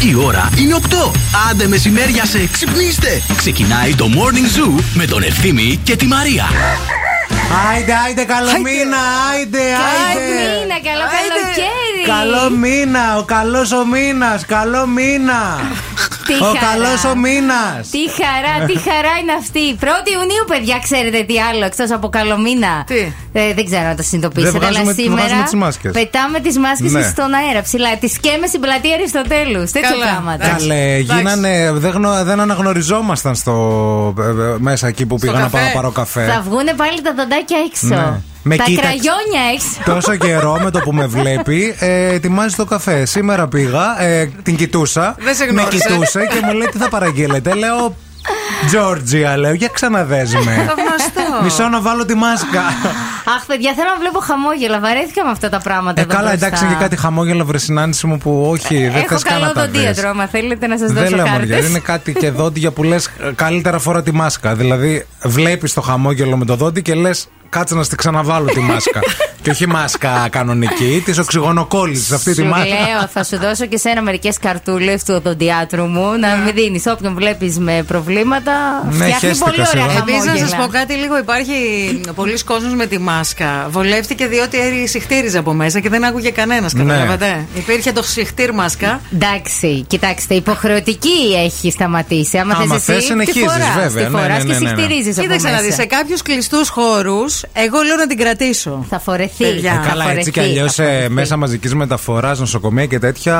Η ώρα είναι 8. Άντε μεσημέρια σε ξυπνήστε. Ξεκινάει το Morning Zoo με τον Ευθύμη και τη Μαρία. Άιντε, άιντε, καλό μήνα, άιντε, Καλό άιντε. μήνα, καλό καλοκαίρι. Καλό μήνα, ο καλός ο μήνας, καλό μήνα. Τι Ο χαρά. καλός ο μήνας. Τι χαρά, τι χαρά είναι αυτή. 1η Ιουνίου, παιδιά, ξέρετε τι άλλο εκτός από καλό μήνα. Τι; Ε, δεν ξέρω αν το συνειδητοποιήσατε, Δεν αλλά βγάζουμε- σήμερα βγάζουμε τις μάσκες. πετάμε τις μάσκες Ναι. στον αέρα ψηλά. Τις σκέμε στην πλατεία Αριστοτέλους. Τέτοια Καλά. πράγματα. Εντάξει. Καλέ, γίνανε, δεν, γνω- δεν αναγνωριζόμασταν στο, ε, ε, μέσα εκεί που πήγα να καφέ. πάω να πάρω καφέ. Θα βγούνε πάλι τα δοντάκια έξω. Ναι. Με τα κοίταξε. κραγιόνια έξω. Τόσο καιρό με το που με βλέπει, ε, ετοιμάζει το καφέ. Σήμερα πήγα, ε, την κοιτούσα. Δεν σε με γνώρισε. Κοιτούσε και μου λέει τι θα παραγγείλετε; Λέω, Τζόρτζια, λέω, για ξαναδες με. Θαυμαστό. Μισό να βάλω τη μάσκα. Αχ, παιδιά, θέλω να βλέπω χαμόγελα. Βαρέθηκα με αυτά τα πράγματα. Ε, εδώ καλά, μπροστά. εντάξει, και κάτι χαμόγελο βρε συνάντηση μου που όχι, δεν Έχω θες καν καλό να τα δεις. δοντίατρο, άμα θέλετε να σας Δεν δώσω λέω μωριά, κάρτες; είναι κάτι και δόντια που λες καλύτερα φορά τη μάσκα. Δηλαδή, βλέπεις το χαμόγελο με το δόντι και λες κάτσε να στη ξαναβάλω τη μάσκα. και όχι μάσκα κανονική, της οξυγονοκόλλησης αυτή τη Σου μάσκα. λέω, θα σου δώσω και σένα μερικές καρτούλες του οδοντιάτρου μου να μην δίνεις. Όποιον βλέπεις με προβλήματα. Ναι, φτιάχνει χέστηκα πολύ ωραία σιγά. Επίση, να χαμόγελα. σας πω κάτι λίγο. Υπάρχει πολλοί κόσμος με τη μάσκα. Βολεύτηκε διότι συχτήριζε από μέσα και δεν άκουγε κανένας. Ναι. Καταλαβαίνετε. Υπήρχε το συχτήρ μάσκα. Εντάξει, κοιτάξτε, υποχρεωτική έχει σταματήσει. Άμα, Άμα θες εσύ, θες, τη συνεχίζεις, φοράς, βέβαια. Τη Ναι, φοράς ναι, ναι, και ναι, ναι. συχτηρίζεις από Κοίταξε να δεις, μέσα. σε κάποιους κλειστούς χώρους, εγώ λέω να την κρατήσω. Θα φορεθεί. Παιδιά. θα Ε, Καλά, έτσι κι φορεθεί, αλλιώς θα φορεθεί. μέσα μαζικής μεταφοράς, νοσοκομεία και τέτοια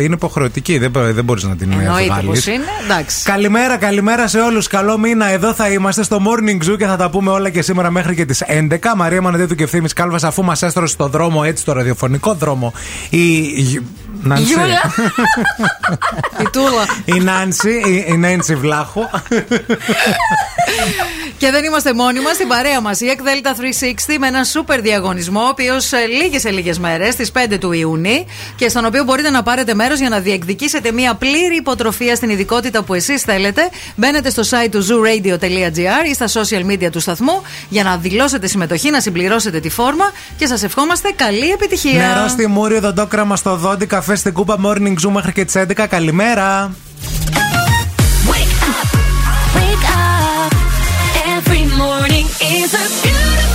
είναι υποχρεωτική. Δεν, μπο- δεν μπορείς να την Εννοείται πως βγάλεις. είναι. Εντάξει. Καλημέρα, καλημέρα σε όλους. Καλό μήνα. Εδώ θα είμαστε στο Morning Zoo και θα τα πούμε όλα και σήμερα μέχρι και τις 11. Μαρία Μαναδέτου και ευθύνη Κάλβας, αφού μας έστρωσε στο δρόμο, έτσι το ραδιοφωνικό δρόμο, η. η- Νάνση. Γιούλα. Η τούλα. Η Νάνση, η, η Νάνση Βλάχου. Και δεν είμαστε μόνοι μας, στην παρέα μας η ΕΚ Delta 360 με ένα σούπερ διαγωνισμό, ο οποίος λίγες σε λίγες μέρες, στις 5 του Ιούνιου, και στον οποίο μπορείτε να πάρετε μέρος για να διεκδικήσετε μια πλήρη υποτροφία στην ειδικότητα που εσείς θέλετε. Μπαίνετε στο site του zooradio.gr ή στα social media του σταθμού για να δηλώσετε συμμετοχή, να συμπληρώσετε τη φόρμα και σας ευχόμαστε καλή επιτυχία. Νερό στη μούρη, οδοντόκραμα στο δόντι, καφέ στην κούπα Morning Zoo μέχρι και τις 11. Καλημέρα. Wake Every morning is a beautiful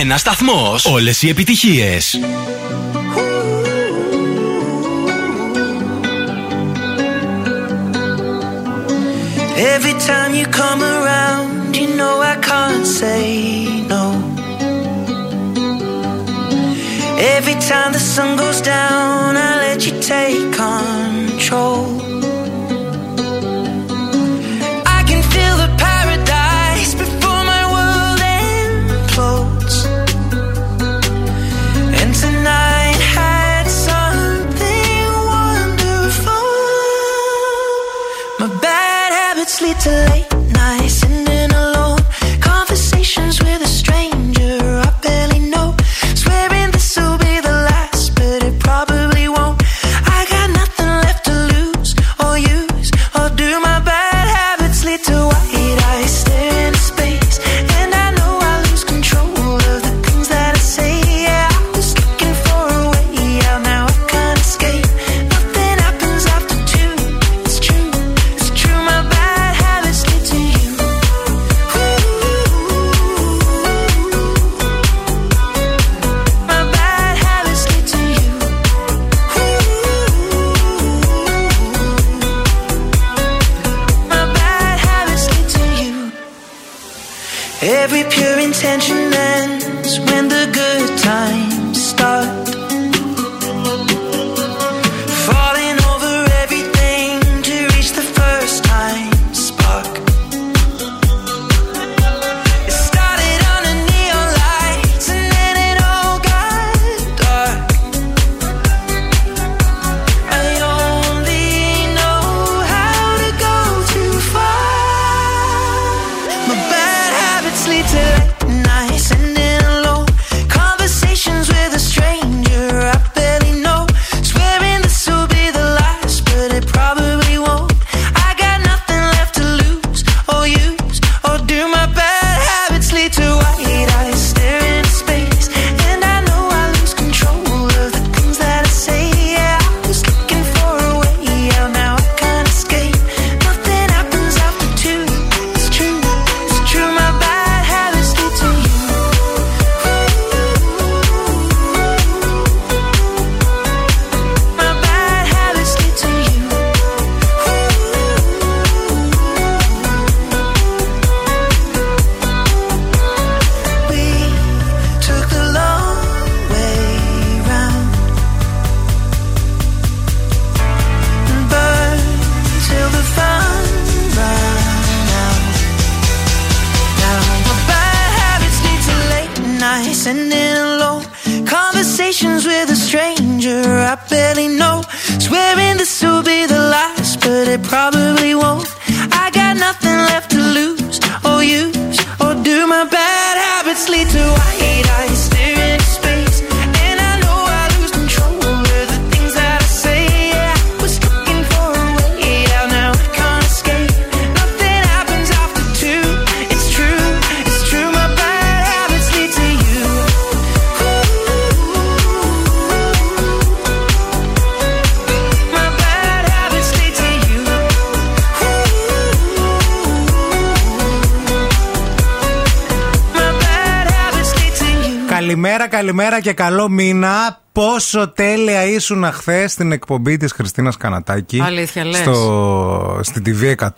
Ένα σταθμό. Όλε οι επιτυχίε. Every time you come around, you know I can't say no. Every time the sun goes down, I let you take Καλημέρα, καλημέρα και καλό μήνα. Πόσο τέλεια ήσουν χθε στην εκπομπή της Χριστίνας Κανατάκη. Αλήθεια, λες. Στο, στην TV 100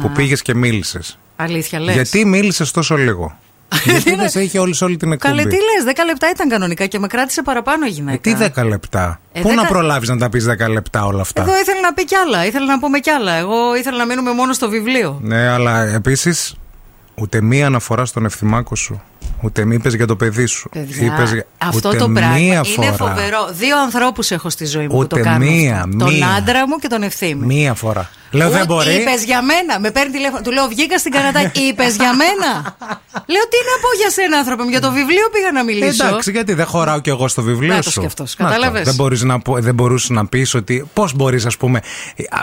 που πήγες και μίλησες. Αλήθεια λες. Γιατί μίλησες τόσο λίγο; Γιατί δεν σε είχε όλη σε όλη την εκπομπή; Καλέ, τι λες, 10 λεπτά ήταν κανονικά και με κράτησε παραπάνω η Ε, γυναίκα. τι 10 λεπτά; Ε, Πού δέκα- να προλάβεις να τα πεις 10 λεπτά όλα αυτά; Εγώ ήθελα να πει κι άλλα, ήθελα να πούμε κι άλλα. Εγώ ήθελα να μείνουμε μόνο στο βιβλίο. Ναι, αλλά επίσης ούτε μία αναφορά στον ευθυμάκο σου. Ούτε μη είπες για το παιδί σου. Παιδιά, Είπες για- αυτό ούτε το πράγμα μία είναι φορά. φοβερό. Δύο ανθρώπους έχω στη ζωή μου που Ούτε το κάνουν. μία, αυτό. μία. Τον άντρα μου και τον ευθύμη. Μία φορά. Λέω δεν μπορεί. Είπες για μένα. Με παίρνει τηλέφωνο. Του λέω βγήκα στην Κανατάκη. Είπες για μένα. λέω τι να πω για σένα, άνθρωπο μου; Για το βιβλίο πήγα να μιλήσω. Εντάξει, γιατί δεν χωράω κι εγώ στο βιβλίο Να το σου. σκεφτός, Να το. κατάλαβες; Δεν, μπορείς να, πω- δεν μπορούσε να πεις ότι. Πώς μπορείς, ας πούμε,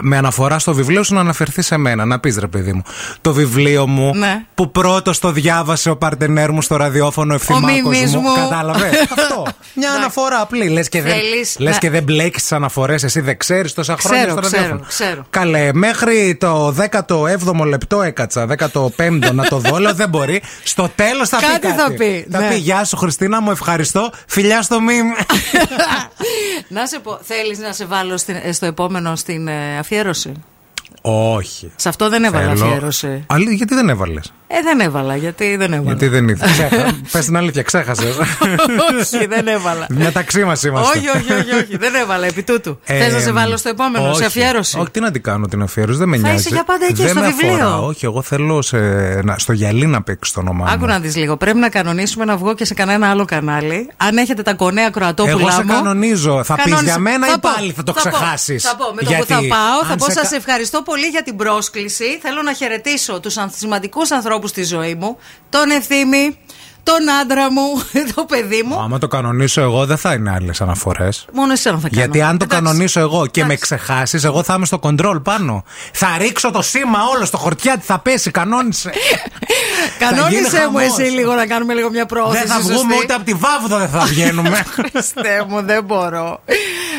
με αναφορά στο βιβλίο σου να αναφερθείς σε μένα. Να πεις, ρε παιδί μου. Το βιβλίο μου Ναι. που πρώτος το διάβασε ο παρτενέρ μου στο ραδιόφωνο ευθυμάκος Μιμής μου. μου. Κατάλαβε. Αυτό. Μια αναφορά απλή. Λες και, δεν, Θέλεις λες να- και δεν μπλέκεις τι αναφορές, εσύ δεν ξέρεις τόσα χρόνια Ξέρω, στο ξέρω, ραδιόφωνο. ξέρω. Καλέ, μέχρι το 17ο λεπτό έκατσα, 15ο να το δω, λέω δεν μπορεί. Στο τέλος θα πει Κάτι κάτι. θα πει, Θα ναι. πει Γεια σου Χριστίνα, μου ευχαριστώ. Φιλιά στο μιμ. να σε πω, θέλεις να σε βάλω στην- στο επόμενο στην ε, αφιέρωση; Όχι. Σε αυτό δεν έβαλα Θέλω- αφιέρωση. Αλή, γιατί δεν έβαλες; Ε, δεν έβαλα, γιατί δεν έβαλα. Γιατί δεν είδες. Πες την αλήθεια, ξέχασες. όχι, δεν έβαλα. Μια ταξί μας είμαστε. όχι, όχι, όχι, όχι, δεν έβαλα, επί τούτου. Ε, Θες να σε βάλω στο επόμενο, όχι. σε αφιέρωση; Όχι, τι να την κάνω την αφιέρωση, δεν με Θα νοιάζει. είσαι για πάντα εκεί, δεν στο με βιβλίο. Αφορά. Όχι, εγώ θέλω σε, να, στο γυαλί να παίξει το όνομά μου. Άκου να δεις λίγο. Πρέπει να κανονίσουμε να βγω και σε κανένα άλλο κανάλι. Αν έχετε τα κονέα Κροατόπουλα. Εγώ σε μου, κανονίζω. Θα πεις κανόνισε. για μένα ή πω, πάλι θα το πω, ξεχάσεις. Θα πω. Με το Γιατί που θα πάω, θα αν πω σε σας κα- ευχαριστώ πολύ για την πρόσκληση. Θέλω να χαιρετήσω τους σημαντικού ανθρώπους στη ζωή μου. Τον ευθύμη, τον άντρα μου, το παιδί μου. Άμα το κανονίσω εγώ, δεν θα είναι άλλες αναφορές. Μόνο εσένα θα κάνω. Γιατί αν το Εντάξει. κανονίσω εγώ και με Εντάξει. ξεχάσεις, εγώ θα είμαι στο κοντρόλ πάνω. Θα ρίξω το σήμα όλο στο χορτιάτι, θα πέσει, κανόνισε. Κανόνισε γίνει μου χαμός. εσύ λίγο να κάνουμε λίγο μια πρόθεση. δεν θα βγούμε σωστή. ούτε από τη βάβδα δεν θα βγαίνουμε. Χριστέ μου, δεν μπορώ.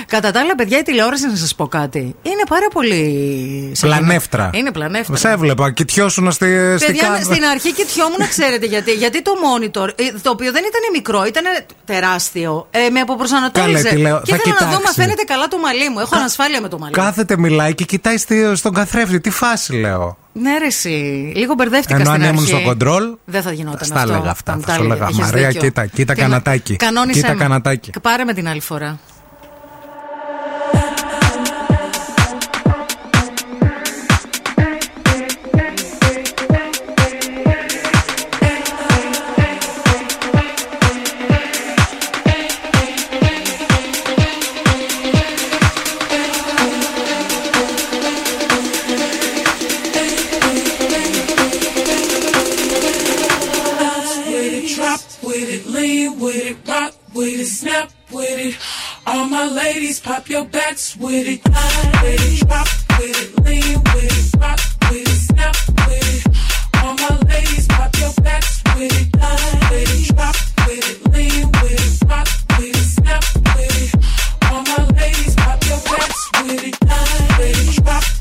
Κατά τα άλλα, παιδιά, η τηλεόραση να σας πω κάτι. Είναι πάρα πολύ. Πλανεύτρα. Είναι πλανεύτρα. Σε έβλεπα, κοιτιώσουν στη, στη Παιδιά, κάμερα. στην αρχή κοιτιόμουν, ξέρετε γιατί. Γιατί το monitor, ε, το οποίο δεν ήταν μικρό, ήταν τεράστιο, ε, με αποπροσανατόλιζε. Καλέ, τι λέω, και θα ήθελα να δω, μα κοιτάξεις. φαίνεται καλά το μαλλί μου. Έχω ανασφάλεια με το μαλλί. Κάθεται, μιλάει και κοιτάει στη- στον καθρέφτη. Τι φάση λέω. Ναι, ρε, εσύ. Λίγο μπερδεύτηκα Ενώ στην αν ήμουν αρχή. στο κοντρόλ, Δεν θα γινόταν στα αυτό. έλεγα αυτά. Αν Θα τα σου έλεγα. έλεγα, Έχεις Μαρία, δίκιο. κοίτα, κοίτα Και να- κανατάκι. Κανόνισέ Κοίτα με. κανατάκι. Πάρε με την άλλη φορά. My ladies, pop your backs with it. With it, drop with it, lean with it, rock with it, snap with it. All my ladies, pop your backs with it. With it, drop with it, lean with it, rock with it, snap with it. All my ladies, pop your backs with it. Bounce with it,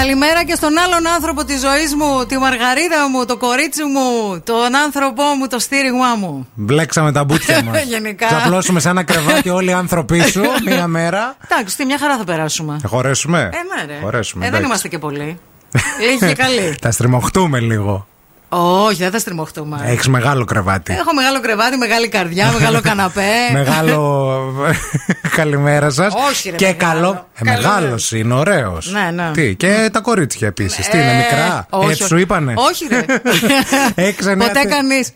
Καλημέρα και στον άλλον άνθρωπο της ζωής μου, τη μαργαρίδα μου, το κορίτσι μου, τον άνθρωπό μου, το στήριγμά μου. Μπλέξαμε τα μπουκιά μας. Γενικά. Ξαπλώσουμε σε ένα κρεβάτι όλοι οι άνθρωποι σου μία μέρα. Εντάξει, τι μια χαρά θα περάσουμε. Θα χωρέσουμε. Ε, ναι, ρε. Χωρέσουμε, ε, δεν είμαστε και πολλοί. Λίγοι και καλοί. Θα στριμωχτούμε λίγο. Όχι, δεν θα στριμωχτούμε. Έχεις μεγάλο κρεβάτι. Έχω μεγάλο κρεβάτι, μεγάλη καρδιά, μεγάλο καναπέ. μεγάλο. Καλημέρα σας. Όχι, ρε, Και καλό. Μεγάλο ε, είναι, ωραίος. Ναι, ναι. Τι, και τα κορίτσια επίσης. Τι είναι, ε, μικρά; Έτσι σου είπανε; Όχι, ρε. Ποτέ κανείς.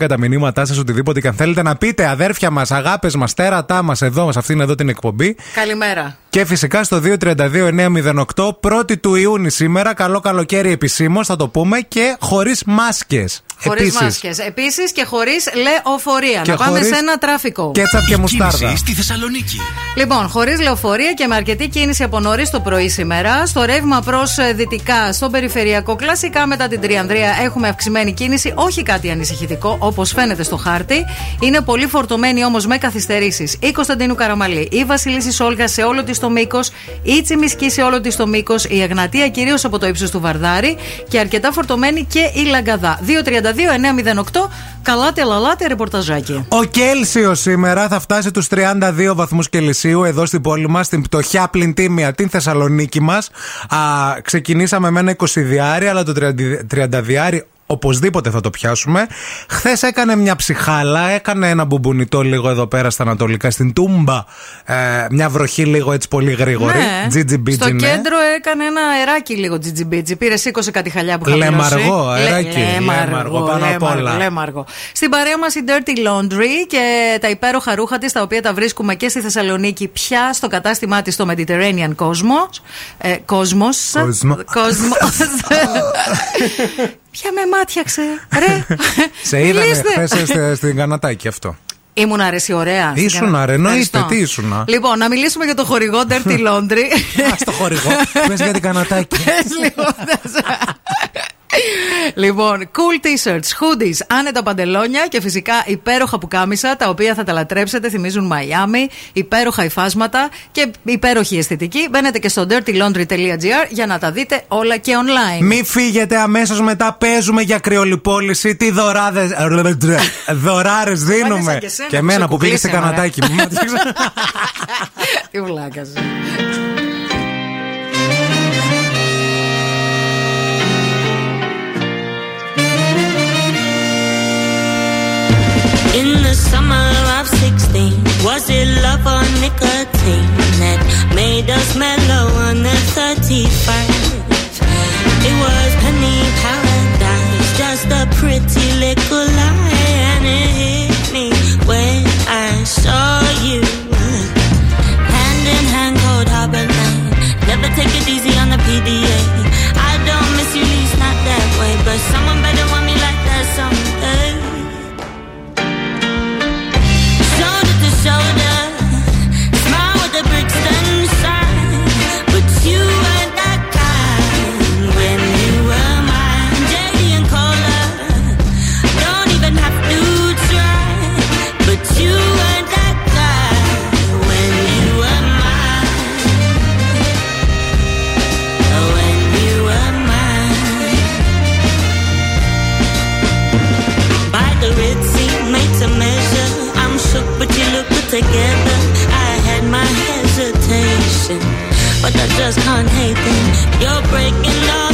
694-6699-510 τα μηνύματά σας, οτιδήποτε και αν θέλετε να πείτε, αδέρφια μας, αγάπες μας, τέρατά μας εδώ, σε αυτήν εδώ την εκπομπή. Καλημέρα. Και φυσικά στο 232-908, 1η του Ιούνιου σήμερα, καλό καλοκαίρι καλοκαίρι επισήμως, θα το πούμε, και χωρίς μάσκες. Χωρίς μάσκες. Επίσης και χωρίς λεωφορεία. Και να πάμε χωρίς... σε ένα τράφικο. Κέτσα και μουστάρδα. Στη Θεσσαλονίκη. Λοιπόν, χωρίς λεωφορεία και με αρκετή κίνηση από νωρίς το πρωί σήμερα. Στο ρεύμα προς ε, δυτικά, στον περιφερειακό, κλασικά μετά την Τριανδρία έχουμε αυξημένη κίνηση. Όχι κάτι ανησυχητικό όπως φαίνεται στο χάρτη. Είναι πολύ φορτωμένη όμως με καθυστερήσεις. Η Κωνσταντίνου Καραμαλή, η Βασιλίση Σόλγα σε όλο της το μήκος, η Τσιμισκή σε όλο της το μήκος, η Αγνατία κυρίως από το ύψος του Βαρδάρι και αρκετά φορτωμένη και η Λαγκαδά. 2, Καλάτε, λαλάτε, ρεπορταζάκι. Ο Κέλσιο σήμερα θα φτάσει τους 32 βαθμούς Κελσίου εδώ στην πόλη μας, στην πτωχιά πλην τίμια, την Θεσσαλονίκη μας. Ξεκινήσαμε με ένα 20 διάρι, αλλά το 30 διάρι Οπωσδήποτε θα το πιάσουμε. Χθες έκανε μια ψυχάλα, έκανε ένα μπουμπουνιτό λίγο εδώ πέρα στα Ανατολικά, στην Τούμπα. Ε, μια βροχή λίγο έτσι πολύ γρήγορη. Ναι. Τζιτζι μπιτζι, Στο ναι. κέντρο έκανε ένα αεράκι λίγο τζιτζιμπίτζι. Πήρε, σήκωσε κάτι χαλιά που είχα Λεμαργό, πληρώσει. αεράκι, Λε- λεμαργό, πάνω απ' λεμαργό, όλα. λεμαργό. Στην παρέα μας η Dirty Laundry και τα υπέροχα ρούχα της, τα οποία τα βρίσκουμε και στη Θεσσαλονίκη πια στο κατάστημά της στο Mediterranean Cosmos. Ε, Cosmos. Κόσμο. Cosmos. Ποια με μάτιαξε. Ρε. Σε είδαμε μιλήστε. χθες στην Κανατάκη αυτό. Ήμουν αρέσει ωραία. στην Ήσουνα, Καναδά. ρε, εννοείται, Ευχαριστώ. τι ήσουνα. Λοιπόν, να μιλήσουμε για το χορηγό Dirty Laundry. Α το χορηγό. Πες για την Κανατάκη. Πες λίγο. Λοιπόν, cool t-shirts, hoodies, άνετα παντελόνια και φυσικά υπέροχα πουκάμισα τα οποία θα τα λατρέψετε, θυμίζουν Μαϊάμι, υπέροχα υφάσματα και υπέροχη αισθητική. Μπαίνετε και στο dirtylaundry.gr για να τα δείτε όλα και online. Μη φύγετε αμέσως μετά. Παίζουμε για κρυολιπόληση. Τι δωράδε. Δωράρες δίνουμε. Μάλιστα και εσένα Και που εμένα σε που πήγε στην κουκλίσαμε, Κανατάκη. μου μάτιαξε. Τι βλάκας. In the summer of 16, was it love or nicotine that made us mellow on the 31st? It was penny paradise, just a pretty little lie, and it hit me when I saw you. Hand in hand, cold harbor line. Never take it easy on the PDA. I don't miss you, least not that way, but someone better but I just can't hate them. You're breaking all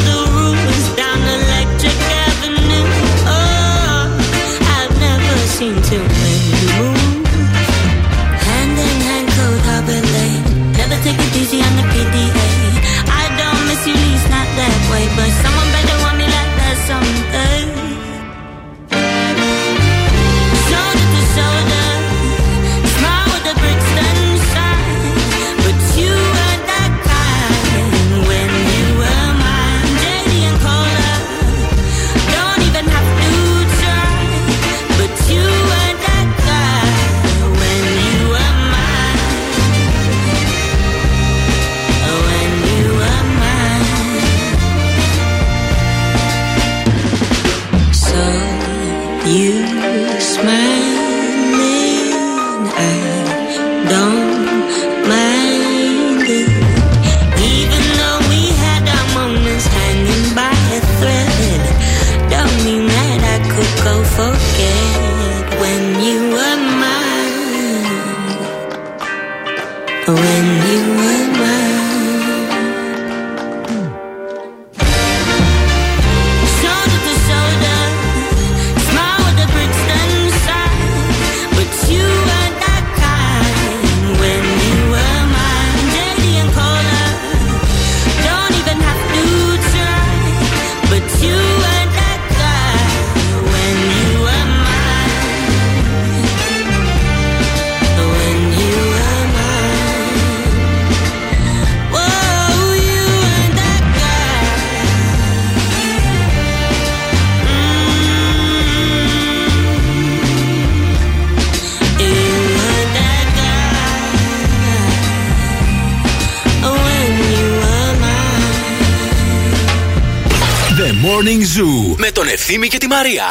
Ευθύμη και τη Μαρία.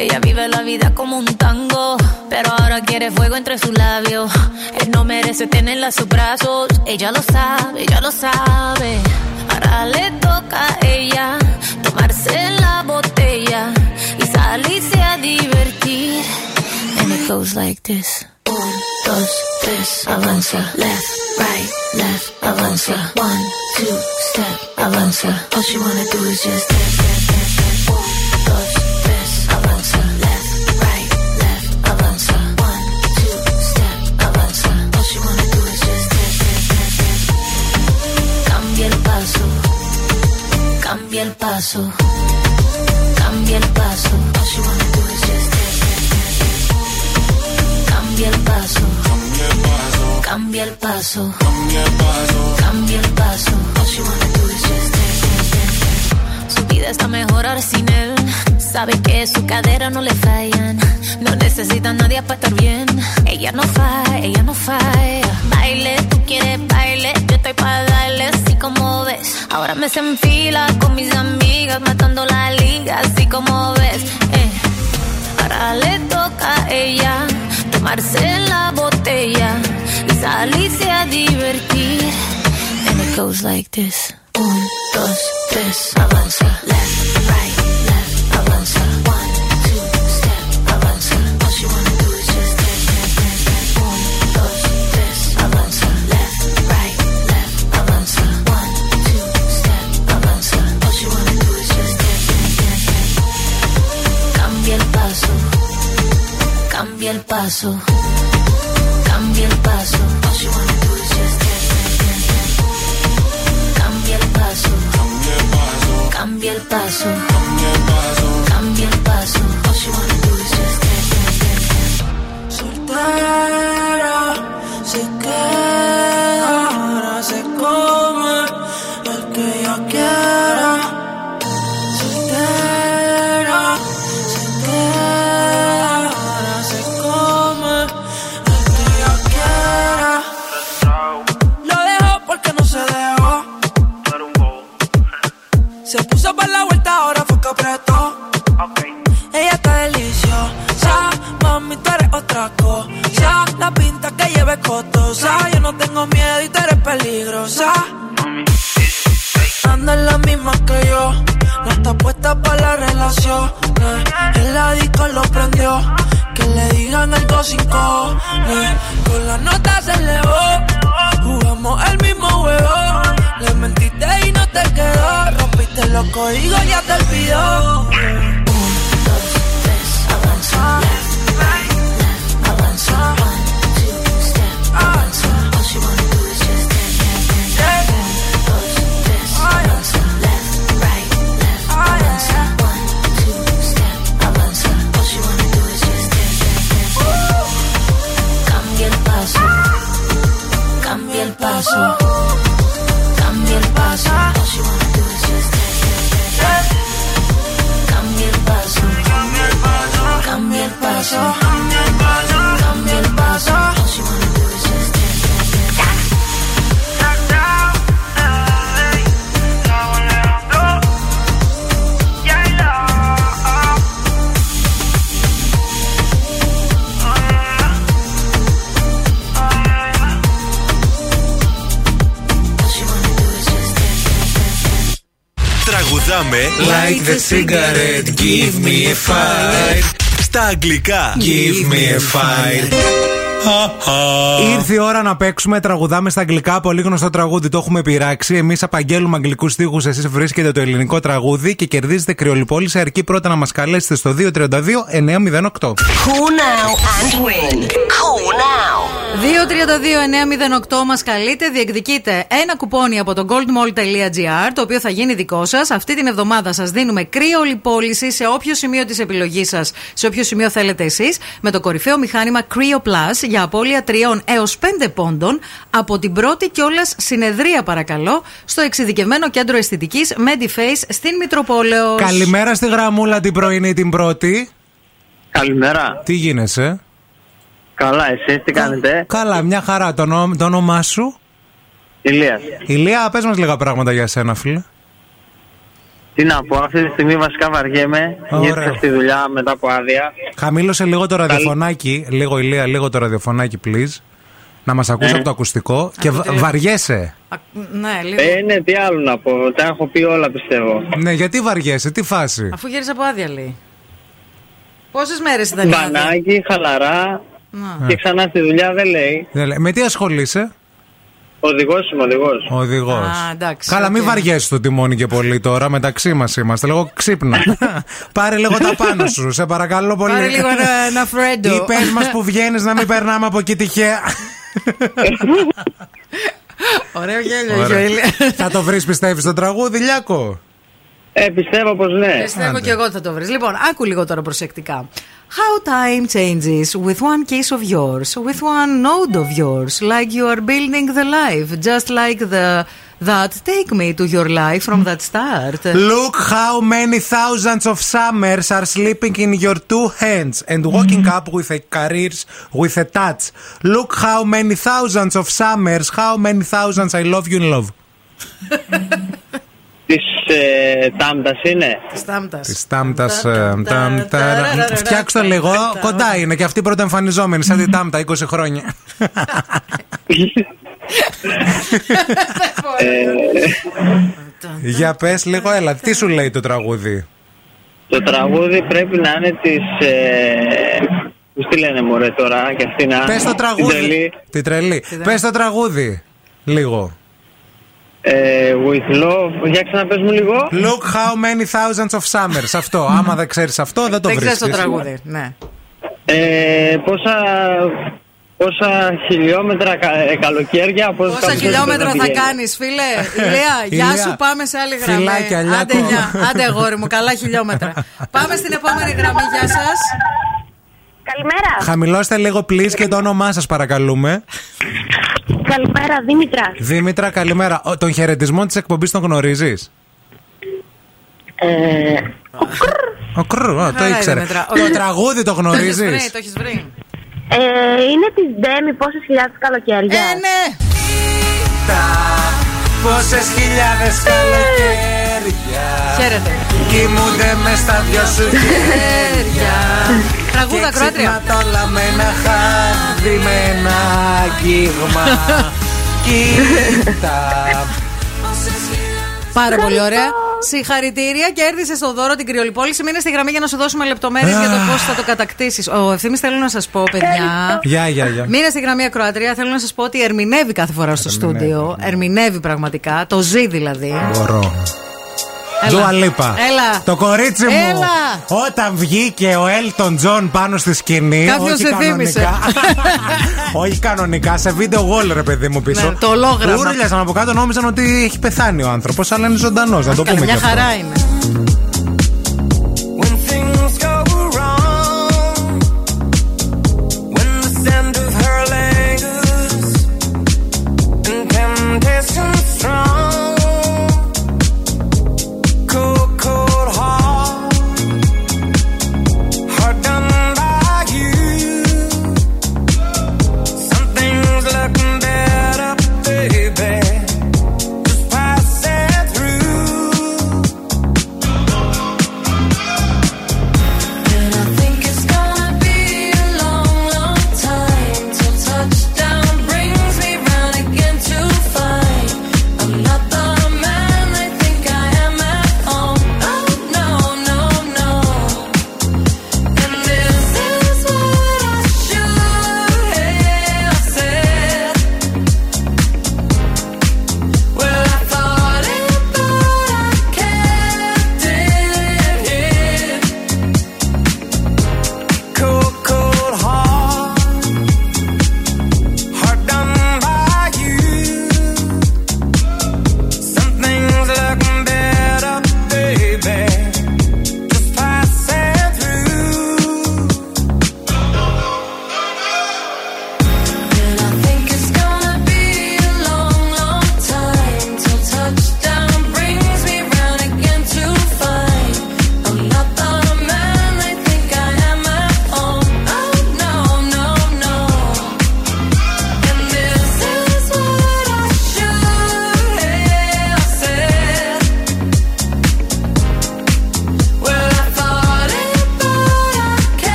Ella vive la vida como un tango, pero ahora quiere fuego entre sus labios. Él no merece tenerla a sus brazos, ella lo sabe, ella lo sabe. Ahora le toca a ella tomarse la botella y salirse a divertir. And it goes like this. avanza. Left, right, left, avanza. One, two, step, avanza. All she wanna do is just step, step. like this. light the cigarette, give me a fight. Στα αγγλικά, give me a fight. Ήρθε η ώρα να παίξουμε, τραγουδάμε στα αγγλικά. Πολύ γνωστό τραγούδι, το έχουμε πειράξει. Εμείς απαγγέλουμε αγγλικούς στίχους, εσείς βρίσκετε το ελληνικό τραγούδι και κερδίζετε κρυολιπόλη αρκεί πρώτα να μας καλέσετε στο 232-908. Cool now and win. Cool now. 232-908 μας καλείτε, διεκδικείτε ένα κουπόνι από το goldmall.gr το οποίο θα γίνει δικό σας. Αυτή την εβδομάδα σας δίνουμε κρύολη πώληση σε όποιο σημείο της επιλογής σας, σε όποιο σημείο θέλετε εσείς, με το κορυφαίο μηχάνημα Creo Plus για απώλεια 3 έως 5 πόντων από την πρώτη κιόλας συνεδρία, παρακαλώ, στο εξειδικευμένο κέντρο αισθητικής Mediface στην Μητροπόλεως. Καλημέρα στη γραμμούλα την πρωινή την πρώτη. Καλημέρα. Τι γίνεσαι; Καλά, εσύ τι κάνετε; Καλά, μια χαρά. Το, το όνομά σου; Ηλίας. Ηλία, πες μας λίγα πράγματα για σένα, φίλε. Τι να πω, αυτή τη στιγμή βασικά βαριέμαι. Ήρθα στη δουλειά μετά από άδεια. Χαμήλωσε λίγο το ραδιοφωνάκι. Λίγο, Ηλία, λίγο το ραδιοφωνάκι, please. Να μας ακούσει ναι. από το ακουστικό και βαριέσαι. Ναι, λίγο. Ε, ναι, τι άλλο να πω. Τα έχω πει όλα πιστεύω. Ναι, γιατί βαριέσαι, τι φάση; Αφού γύρισε από άδεια, λέει. Πόσες μέρες ήταν η Βανάκι, χαλαρά. Να. Και ξανά στη δουλειά δεν λέει. Δεν λέει, Με τι ασχολείσαι, Οδηγός είμαι, οδηγός. οδηγός. Α, εντάξει, Καλά, μην οκ. βαριέσαι το τιμόνι και πολύ τώρα. Μεταξύ μας είμαστε. Λίγο ξύπνα. Πάρε λίγο τα πάνω σου, σε παρακαλώ πολύ. Πάρε λίγο ένα, ένα freddo. Ή πες μας που βγαίνεις να μην περνάμε από εκεί τυχαία. Ωραίο γέλιο, Ωραία. γέλιο. Θα το βρεις πιστεύεις στο τραγούδι, Λιάκο; Ε, πιστεύω πως ναι. Πιστεύω και εγώ ότι θα το βρεις. Λοιπόν, άκου λίγο τώρα προσεκτικά. How time changes with one kiss of yours, with one node of yours, like you are building the life, just like the that take me to your life from that start. Look how many thousands of summers are sleeping in your two hands and waking mm-hmm. up with a careers with a touch. Look how many thousands of summers, how many thousands I love you in love. Της ε, τάμτα είναι; Της τάμπτας. Της τάμπτας. Φτιάξτε το λίγο. Κοντά είναι και αυτή πρώτα εμφανιζόμενη, σαν τη τάμπτας 20 χρόνια. Για πε λίγο, έλα, τι σου λέει το τραγούδι. Το τραγούδι πρέπει να είναι τη. Ε, Πώ τη λένε μωρέ τώρα, και αυτή να. Πε το την τραγούδι. τρελή. Τη τρελή. Πε το τραγούδι. Λίγο. Ε, with love. Για ξαναπες μου λίγο. Look how many thousands of summers. Αυτό. Άμα δεν ξέρεις αυτό, δεν το Δεν βρίσκεις. ξέρει το τραγούδι. Ναι. Ε, πόσα, πόσα χιλιόμετρα κα, ε, καλοκαίρια. Πόσα, Πόσα χιλιόμετρα θα κάνεις, φίλε; Ηλία, γεια Ηλία. σου, πάμε σε άλλη γραμμή. Φιλάκια, Λιάκο. Άντε, γεια. Άντε, αγόρι μου, καλά χιλιόμετρα. πάμε στην επόμενη γραμμή, γεια σας. Καλημέρα. Χαμηλώστε λίγο, please, και το όνομά σας, παρακαλούμε. Καλημέρα, Δήμητρα. Δήμητρα, καλημέρα. Ο, τον χαιρετισμό της εκπομπής τον γνωρίζεις; Ε, Ο κρρ, ο, το Χαρά, ήξερε. Δήμητρα. Το τραγούδι το Το γνωρίζει. έχεις βρει, το έχεις βρει. ε, είναι της Ντέμι πόσες χιλιάδες καλοκαίρια. Ε, ναι. Πόσες χιλιάδες καλοκαίρια Χαίρετε. κοιμούνται μες στα δυο σου χέρια. Τραγούδα, Και Κροάτρια. ξύπνα τ' όλα με ένα χάδι, με ένα αγγίγμα. Κοίτα. Πάρα πολύ ωραία. Συγχαρητήρια και έρθει στο δώρο την κρυολιπόληση. Μείνε στη γραμμή για να σου δώσουμε λεπτομέρειες για το πώς θα το κατακτήσεις. Ο ευθύνη θέλω να σας πω, παιδιά. Γεια, γεια, γεια. Μείνε στη γραμμή ακροατρία. Θέλω να σας πω ότι ερμηνεύει κάθε φορά στο στούντιο. Ερμηνεύει πραγματικά. Το ζει δηλαδή. Μπορώ. Έλα. Dua Lipa. Έλα. Το κορίτσι μου. Έλα. Όταν βγήκε ο Έλτον Τζον πάνω στη σκηνή. Κάποιος όχι σε κανονικά. θύμισε. όχι κανονικά, σε video wall ρε παιδί μου πίσω. Ναι, το ολόγραμμα. Ούρλιασαν από κάτω, νόμιζαν ότι έχει πεθάνει ο άνθρωπος, αλλά είναι ζωντανός. Να το Καλά, πούμε μια και αυτό. χαρά είναι.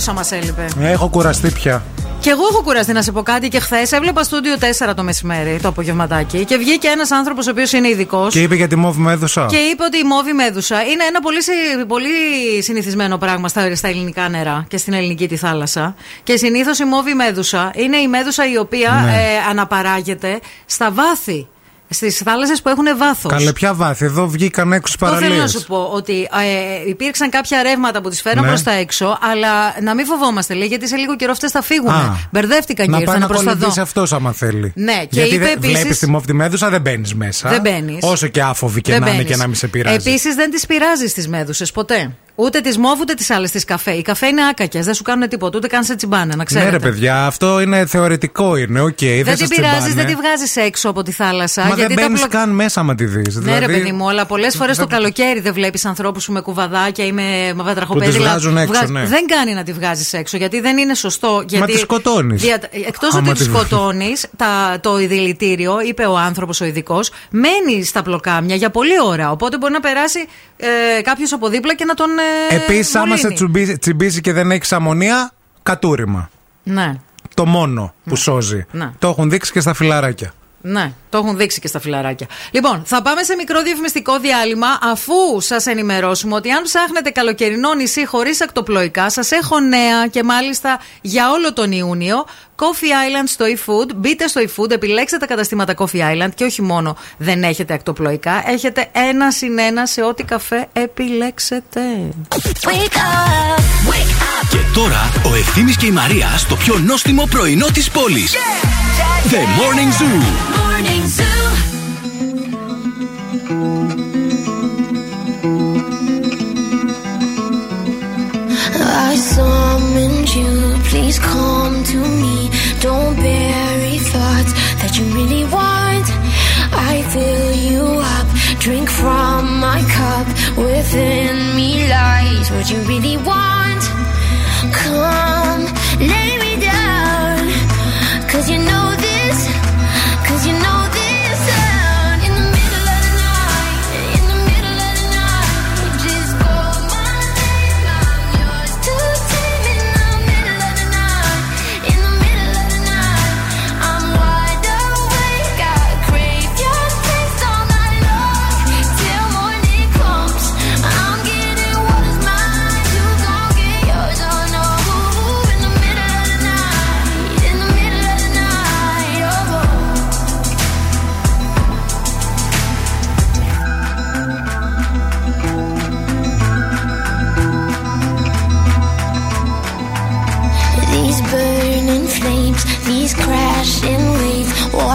Η Μόβη Μέδουσα μας έλειπε. Έχω κουραστεί πια. Και εγώ έχω κουραστεί να σε πω κάτι και χθες έβλεπα στούντιο 4 το μεσημέρι, το απογευματάκι, και βγήκε ένας άνθρωπος ο οποίος είναι ειδικός. Και είπε για τη μόβ με έδωσα. Και είπε ότι η μόβη μέδουσα είναι ένα πολύ, συ- πολύ συνηθισμένο πράγμα στα, στα ελληνικά νερά και στην ελληνική τη θάλασσα. Και συνήθως η μόβη μέδουσα είναι η μέδουσα η οποία Ναι. ε, αναπαράγεται στα βάθη. Στις θάλασσες που έχουν βάθος. Καλέ, ποια βάθη; Εδώ βγήκαν έξω Το θέλω να παραλίες. σου πω ότι ε, υπήρξαν κάποια ρεύματα που τις φέραν Ναι. προς τα έξω, αλλά να μην φοβόμαστε, λέει, γιατί σε λίγο καιρό αυτές θα φύγουν. Α. Μπερδεύτηκαν και Να πάει ήρθαν να προς τα δω. κολυμπήσει αυτός άμα θέλει. Ναι, και Γιατί είπε δεν επίσης- Βλέπεις τη μόβ τη μέδουσα, δεν μπαίνεις μέσα. Δεν μπαίνεις. Όσο και άφοβη και Δεν να είναι μπαίνεις. και να μην σε πειράζει. Επίσης δεν τις πειράζεις τις μέδουσες ποτέ. Ούτε τις μοβ ούτε τις άλλες τις καφέ. Οι καφέ είναι άκακες, δεν σου κάνουν τίποτα, ούτε καν σε τσιμπάνε, να ξέρετε. Ναι, ρε παιδιά, αυτό είναι θεωρητικό είναι. Οκ, δεν δεν την σας πειράζεις, τσιμπάνε. δεν τη βγάζεις έξω από τη θάλασσα. Μα δεν γιατί τα μπαίνεις πλο- καν μέσα, άμα τη δεις. Ναι, ρε παιδί μου, αλλά πολλές φορές το καλοκαίρι δεν βλέπεις ανθρώπους με κουβαδάκια ή με βατραχοπέδιλα. Που τις βγάζουν έξω, ναι. Δεν κάνει να τη βγάζεις έξω, γιατί δεν είναι σωστό. Γιατί... τη σκοτώνεις. Εκτός Άμα ότι τη τη βγάζεις. σκοτώνει, το δηλητήριο, είπε ο άνθρωπος ο ειδικός, μένει στα πλοκάμια για πολλή ώρα. Οπότε μπορεί να περάσει ε, κάποιος από δίπλα και να τον. Ε, Επίσης, άμα σε μολύνει. τσουμπίσει- τσιμπήσει και δεν έχει αμμονία, κατούριμα. Ναι. Το μόνο που σώζει. Ναι. Το έχουν δείξει και στα φιλαράκια. Ναι, το έχουν δείξει και στα φιλαράκια. Λοιπόν, θα πάμε σε μικρό διαφημιστικό διάλειμμα αφού σας ενημερώσουμε ότι αν ψάχνετε καλοκαιρινό νησί χωρίς ακτοπλοϊκά, σας έχω νέα και μάλιστα για όλο τον Ιούνιο. Coffee Island στο eFood. Μπείτε στο eFood, επιλέξτε τα καταστήματα Coffee Island και όχι μόνο δεν έχετε ακτοπλοϊκά, έχετε ένα συν ένα σε ό,τι καφέ επιλέξετε. Και τώρα ο Ευθύμης και η Μαρία στο πιο νόστιμο πρωινό της πόλης. The Morning Zoo. Morning Zoo. I summoned you, please come to me. Don't bury thoughts that you really want. I fill you up, drink from my cup. Within me lies what you really want. come. Let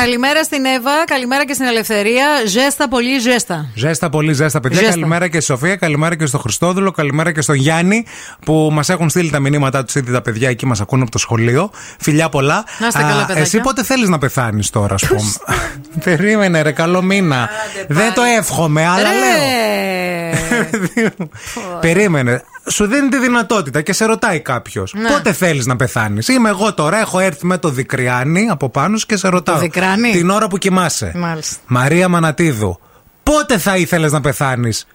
Καλημέρα στην Εύα, καλημέρα και στην Ελευθερία. Ζέστα, πολύ ζέστα. Ζέστα, πολύ ζέστα, παιδιά. Ζέστα. Καλημέρα και στη Σοφία, καλημέρα και στο Χριστόδουλο, καλημέρα και στον Γιάννη που μας έχουν στείλει τα μηνύματά τους ήδη τα παιδιά εκεί μας ακούν από το σχολείο. Φιλιά πολλά. Να είστε καλά, παιδάκια. εσύ πότε θέλεις να πεθάνεις τώρα, ας πούμε; Περίμενε, ρε, καλό μήνα. Δεν το εύχομαι, αλλά λέω. Ρε. Περίμενε. Σου δίνει τη δυνατότητα και σε ρωτάει κάποιος. Ναι. Πότε θέλεις να πεθάνεις; Είμαι εγώ τώρα, έχω έρθει με το δικριάνι από πάνω σου και σε ρωτάω. δικράνι; Την ώρα που κοιμάσαι. Μάλιστα. Μαρία Μανατίδου. Πότε θα ήθελες να πεθάνεις;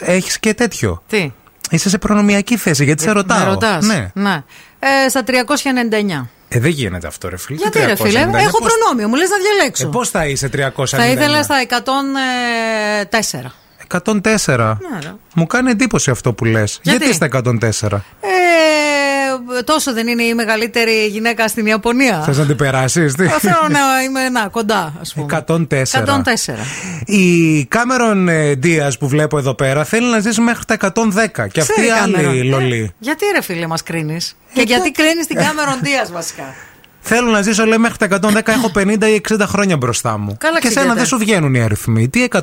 Έχεις και τέτοιο. Τι; Είσαι σε προνομιακή θέση, γιατί σε ρωτάω. Με ρωτάς. Ναι. ναι. Ε, στα 399. Ε, δεν γίνεται αυτό, ρε φίλε. Γιατί Τι ρε φίλε, 399, έχω πώς- προνόμιο, μου λες να διαλέξω. Ε, Πώς θα είσαι 399. θα ήθελα στα 104. 104. Ναι, ρε. Μου κάνει εντύπωση αυτό που λες. Γιατί; Γιατί στα 104. Ε, τόσο δεν είναι η μεγαλύτερη γυναίκα στην Ιαπωνία. Θες να την περάσεις; Ε, Θέλω να είμαι να, κοντά, ας πούμε. 104. 104. Η Κάμερον Δίας που βλέπω εδώ πέρα θέλει να ζήσει μέχρι τα 110. Και αυτή Ξέρει η άλλη Κάμερον. λολή. Ε, γιατί ρε φίλε μας κρίνεις; Και γιατί κρίνεις την Κάμερον Δίας βασικά; Θέλω να ζήσω, λέει, μέχρι τα 110. Έχω 50 ή 60 χρόνια μπροστά μου. Καλά και σένα ξηγέται. δεν σου βγαίνουν οι αριθμοί. Τι 104. 104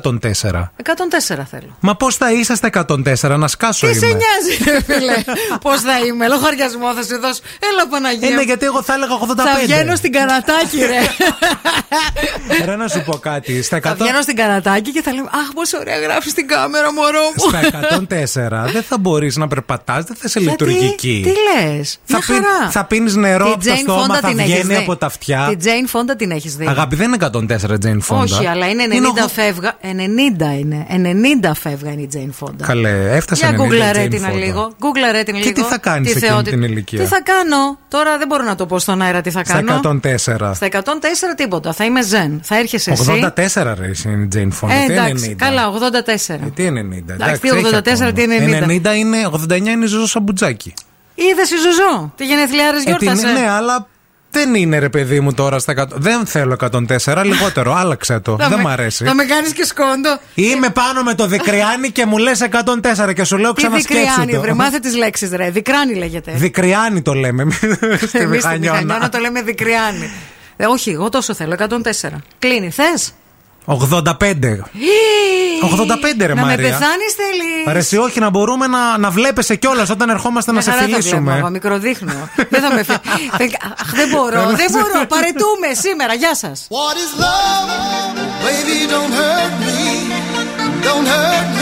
θέλω. Μα πώς θα είσαι στα 104, να σκάσω Τι σε είμαι. νοιάζει, ρε φίλε; Πώς θα είμαι, λογαριασμό θα σου δώσω. Έλα, Παναγία. Είναι μου. γιατί εγώ θα έλεγα 85. Θα βγαίνω στην κανατάκι, ρε. Ρε να σου πω κάτι. Στα 100... θα βγαίνω στην κανατάκι και θα λέω Αχ, πόσο ωραία γράφεις την κάμερα, μωρό μου. Στα 104 δεν θα μπορείς να περπατάς, δεν θα είσαι Γιατί; λειτουργική. Τι λες; Θα, Θα πίνει θα πίνεις νερό Τη από το Jane στόμα, Fonda θα την έχεις βγαίνει δει. από τα αυτιά. Τη Jane Fonda την έχεις δει; Αγάπη, δεν είναι 104 Jane Fonda. Όχι, αλλά είναι 90 ογδο- φεύγα. 90 είναι. 90 φεύγα είναι η Jane Fonda. Καλέ, έφτασε Για 90 γκούγκλαρε Jane την Fonda. λίγο. Γκούγκλαρε την Και λίγο. τι θα κάνεις Τη εκείνη θεότητα. την ηλικία; Τι θα κάνω; Τώρα δεν μπορώ να το πω στον αέρα τι θα Στα κάνω. 104. Στα 104 τίποτα. Θα είμαι ζεν. Θα έρχεσαι εσύ. 84 ρε είναι η Jane Fonda. Ε, τι εντάξει, 90. καλά, 84. Ε, Τι 90. Εντάξει, τι έχει 84, ακόμα. τι 90. 90 είναι, 89 είναι η Ζωζό Σαμπουτζάκη. Είδες η Ζουζό. Τι γενεθλιάρε Ε, τι είναι, γιόρτασε. ναι, αλλά δεν είναι ρε παιδί μου τώρα στα 100. Δεν θέλω 104, λιγότερο. Άλλαξε το. Θα δεν με- μ' αρέσει. Θα με κάνεις και σκόντο. Είμαι πάνω με το δικριάνι και μου λες 104 και σου λέω Τι ξανασκέψου δικριάνι, το. βρε, μάθε τις λέξεις, ρε. Δικράνι λέγεται. Δικριάνι το λέμε. Στη Εμείς στη Μηχανιώνα. Μηχανιώνα το λέμε δικριάνι. Ε, όχι, εγώ τόσο θέλω, 104. Κλείνει, θες; 85. 85 ρε Να με Μάρια. πεθάνεις, θέλεις; Ρε εσύ όχι να μπορούμε να, να βλέπεσαι κιόλας όταν ερχόμαστε να σε φιλήσουμε. Εγώ μικροδείχνω. δεν θα με φύγει. Αχ, δεν μπορώ, δεν μπορώ. Παρετούμε σήμερα. Γεια σας. What is love? Baby, don't hurt me. Don't hurt me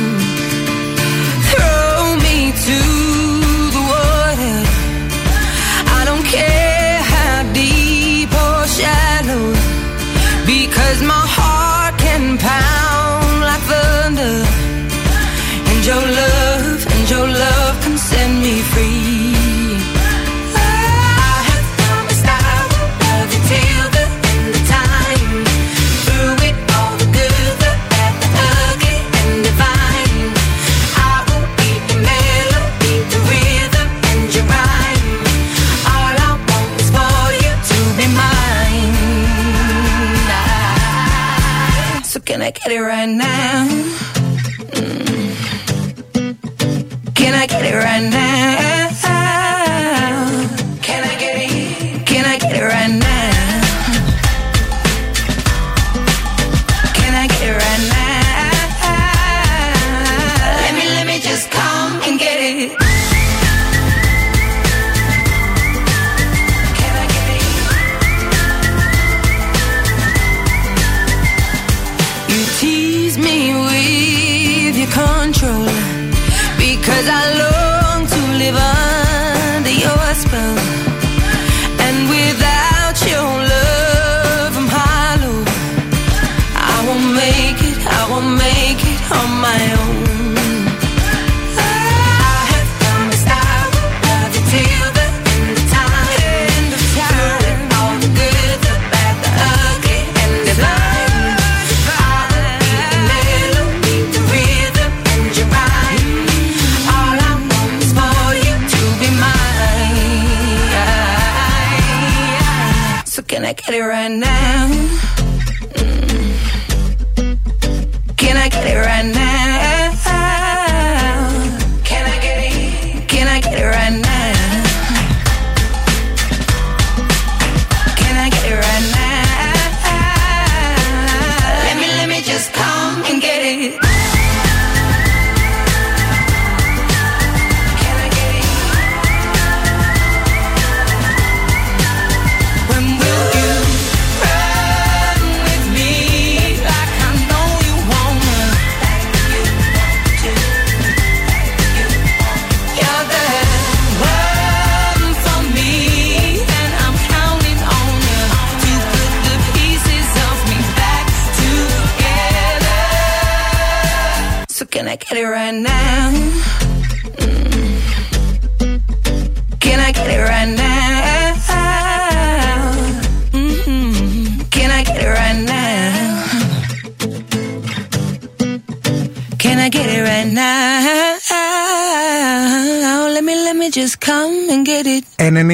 Right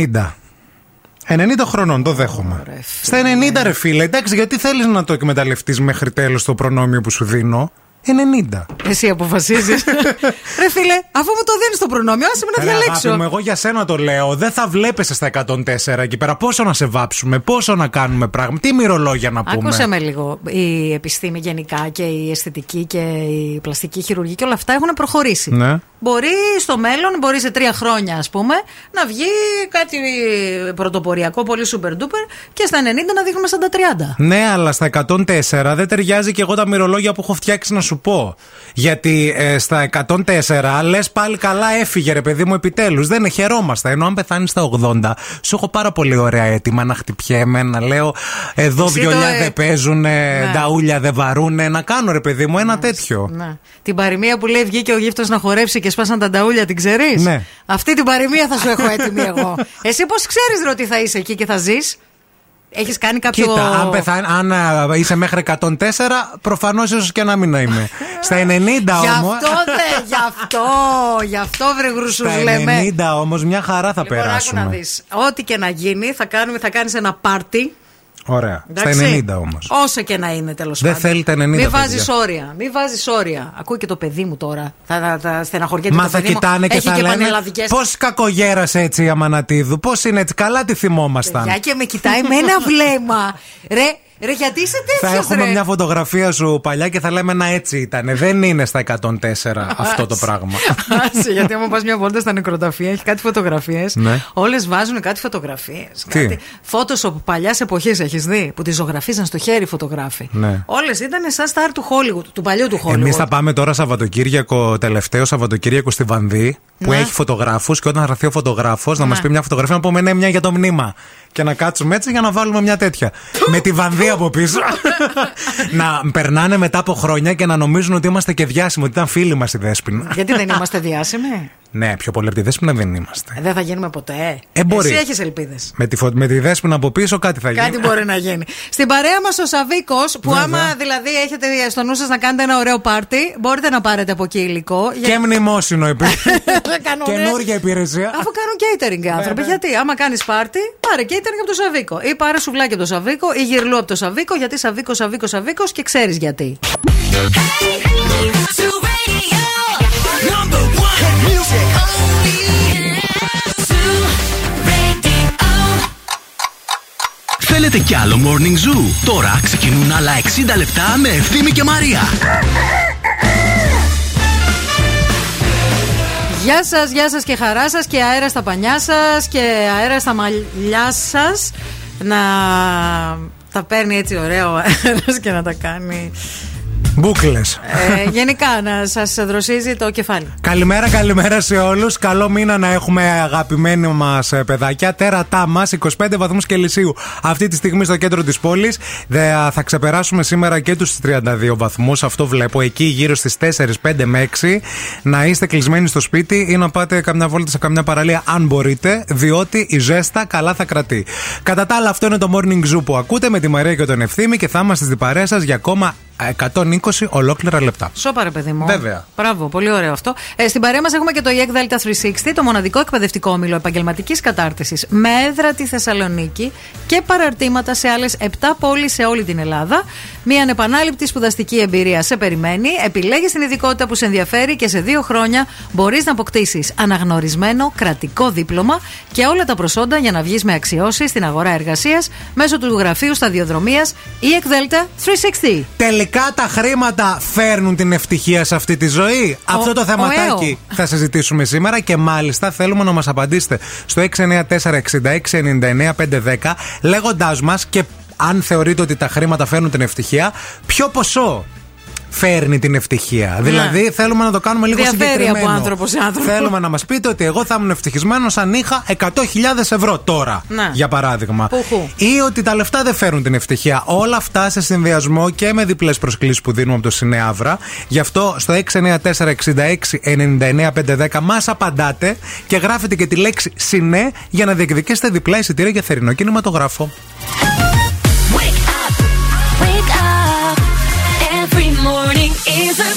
90. 90 χρονών, το δέχομαι. Στα 90 ρε φίλε, εντάξει, γιατί θέλεις να το εκμεταλλευτείς μέχρι τέλος το προνόμιο που σου δίνω; 90. Εσύ αποφασίζεις. Ρε φίλε, αφού μου το δίνεις το προνόμιο, άσε με να Ρε, αγάπη διαλέξω. μου, εγώ για σένα το λέω. Δεν θα βλέπεσαι στα 104 εκεί πέρα. Πόσο να σε βάψουμε, πόσο να κάνουμε πράγμα. Τι μυρολόγια να πούμε. Άκουσε με λίγο. Η επιστήμη γενικά και η αισθητική και η πλαστική χειρουργία και όλα αυτά έχουν προχωρήσει. Ναι. Μπορεί στο μέλλον, μπορεί σε τρία χρόνια, ας πούμε, να βγει κάτι πρωτοποριακό, πολύ super duper και στα 90 να δείχνουμε σαν τα 30. Ναι, αλλά στα 104 δεν ταιριάζει και εγώ τα μυρολόγια που έχω φτιάξει να σου πω. Γιατί ε, στα 104 λες πάλι καλά έφυγε ρε παιδί μου επιτέλους. Δεν είναι, χαιρόμαστε. Ενώ αν πεθάνεις στα 80, σου έχω πάρα πολύ ωραία έτοιμα να χτυπιέμαι, να λέω εδώ Εσύ το, βιολιά ε, δεν παίζουν, ναι. νταούλια δεν βαρούνε. Να κάνω ρε παιδί μου ένα τέτοιο. Ναι. Την παροιμία που λέει βγήκε ο γύφτος να χορέψει και σπάσαν τα νταούλια, την ξέρεις; Ναι. Αυτή την παροιμία θα σου έχω έτοιμη εγώ. Εσύ πώς ξέρεις ρε ότι θα είσαι εκεί και θα ζεις; Έχεις κάνει κάποιο. Κοίτα, αν, πεθάνει, αν α, είσαι μέχρι 104, προφανώς ίσως και να μην είμαι. Στα 90 Γι' όμω. αυτό δε, γι' αυτό, γι' αυτό βρε γρουσούς Στα λέμε. 90 όμως μια χαρά θα Λοιπόν, άκου να περάσουμε. δεις. Ό,τι και να γίνει, θα, κάνουμε, θα κάνεις ένα πάρτι Ωραία. Εντάξει. Στα 90 όμως. Όσο και να είναι τέλος Δεν πάντων. θέλετε 90, Μην παιδιά. βάζεις όρια. Μην βάζεις όρια. Ακούει και το παιδί μου τώρα. Θα, θα, θα στεναχωριέται Μα το θα παιδί μου. κοιτάνε και Έχει θα και λένε πανελλαδικές. Πώς κακογέρασε έτσι η Αμανατίδου, Πώς είναι έτσι, καλά τη θυμόμασταν. Για και με κοιτάει με ένα βλέμμα. Ρε, ρε γιατί είσαι Θα τέτοιο. έχουμε μια φωτογραφία σου παλιά και θα λέμε να έτσι ήταν. Δεν είναι στα 104 αυτό το πράγμα. Άσε, γιατί άμα πας μια βόλτα στα νεκροταφεία, έχει κάτι φωτογραφίες. Ναι. Όλες βάζουν κάτι φωτογραφίες. Τι; Κάτι Photoshop παλιάς εποχή έχεις δει, που τη ζωγραφίζαν στο χέρι οι φωτογράφοι. Ναι. Όλες ήταν σαν στάρ του Hollywood, του παλιού του Hollywood. Εμείς θα πάμε τώρα Σαββατοκύριακο, τελευταίο Σαββατοκύριακο στη Βανδί, που Ναι. έχει φωτογράφους. Και όταν θα έρθει ο φωτογράφος να Ναι. μα πει μια φωτογραφία, να πούμε ναι, μια για το μνήμα. Και να κάτσουμε έτσι για να βάλουμε μια τέτοια. με τη Βανδί από πίσω. να περνάνε μετά από χρόνια και να νομίζουν ότι είμαστε και διάσημοι, ότι ήταν φίλοι μας η Δέσποινα. Γιατί δεν είμαστε διάσημοι; Ναι, πιο πολύ από τη Δέσποινα δεν είμαστε. Ε, Δεν θα γίνουμε ποτέ. Ε, μπορεί. Εσύ έχεις ελπίδες. Με τη, φω- με τη Δέσποινα από πίσω κάτι θα γίνει. Κάτι μπορεί να γίνει. Στην παρέα μας ο Σαβίκο, που Βέβαια. άμα δηλαδή έχετε στο νου σας να κάνετε ένα ωραίο πάρτι, μπορείτε να πάρετε από εκεί υλικό. Και μνημόσυνο επίσης. Κανονίστε. Καινούργια υπηρεσία. Αφού κάνουν catering οι άνθρωποι. Γιατί άμα κάνεις πάρτι, πάρε catering από το Σαβίκο. Ή πάρε σουβλάκι από το Σαβίκο ή γύρο από το Σαβίκο. Γιατί Σαβίκο, Σαβίκο, Σαβίκο και ξέρεις γιατί. Number Θέλετε κι άλλο Morning Zoo; Τώρα ξεκινούν άλλα 60 λεπτά με Ευθύμη και Μαρία. Γεια σας, γεια σας και χαρά σας και αέρα στα πανιά σας και αέρα στα μαλλιά σας. Να τα παίρνει έτσι ωραίο αέρας και να τα κάνει. Μπούκλες. Ε, γενικά να σας δροσίζει το κεφάλι. Καλημέρα, καλημέρα σε όλους. Καλό μήνα να έχουμε αγαπημένοι μας παιδάκια. Τέρατά μας, 25 βαθμούς Κελσίου αυτή τη στιγμή στο κέντρο της πόλης. Θα ξεπεράσουμε σήμερα και τους 32 βαθμούς. Αυτό βλέπω εκεί γύρω στις 4, 5 με 6. Να είστε κλεισμένοι στο σπίτι ή να πάτε καμιά βόλτα σε καμιά παραλία, αν μπορείτε, διότι η ζέστα καλά θα κρατεί. Κατά τα άλλα, αυτό είναι το morning zoo που ακούτε με τη Μαρία και τον Ευθύμη και θα είμαστε στην παρέα σας για ακόμα 120 ολόκληρα λεπτά. Σώπα, ρε παιδί μου. Βέβαια. Μπράβο, πολύ ωραίο αυτό. Ε, στην παρέα μας έχουμε και το EEC Delta 360, το μοναδικό εκπαιδευτικό όμιλο επαγγελματικής κατάρτισης με έδρα τη Θεσσαλονίκη και παραρτήματα σε άλλες 7 πόλεις σε όλη την Ελλάδα. Μια ανεπανάληπτη σπουδαστική εμπειρία σε περιμένει. Επιλέγεις την ειδικότητα που σε ενδιαφέρει και σε δύο χρόνια μπορείς να αποκτήσεις αναγνωρισμένο κρατικό δίπλωμα και όλα τα προσόντα για να βγεις με αξιώσεις στην αγορά εργασίας μέσω του γραφείου σταδιοδρομίας EEC Delta 360. Τελικά τα χρήματα φέρνουν την ευτυχία σε αυτή τη ζωή; Αυτό το ο θεματάκι θα συζητήσουμε σήμερα και μάλιστα θέλουμε να μας απαντήσετε στο 694-6699-510 λέγοντάς μας και αν θεωρείτε ότι τα χρήματα φέρνουν την ευτυχία, ποιο ποσό φέρνει την ευτυχία; Δηλαδή θέλουμε να το κάνουμε λίγο Ναι. Διαφέρει συγκεκριμένο. από άνθρωπο σε άνθρωπο. Θέλουμε να μας πείτε ότι εγώ θα ήμουν ευτυχισμένος αν είχα 100.000 ευρώ τώρα. Ναι. Για παράδειγμα. Πουχου. Ή ότι τα λεφτά δεν φέρουν την ευτυχία. Όλα αυτά σε συνδυασμό και με διπλές προσκλήσεις που δίνουμε από το Σινεάβρα. Γι' αυτό στο 694-66-99-510 μας απαντάτε και γράφετε και τη λέξη Συνέ για να διεκδικήσετε διπλά εισιτήρια για θερινό κινηματογράφο. Is a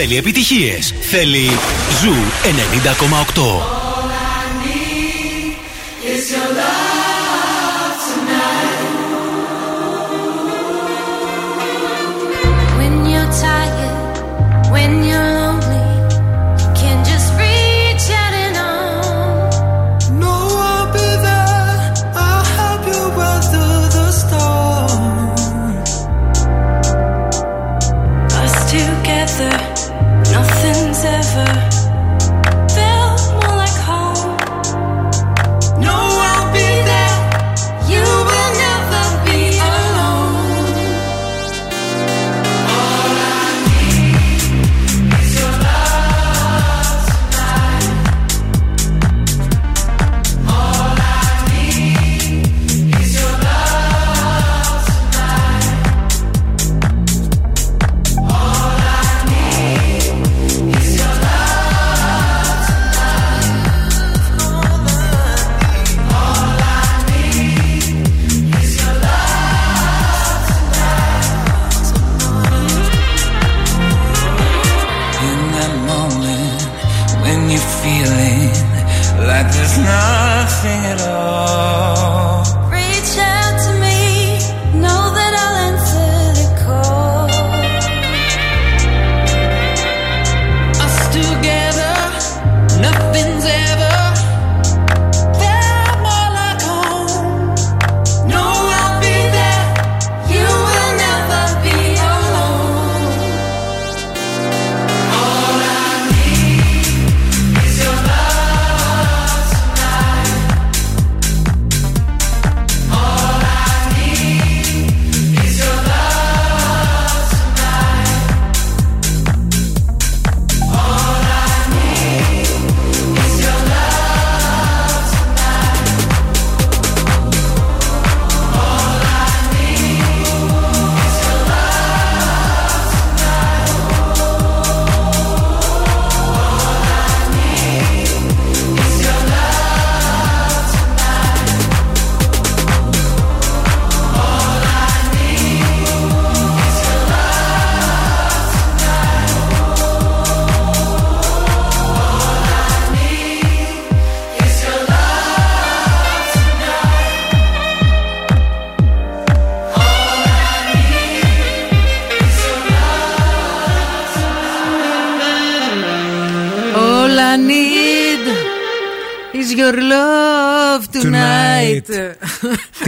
θέλει επιτυχίες. Θέλει Ζου 90,8.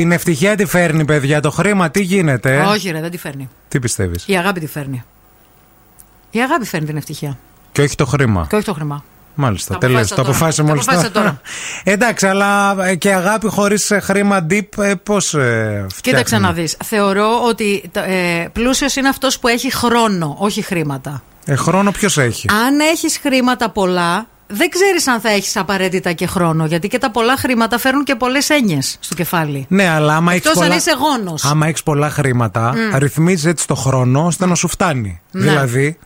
Την ευτυχία τη φέρνει, παιδιά. Το χρήμα τι γίνεται; Όχι, ρε, δεν τη φέρνει. Τι πιστεύεις; Η αγάπη τη φέρνει. Η αγάπη φέρνει την ευτυχία. Και όχι το χρήμα. Και όχι το χρήμα. Μάλιστα, Τα τελείω. αποφάσισα Το τώρα. αποφάσισε Τα μόλις αποφάσισα τώρα. Εντάξει, αλλά ε, και αγάπη χωρίς χρήμα deep, πώς. Ε, Κοίταξε να δεις. Θεωρώ ότι ε, πλούσιος είναι αυτός που έχει χρόνο, όχι χρήματα. Ε, χρόνο ποιος έχει; Αν έχεις χρήματα πολλά, δεν ξέρεις αν θα έχεις απαραίτητα και χρόνο. Γιατί και τα πολλά χρήματα φέρνουν και πολλές έννοιες στο κεφάλι. Ναι, αλλά άμα έχεις Εκτός αν πολλά, είσαι γόνος. άμα έχεις πολλά χρήματα, Μμ. ρυθμίζεις έτσι το χρόνο ώστε να σου φτάνει. Ναι. Δηλαδή,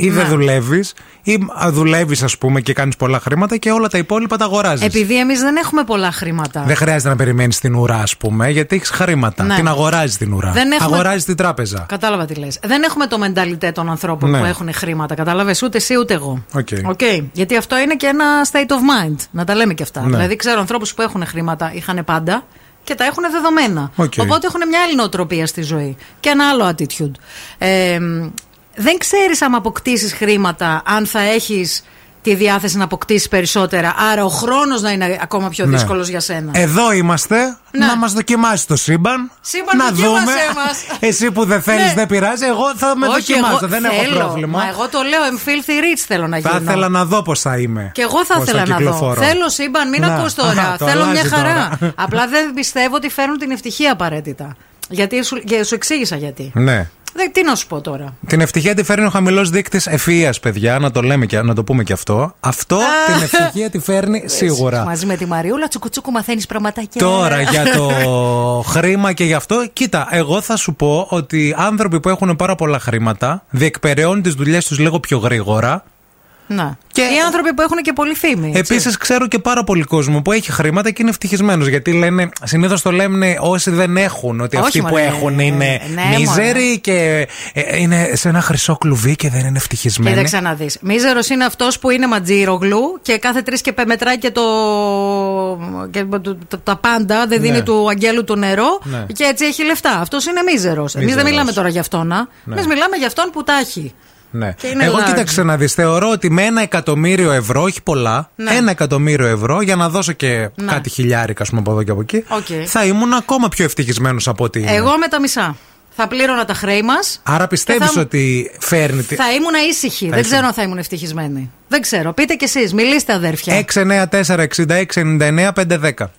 ή δεν Ναι. δουλεύεις, ή δουλεύεις, ας πούμε, και κάνεις πολλά χρήματα και όλα τα υπόλοιπα τα αγοράζεις. Επειδή εμείς δεν έχουμε πολλά χρήματα. Δεν χρειάζεται να περιμένεις την ουρά, ας πούμε, γιατί έχεις χρήματα. Ναι. Την αγοράζεις την ουρά. Δεν έχουμε- Αγοράζεις την τράπεζα. Κατάλαβα τι λες. Δεν έχουμε το mentalité των ανθρώπων Ναι. που έχουν χρήματα. Κατάλαβες; Ούτε εσύ ούτε εγώ. OK. OK. Γιατί αυτό είναι και ένα state of mind. Να τα λέμε και αυτά. Ναι. Δηλαδή, ξέρω ανθρώπους που έχουν χρήματα, είχαν πάντα και τα έχουν δεδομένα. Οκ. Οπότε έχουν μια άλλη νοοτροπία στη ζωή και ένα άλλο attitude. Ε, δεν ξέρεις αν αποκτήσεις χρήματα, αν θα έχεις τη διάθεση να αποκτήσεις περισσότερα. Άρα ο χρόνος να είναι ακόμα πιο Ναι. δύσκολος για σένα. Εδώ είμαστε να μας δοκιμάσει το σύμπαν. Σύμπαν, να δοκίμασέ δούμε. μας. Εσύ που δεν θέλεις, Ναι. δεν πειράζει. Εγώ θα με Όχι, δοκιμάσω. εγώ Δεν έχω θέλω. πρόβλημα. Μα εγώ το λέω, I'm filthy rich θέλω να γίνω. Θα ήθελα να δω πώς θα είμαι. Και εγώ θα Πώς ήθελα να δω. κυκλοφορώ. Θέλω σύμπαν, μην Να. ακούς τώρα. Αχα, το Θέλω μια αλλάζει χαρά. τώρα. Απλά δεν πιστεύω ότι φέρνουν την ευτυχία απαραίτητα. Γιατί σου, και σου εξήγησα γιατί. Ναι. Δεν, τι να σου πω τώρα. Την ευτυχία τη φέρνει ο χαμηλός δείκτης ευφυία, παιδιά, να το, λέμε και, να το πούμε και αυτό. Αυτό την ευτυχία τη φέρνει σίγουρα. Μαζί με τη Μαριούλα, τσουκουτσούκου μαθαίνεις πραγματάκια. Τώρα για το χρήμα και γι' αυτό, κοίτα, εγώ θα σου πω ότι άνθρωποι που έχουν πάρα πολλά χρήματα διεκπεραιώνουν τις δουλειές τους λίγο πιο γρήγορα Να. Και... Οι άνθρωποι που έχουν και πολύ φήμη. έτσι. Επίσης, ξέρω και πάρα πολύ κόσμο που έχει χρήματα και είναι ευτυχισμένος. Γιατί λένε, συνήθως το λένε όσοι δεν έχουν, ότι Όχι, αυτοί που μωρέ. έχουν είναι Ναι, μίζεροι και ε, είναι σε ένα χρυσό κλουβί και δεν είναι ευτυχισμένοι. Κοίταξε να δεις. Μίζερος είναι αυτός που είναι ματζίρογλου και κάθε τρεις και πε- μετράει και, το... και το- το- τα πάντα. Δεν δίνει Ναι. του αγγέλου το νερό Ναι. και έτσι έχει λεφτά. Αυτός είναι μίζερος. Εμείς δεν Μίζερος. μιλάμε τώρα για αυτόν. Ναι. Εμείς μιλάμε για αυτόν που τα έχει. Ναι. Και είναι Εγώ large. κοίταξε να δεις. Θεωρώ ότι με ένα εκατομμύριο ευρώ, όχι πολλά, Ναι. ένα εκατομμύριο ευρώ για να δώσω και Ναι. κάτι χιλιάρικα, ας πούμε, από εδώ και από εκεί, Οκ. θα ήμουν ακόμα πιο ευτυχισμένος από ότι. είμαι. Εγώ με τα μισά. Θα πλήρωνα τα χρέη μας. Άρα πιστεύεις θα- ότι φέρνει. τη- Θα ήμουν ήσυχη. Θα δεν ήσουν. ξέρω αν θα ήμουν ευτυχισμένη. Δεν ξέρω. Πείτε κι εσείς. Μιλήστε, αδέρφια. 694 66 99 510.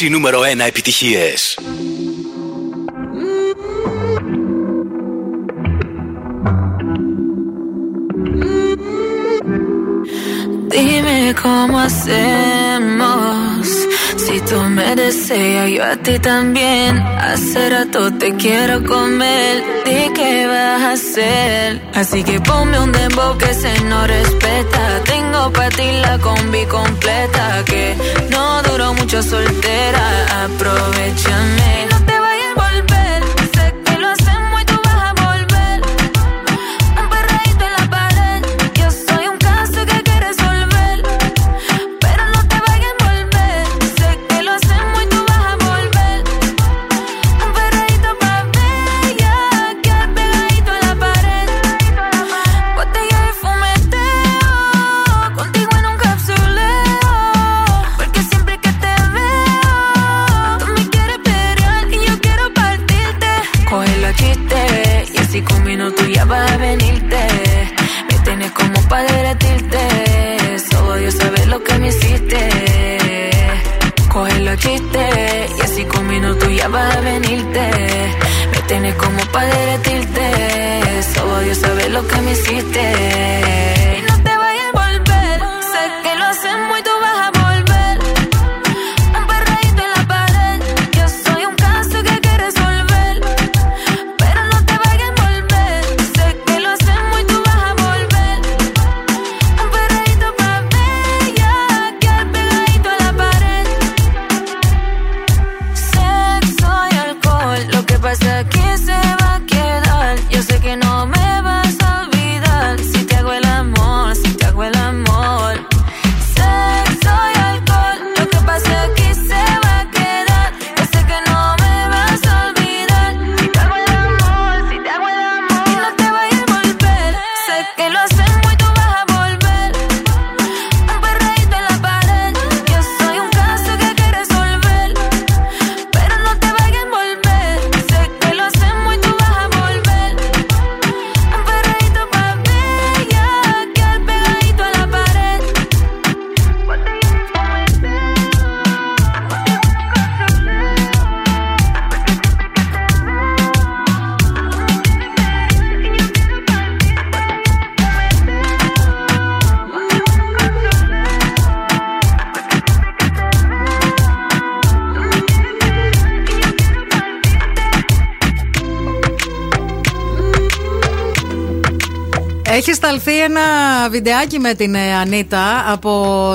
οι νούμερο 1 επιτυχίες. Dime cómo hacemos. Si Si tú me deseas, yo a ti también. Hace rato te quiero comer. ¿De qué vas a hacer? Así que ponme un dembow que se no respeta. Tengo para ti la combi completa. Que no duró mucho soltera. Aprovechame. Βιντεάκι με την ε, Ανίτα από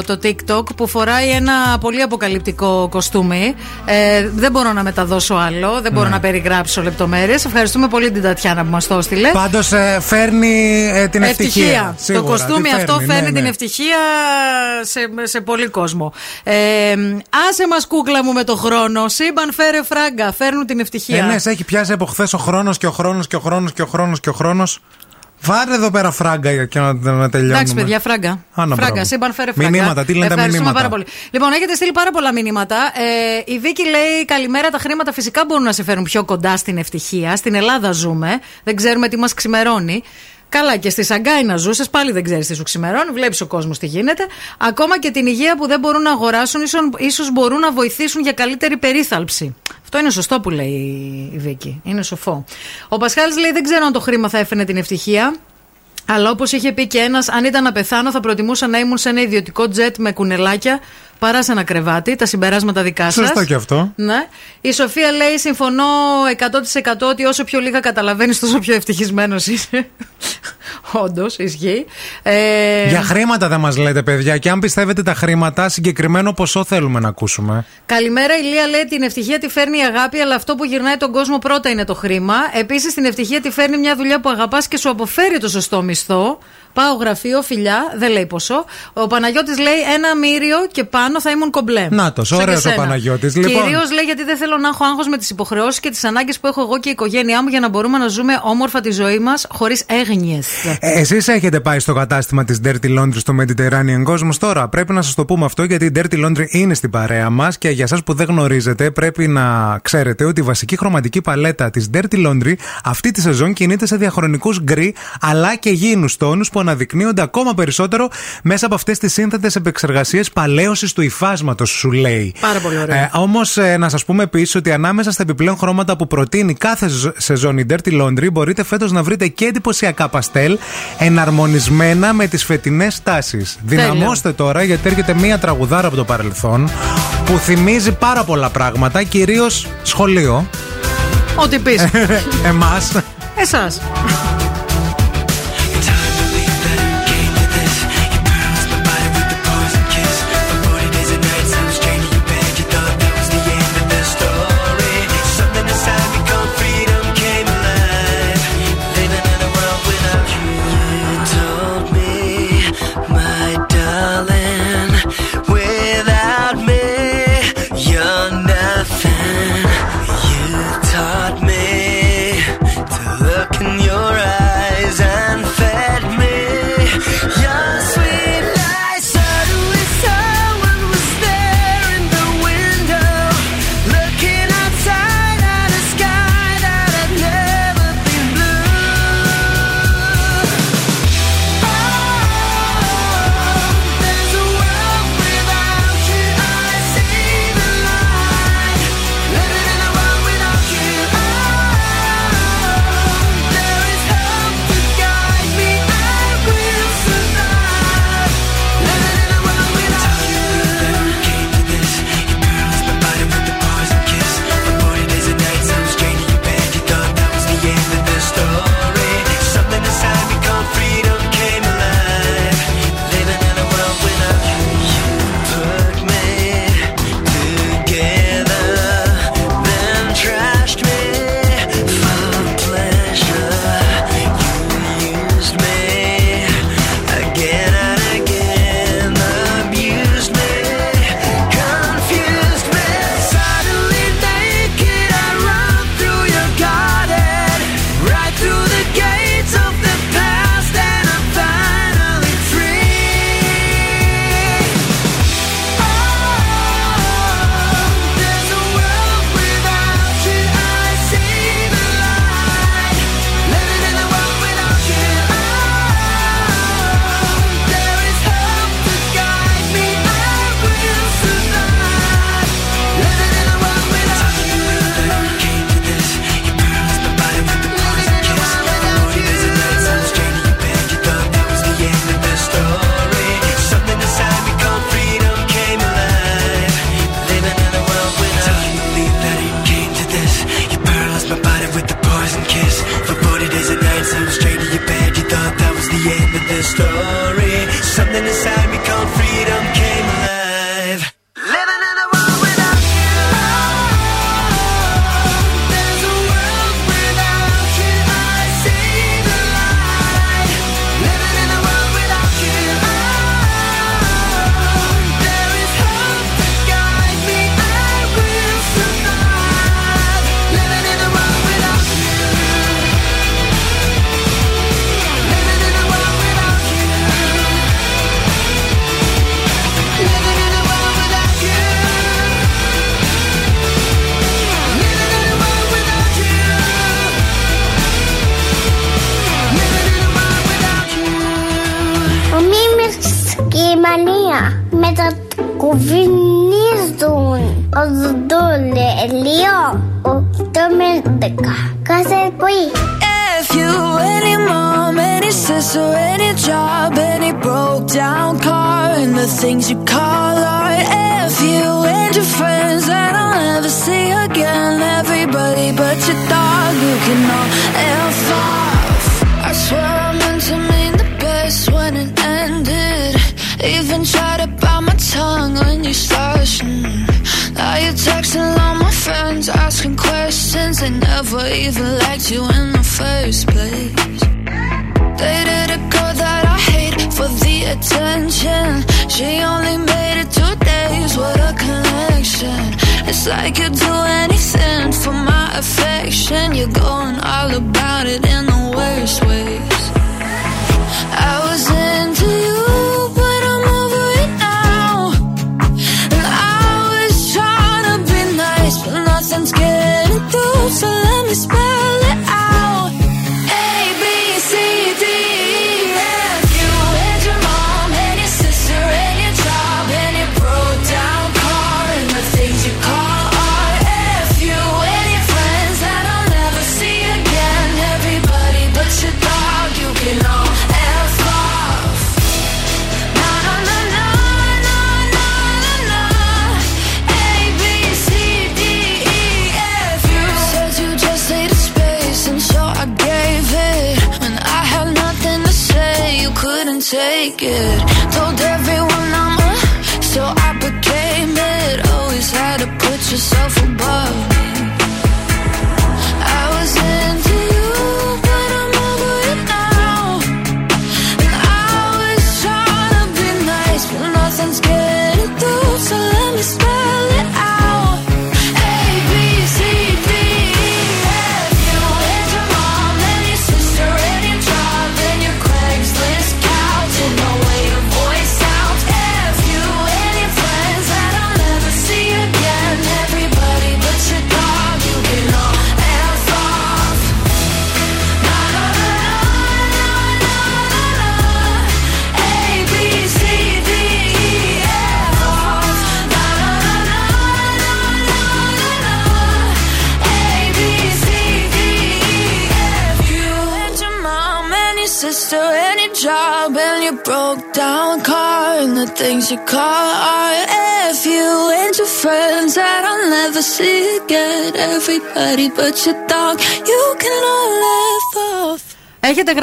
το TikTok που φοράει ένα πολύ αποκαλυπτικό κοστούμι. Ε, δεν μπορώ να μεταδώσω άλλο, δεν μπορώ Ναι. να περιγράψω λεπτομέρειες. Ευχαριστούμε πολύ την Τατιάνα που μας το έστειλε. Πάντως φέρνει ε, την ευτυχία. το Σίγουρα, κοστούμι τη αυτό φέρνει, φέρνει ναι, ναι. την ευτυχία σε, σε πολύ κόσμο. Ε, άσε μας κούκλα μου με το χρόνο. Σύμπαν φέρε φράγκα. Φέρνουν την ευτυχία. Ε, ναι, σε έχει πιάσει από χθες ο χρόνος και ο χρόνος και ο χρόνος και ο χρόνος και ο χρόνος. Βάρε εδώ πέρα φράγκα και να, να τελειώνουμε. Εντάξει, παιδιά, φράγκα. Άνα, φράγκα, μπράβο. σύμπαν φέρε φράγκα. Μηνύματα, τι λένε τα Ευχαριστούμε μηνύματα. πάρα πολύ. Λοιπόν, έχετε στείλει πάρα πολλά μηνύματα. Ε, η Βίκη λέει: Καλημέρα, τα χρήματα φυσικά μπορούν να σε φέρουν πιο κοντά στην ευτυχία. Στην Ελλάδα ζούμε. Δεν ξέρουμε τι μας ξημερώνει. Καλά, και στη Σαγκάη να ζούσες, πάλι δεν ξέρεις τι σου ξημερώνει. Βλέπεις ο κόσμος τι γίνεται. Ακόμα και την υγεία που δεν μπορούν να αγοράσουν, ίσως μπορούν να βοηθήσουν για καλύτερη περίθαλψη. Αυτό είναι σωστό που λέει η Βίκη. Είναι σοφό. Ο Πασχάλης λέει: Δεν ξέρω αν το χρήμα θα έφερε την ευτυχία. Αλλά όπως είχε πει και ένας, αν ήταν να πεθάνω, θα προτιμούσα να ήμουν σε ένα ιδιωτικό τζετ με κουνελάκια παρά σε ένα κρεβάτι. Τα συμπεράσματα δικά σας. Σωστό και αυτό. Ναι. Η Σοφία λέει: Συμφωνώ 100% ότι όσο πιο λίγα καταλαβαίνεις, τόσο πιο ευτυχισμένος είσαι. Όντως, ισχύει. Ε, Για χρήματα δεν μας λέτε, παιδιά. Και αν πιστεύετε τα χρήματα, συγκεκριμένο ποσό θέλουμε να ακούσουμε. Καλημέρα, η Λία λέει: Την ευτυχία τη φέρνει η αγάπη, αλλά αυτό που γυρνάει τον κόσμο πρώτα είναι το χρήμα. Επίσης, την ευτυχία τη φέρνει μια δουλειά που αγαπάς και σου αποφέρει το σωστό μισθό. Πάω γραφείο, φιλιά, δεν λέει ποσό. Ο Παναγιώτης λέει: Ένα μύριο και πάνω θα ήμουν κομπλέ. Νάτος, Σαν και ωραίος ο σένα. Παναγιώτης. Λοιπόν. Κυρίως λέει: Γιατί δεν θέλω να έχω άγχος με τις υποχρεώσεις και τις ανάγκες που έχω εγώ και η οικογένειά μου για να μπορούμε να ζούμε όμορφα τη ζωή μας χωρίς έγνοιες. Εσείς έχετε πάει στο κατάστημα της Dirty Laundry στο Mediterranean Cosmos τώρα. Πρέπει να σας το πούμε αυτό γιατί η Dirty Laundry είναι στην παρέα μας και για εσά που δεν γνωρίζετε, πρέπει να ξέρετε ότι η βασική χρωματική παλέτα της Dirty Laundry αυτή τη σεζόν κινείται σε διαχρονικούς γκρι αλλά και γήινους τόνους που αναδεικνύονται ακόμα περισσότερο μέσα από αυτές τις σύνθετες επεξεργασίες παλαίωσης του υφάσματος, σου λέει. Πάρα πολύ ωραία. Ε, Όμως, να σας πούμε επίσης ότι ανάμεσα στα επιπλέον χρώματα που προτείνει κάθε ζ- σεζόν η Dirty Laundry, μπορείτε φέτος να βρείτε και εντυπωσιακά παστέλ Adele εναρμονισμένα με τις φετινές τάσεις. Δυναμώστε τώρα γιατί έρχεται μία τραγουδάρα από το παρελθόν που θυμίζει πάρα πολλά πράγματα, κυρίως σχολείο. Ό,τι πεις. Εμάς. Εσάς.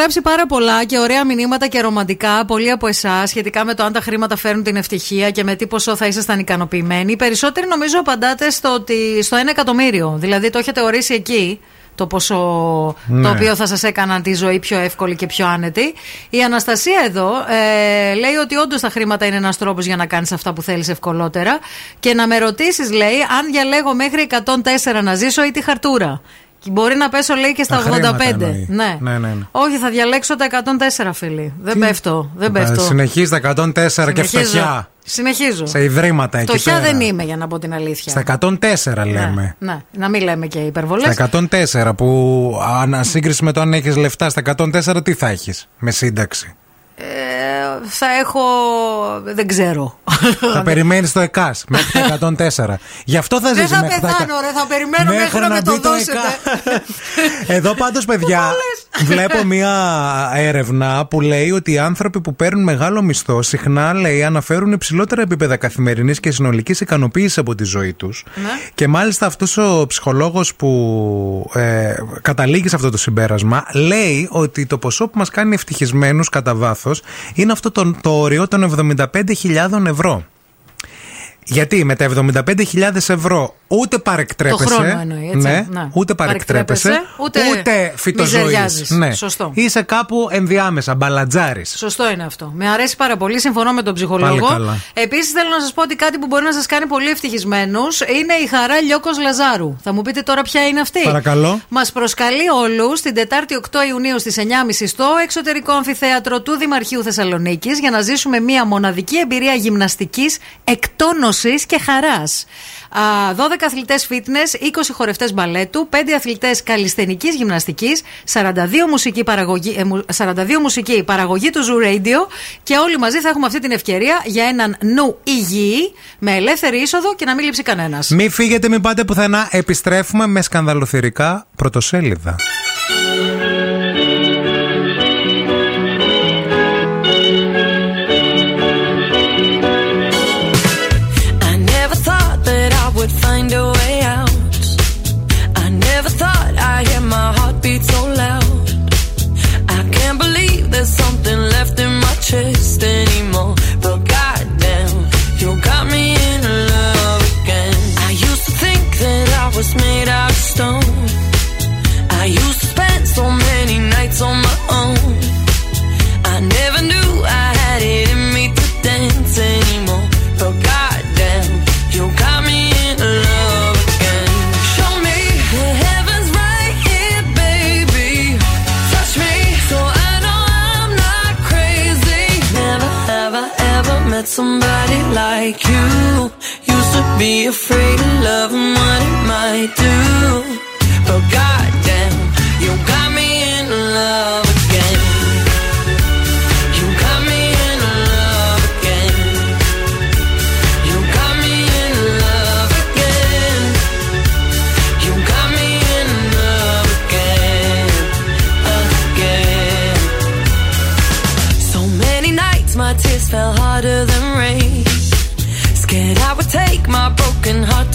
Γράψει πάρα πολλά και ωραία μηνύματα και ρομαντικά, πολλοί από εσάς, σχετικά με το αν τα χρήματα φέρνουν την ευτυχία και με τι ποσό θα ήσασταν ικανοποιημένοι. Οι περισσότεροι νομίζω απαντάτε στο, ότι, στο 1 εκατομμύριο. Δηλαδή το έχετε ορίσει εκεί το ποσό Ναι. το οποίο θα σας έκαναν τη ζωή πιο εύκολη και πιο άνετη. Η Αναστασία εδώ ε, λέει ότι όντως τα χρήματα είναι ένας τρόπος για να κάνεις αυτά που θέλεις ευκολότερα και να με ρωτήσεις λέει αν διαλέγω μέχρι 104 να ζήσω ή τη χαρτούρα. Και Μπορεί να πέσω λέει και στα Τα 85. χρήματα εννοεί. Ναι. Ναι, ναι, ναι. Όχι, θα διαλέξω τα 104, φίλοι. Δεν πέφτω. Δεν πέφτω. Συνεχίζει τα 104 και Συνεχίζω. φτωχιά. Συνεχίζω. Σε ιδρύματα εκεί Φτωχιά πέρα. δεν είμαι, για να πω την αλήθεια. Στα 104 λέμε. Ναι, να μην λέμε και υπερβολές. Στα 104 που ανασύγκριση με το αν έχεις λεφτά, στα 104 τι θα έχεις με σύνταξη; Ε, θα έχω. Δεν ξέρω. θα περιμένεις το ΕΚΑΣ μέχρι τα 104. Γι' αυτό θα Δεν ζήσει θα μέχρι τα πεθάνω, ρε. Θα περιμένω Μέχρι μέχρι να να με το μπει το δώσετε. Εδώ πάντως, παιδιά, βλέπω μία έρευνα που λέει ότι οι άνθρωποι που παίρνουν μεγάλο μισθό συχνά λέει αναφέρουν υψηλότερα επίπεδα καθημερινής και συνολικής ικανοποίησης από τη ζωή τους. Ναι. Και μάλιστα αυτός ο ψυχολόγος που ε, καταλήγει σε αυτό το συμπέρασμα λέει ότι το ποσό που μας κάνει ευτυχισμένους κατά βάθος είναι αυτό το, το όριο των 75.000 ευρώ. Γιατί με τα 75.000 ευρώ ούτε παρεκτρέπεσαι. Το χρόνο εννοεί, έτσι. Ναι, Ναι. ούτε παρεκτρέπεσαι. Παρεκτρέπεσαι, ούτε φυτοζωής. μιζεριάζεις. Ναι. Σωστό. Είσαι κάπου ενδιάμεσα, μπαλατζάρη. Σωστό είναι αυτό. Με αρέσει πάρα πολύ. Συμφωνώ με τον ψυχολόγο. Πάλι καλά. Επίσης, θέλω να σας πω ότι κάτι που μπορεί να σας κάνει πολύ ευτυχισμένους είναι η χαρά Λιώκος Λαζάρου. Θα μου πείτε τώρα ποια είναι αυτή. Παρακαλώ. Μας προσκαλεί όλους την Τετάρτη 8 Ιουνίου στις 9.30 στο εξωτερικό αμφιθέατρο του Δημαρχείου Θεσσαλονίκης για να ζήσουμε μία μοναδική εμπειρία γυμναστικής, εκτόνωσης και χαράς. 12 αθλητές fitness, 20 χορευτές μπαλέτου, 5 αθλητές καλλισθενικής γυμναστικής, 42 μουσική παραγωγή, ε, μου- 42 μουσική παραγωγή του Zoo Radio και όλοι μαζί θα έχουμε αυτή την ευκαιρία για έναν νου υγιή, με ελεύθερη είσοδο και να μην λείψει κανένας. Μην φύγετε, μην πάτε πουθενά. Επιστρέφουμε με σκανδαλοθυρικά πρωτοσέλιδα. Be afraid of love and what it might do. But goddamn, you got me in love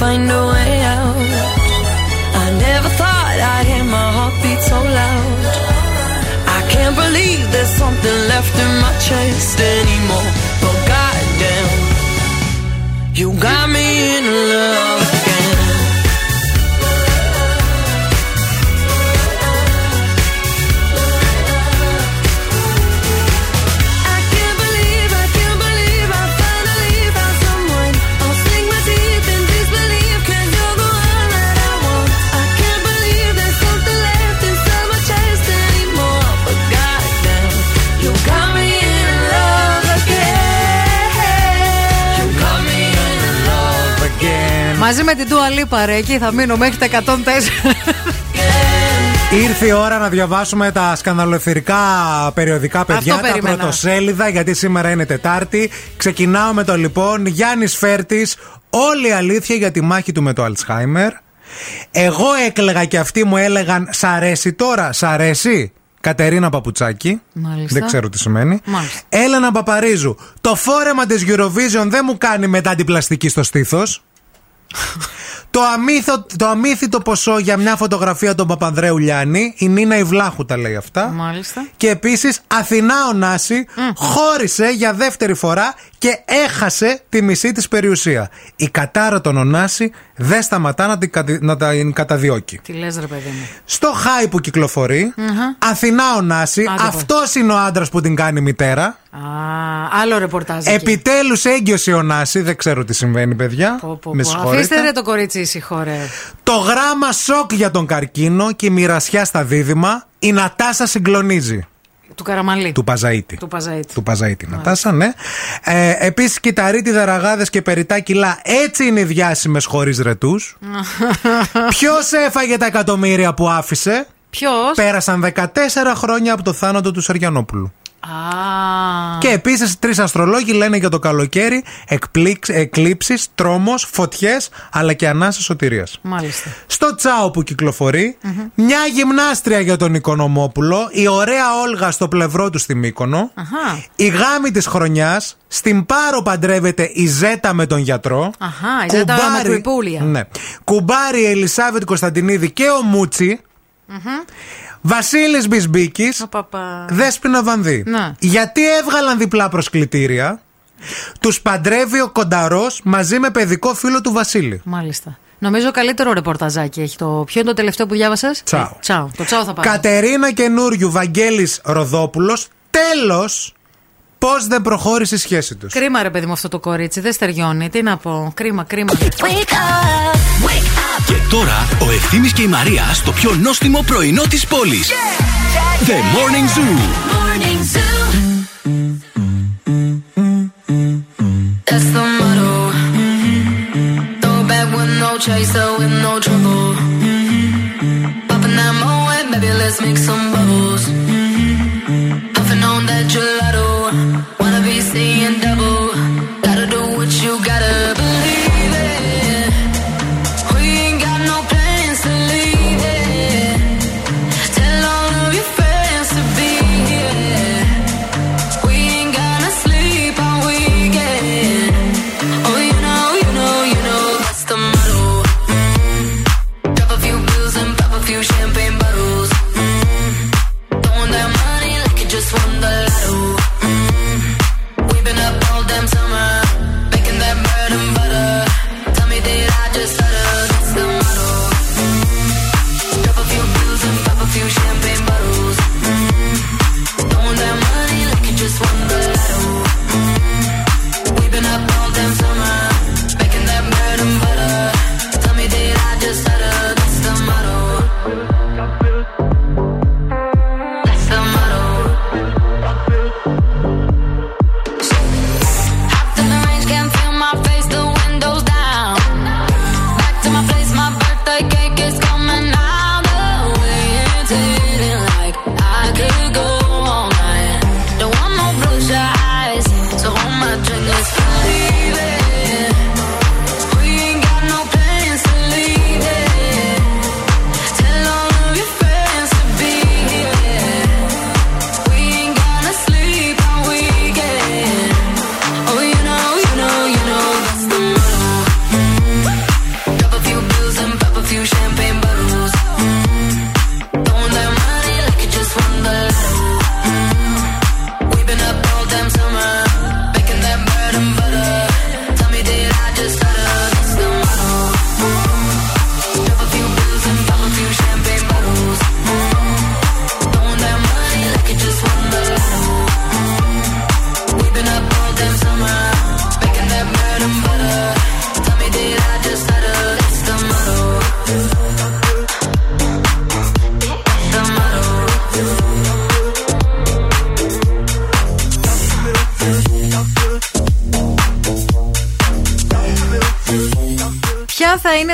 find a way out. I never thought I'd hear my heartbeat so loud. I can't believe there's something left in my chest anymore. But goddamn, you got me in love. Μαζί με την Dua Lipa, ρε, εκεί θα μείνω μέχρι τα 104. Ήρθε η ώρα να διαβάσουμε τα σκανδαλοευθερικά περιοδικά παιδιά, τα περίμενα. πρωτοσέλιδα, γιατί σήμερα είναι Τετάρτη. Ξεκινάω με το λοιπόν Γιάννης Φέρτης. Όλη η αλήθεια για τη μάχη του με το Αλτσχάιμερ. Εγώ έκλεγα και αυτοί μου έλεγαν Σ' αρέσει τώρα, σ' αρέσει. Κατερίνα Παπουτσάκη. Μάλιστα. Δεν ξέρω τι σημαίνει. Μάλιστα. Έλενα Παπαρίζου. Το φόρεμα της Eurovision δεν μου κάνει μετά την πλαστική στο στήθος. Το, αμύθο, το αμύθιτο ποσό για μια φωτογραφία των Παπανδρέου Λιάννη. Η Νίνα Ιβλάχου τα λέει αυτά. Μάλιστα. Και επίσης Αθηνά Ωνάση χώρισε για δεύτερη φορά και έχασε τη μισή της περιουσία. Η κατάρα των Ωνάση δεν σταματά να την, κατη- να την καταδιώκει. Τι λες ρε παιδί μου. Στο χάι που κυκλοφορεί, Μμμ. Αθηνά Ωνάση, Άντε, αυτός είναι ο άντρας που την κάνει μητέρα. Α, άλλο ρεπορτάζ. εκεί. Επιτέλους έγκυος η Ωνάση, δεν ξέρω τι συμβαίνει, παιδιά. Πω, πω, Με πω. συγχωρείτε. Αφήστε ρε το κορίτσι ήσυχο ρε. Το γράμμα σοκ για τον καρκίνο και η μοιρασιά στα δίδυμα. Η Νατάσα συγκλονίζει. Του Καραμαλή. Του Παζαίτη. Του Παζαίτη. Του Παζαίτη, Νατάσα, ναι. Ε, Επίσης, κυταρίτη, δαραγάδε και περιτά κιλά. Έτσι είναι οι διάσημες χωρίς ρετούς. Ποιος έφαγε τα εκατομμύρια που άφησε; Ποιος; Πέρασαν 14 χρόνια από το θάνατο του Σαριανόπουλου. Α. Και επίσης, τρεις αστρολόγοι λένε για το καλοκαίρι εκλήψεις, τρόμος, φωτιές, αλλά και ανάσα σωτηρίας. Μάλιστα. Στο τσάο που κυκλοφορει μια γυμνάστρια για τον Οικονομόπουλο, η ωραία Όλγα στο πλευρό του στη Μύκονο, Αχά. η γάμη της χρονιάς, στην Πάρο παντρεύεται η Ζέτα με τον γιατρό. Αχά, η Ζέτα με του Ιππούλια. Ναι. Κουμπάρι η Ελισάβετ Κωνσταντινίδη και ο Μούτσι. Βασίλης Μπισμπίκης. Παπα. Δέσποινα Βανδύ. Ναι. Γιατί έβγαλαν διπλά προσκλητήρια; Τους παντρεύει ο Κονταρός μαζί με παιδικό φίλο του Βασίλη. Μάλιστα. Νομίζω καλύτερο ρεπορταζάκι έχει το. Ποιο είναι το τελευταίο που διάβασες; Τσάο. Τσάο. Το τσάο θα πάρει. Κατερίνα Καινούριου, Βαγγέλης Ροδόπουλος. Τέλος, πώς δεν προχώρησε η σχέση τους; Κρίμα ρε παιδί μου αυτό το κορίτσι. Δεν στεριώνει. Τι να πω. Κρίμα, κρίμα. Και τώρα ο Ευθύμης και η Μαρία στο πιο νόστιμο πρωινό της πόλης. The Morning Zoo. That's the motto. Throw back with no chaser, with no trouble. Popping that moe, baby, let's make some bubbles. Puffing on that gelato. Wanna be seeing double.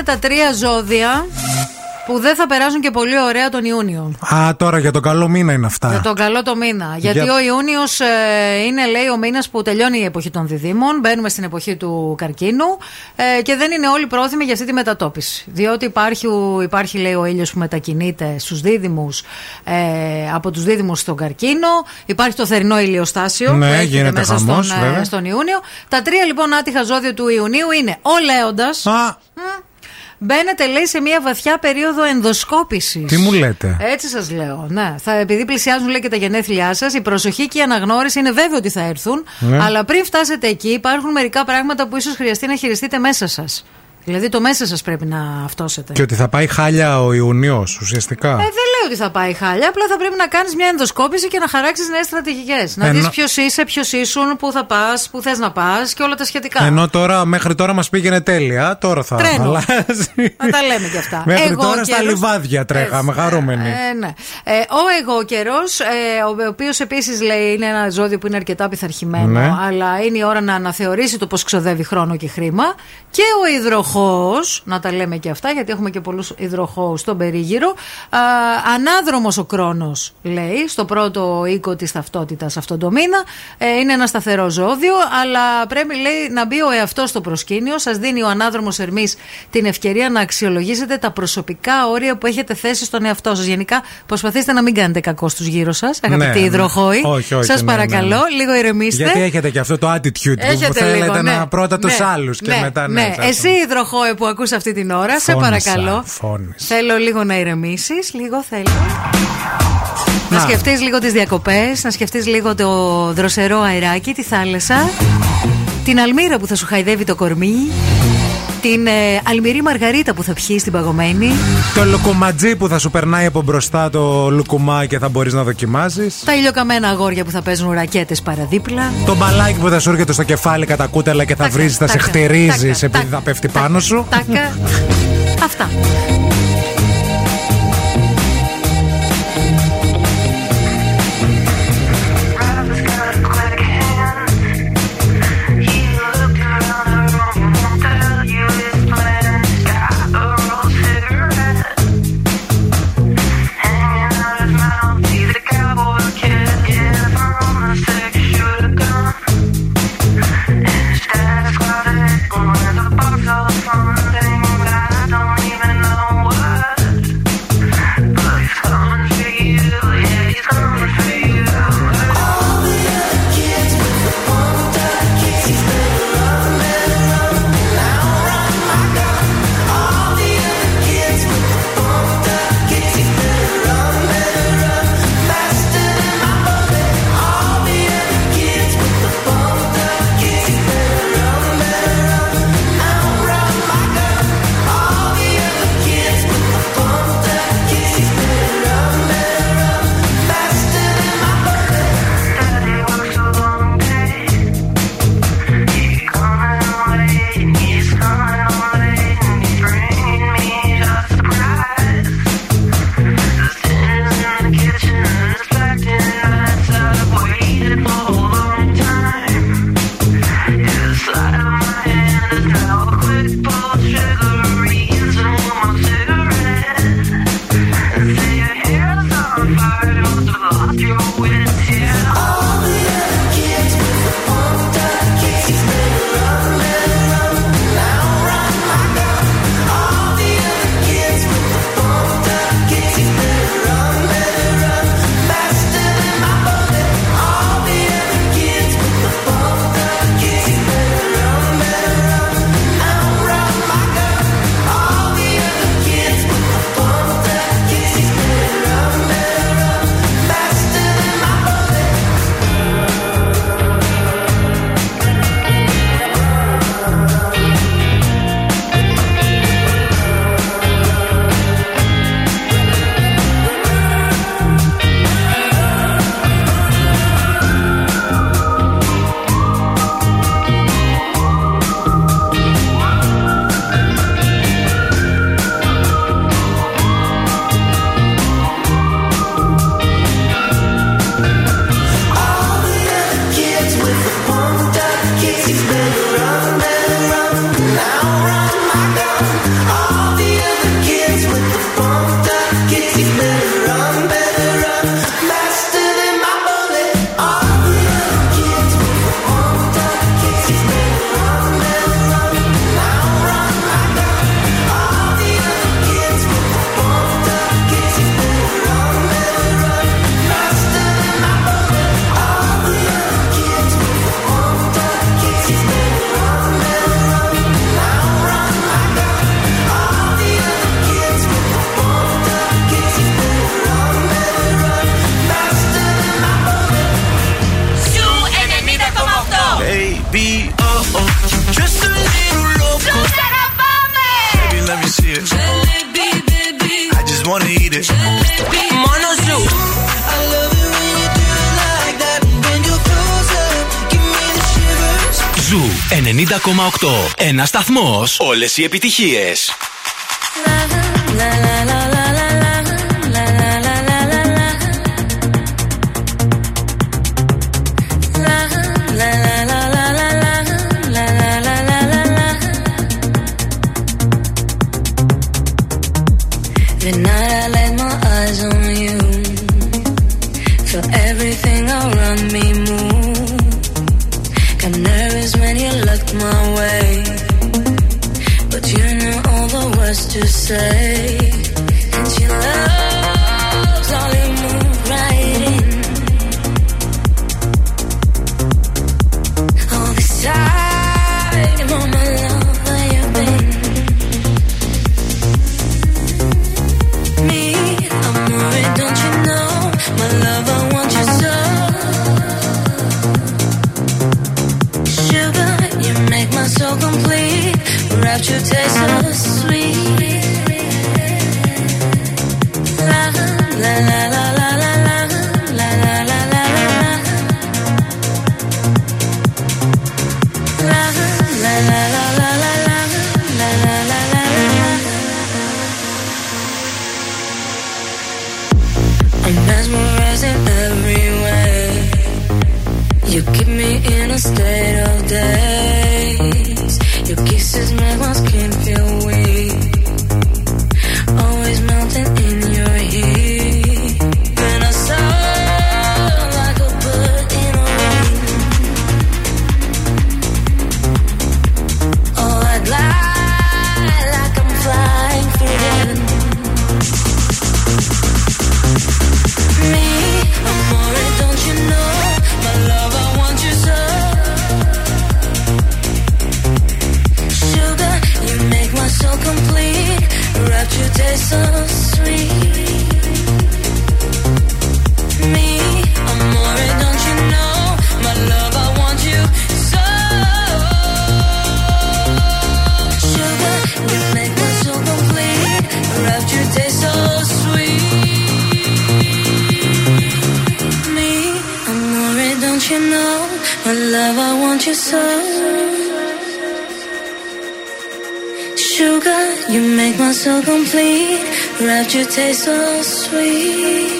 Τα τρία ζώδια που δεν θα περάσουν και πολύ ωραία τον Ιούνιο. Α, τώρα για τον καλό μήνα είναι αυτά. Για τον καλό το μήνα. Γιατί Για- ο Ιούνιος είναι, λέει, ο μήνας που τελειώνει η εποχή των διδήμων. Μπαίνουμε στην εποχή του καρκίνου ε, και δεν είναι όλοι πρόθυμοι για αυτή τη μετατόπιση. Διότι υπάρχει, ο- υπάρχει λέει, ο ήλιος που μετακινείται στους δίδυμους, ε, από τους δίδυμους στον καρκίνο. Υπάρχει το θερινό ηλιοστάσιο Ναι, που έρχεται γίνεται μέσα χαμός, στον, ε, βέβαια. στον Ιούνιο. Τα τρία λοιπόν άτυχα ζώδια του Ιουνίου είναι ο Λέοντας. Μπαίνετε, λέει, σε μια βαθιά περίοδο ενδοσκόπησης. Τι μου λέτε; Έτσι σας λέω. Ναι. Θα, επειδή πλησιάζουν λέει και τα γενέθλιά σας, η προσοχή και η αναγνώριση είναι βέβαιο ότι θα έρθουν. Ναι. Αλλά πριν φτάσετε εκεί, υπάρχουν μερικά πράγματα που ίσως χρειαστεί να χειριστείτε μέσα σας. Δηλαδή το μέσα σας πρέπει να αυτόσετε. Και ότι θα πάει χάλια ο Ιουνιό, ουσιαστικά. Ε, δεν λέω ότι θα πάει χάλια. Απλά θα πρέπει να κάνεις μια ενδοσκόπηση και να χαράξεις νέες στρατηγικές. Να Ενώ- δεις ποιος είσαι, ποιος ήσουν, πού θα πας, πού θες να πας και όλα τα σχετικά. Ενώ τώρα, μέχρι τώρα μας πήγαινε τέλεια, τώρα θα Τρένο. αλλάζει. Να τα λέμε κι αυτά. Μέχρι Εγώ τώρα στα καιρός- λιβάδια τρέχαμε, χαρούμενοι. Ε, ναι. Ε, ο εγώ καιρός, ε, ο οποίος επίσης λέει είναι ένα ζώδιο που είναι αρκετά πειθαρχημένο, Ναι. αλλά είναι η ώρα να αναθεωρήσει το πώς ξοδεύει χρόνο και χρήμα. Και ο υδροχός, να τα λέμε και αυτά, γιατί έχουμε και πολλούς υδροχώους στον περίγυρο. Ανάδρομος ο χρόνο, λέει, στο πρώτο οίκο της ταυτότητας αυτόν το μήνα. Ε, είναι ένα σταθερό ζώδιο, αλλά πρέπει, λέει, να μπει ο εαυτός στο προσκήνιο. Σας δίνει ο ανάδρομος Ερμής την ευκαιρία να αξιολογήσετε τα προσωπικά όρια που έχετε θέσει στον εαυτό σας. Γενικά, προσπαθήστε να μην κάνετε κακό στους γύρω σας, αγαπητοί Ναι, ναι. υδροχόοι. Όχι, όχι, Σας ναι, ναι, παρακαλώ, ναι. λίγο ηρεμήστε. Γιατί έχετε και αυτό το attitude που Έχετε θέλετε λίγο, ναι. να πρώτα τους Ναι, άλλους και ναι, μετά ναι. ναι. σας- Εσύ, υδροχόε που ακούς αυτή την ώρα, σε Φώνησα, παρακαλώ. φώνησα. Θέλω λίγο να ηρεμήσεις, λίγο θέλω. Να, Να. σκεφτείς λίγο τις διακοπές, να σκεφτείς λίγο το δροσερό αεράκι, τη θάλασσα, την αλμύρα που θα σου χαϊδεύει το κορμί, την ε, αλμυρή μαργαρίτα που θα πιει στην παγωμένη, Το λουκουματζί που θα σου περνάει από μπροστά το λουκουμά και θα μπορείς να δοκιμάσει. τα ηλιοκαμένα αγόρια που θα παίζουν ρακέτες παραδίπλα. Το μπαλάκι που θα σου έρχεται στο κεφάλι κατά κούτελα και θα βρίζεις, θα σε τάκα, χτυρίζεις τάκα, επειδή θα πέφτει πάνω σου. Τάκα. Αυτά. Slide my hand and quick pulse bullshit. Ένας σταθμός Όλες οι επιτυχίες. Love, I want you so. Sugar, you make my soul complete. Rapture taste so sweet.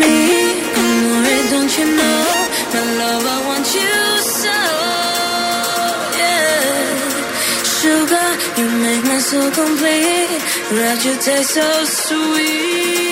Me, amore, don't you know? My love, I want you so. Yeah. Sugar, you make my soul complete. Rapture taste so sweet.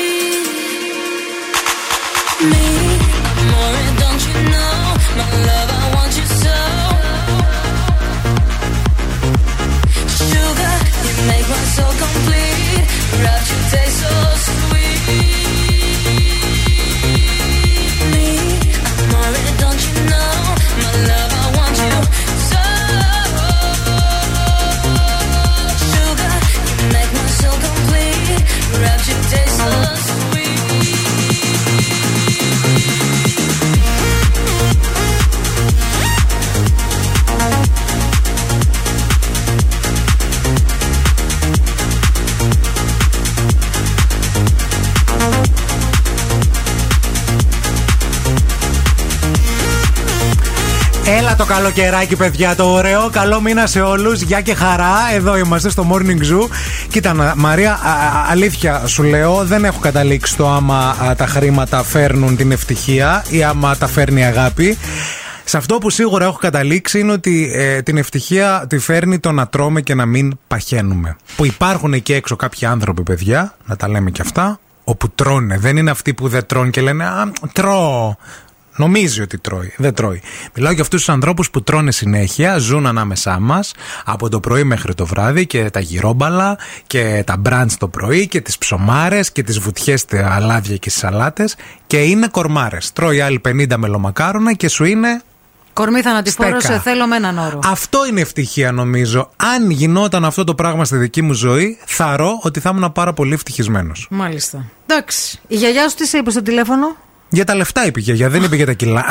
Το καλοκαιράκι, παιδιά, το ωραίο. Καλό μήνα σε όλους. Γεια και χαρά. Εδώ είμαστε στο Morning Zoo. Κοίτα, να- Μαρία, α- α- αλήθεια σου λέω, δεν έχω καταλήξει το άμα α, τα χρήματα φέρνουν την ευτυχία ή άμα τα φέρνει η αγάπη. Σε αυτό που σίγουρα έχω καταλήξει είναι ότι ε, την ευτυχία τη φέρνει το να τρώμε και να μην παχαίνουμε. Που υπάρχουν εκεί έξω κάποιοι άνθρωποι, παιδιά, να τα λέμε και αυτά, όπου τρώνε. Δεν είναι αυτοί που δεν τρώνε και λένε Α, τρώω. Νομίζει ότι τρώει. Δεν τρώει. Μιλάω για αυτούς τους ανθρώπους που τρώνε συνέχεια, ζουν ανάμεσά μας από το πρωί μέχρι το βράδυ και τα γυρόμπαλα και τα μπραντς το πρωί και τις ψωμάρες και τις βουτιές στα αλάδια και στι σαλάτες και είναι κορμάρες. Τρώει άλλοι 50 μελομακάρονα και σου είναι. Κορμί θανατηφόρο, Στέκα. σε θέλω με έναν όρο. Αυτό είναι ευτυχία νομίζω. Αν γινόταν αυτό το πράγμα στη δική μου ζωή, θαρώ ότι θα ήμουν πάρα πολύ ευτυχισμένος. Μάλιστα. Εντάξει. Η γιαγιά σου τι σε είπε στο τηλέφωνο; Για τα λεφτά είπε η γιαγιά, δεν είπε για τα κιλά.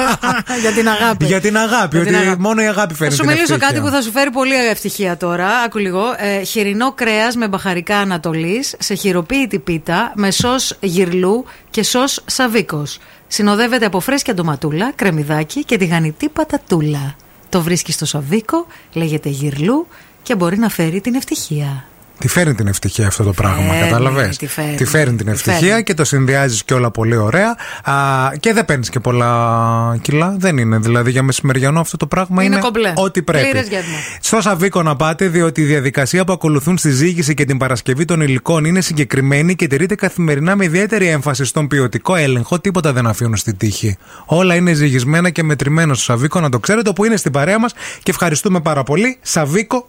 Για την αγάπη. για την αγάπη, Για την ότι αγάπη. μόνο η αγάπη Θα φέρνει σου την μιλήσω ευτυχία. κάτι που θα σου φέρει πολύ ευτυχία τώρα. Άκου λίγο. Ε, χοιρινό κρέας με μπαχαρικά Ανατολής σε χειροποίητη πίτα με σος γυρλού και σος σαβίκος. Συνοδεύεται από φρέσκια ντοματούλα, κρεμμυδάκι και τηγανιτή πατατούλα. Το βρίσκει στο σαβίκο, λέγεται γυρλού και μπορεί να φέρει την ευτυχία. Τη φέρνει την ευτυχία αυτό το πράγμα, Φέρνει, κατάλαβες; τη φέρνει. την Τη ευτυχία φέρνει. και το συνδυάζεις και όλα πολύ ωραία. Α, και δεν παίρνεις και πολλά κιλά. Δεν είναι. Δηλαδή για μεσημεριανό αυτό το πράγμα Είναι είναι, κομπλέ. ό,τι πρέπει. Πλήρες γεύμα. Στο Σαββίκο να πάτε, διότι η διαδικασία που ακολουθούν στη ζήγηση και την παρασκευή των υλικών είναι συγκεκριμένη και τηρείται καθημερινά με ιδιαίτερη έμφαση στον ποιοτικό έλεγχο. Τίποτα δεν αφήνουν στη τύχη. Όλα είναι ζυγισμένα και μετρημένα στο Σαββίκο, να το ξέρετε, που είναι στην παρέα μας και ευχαριστούμε πάρα πολύ. Σαββίκο,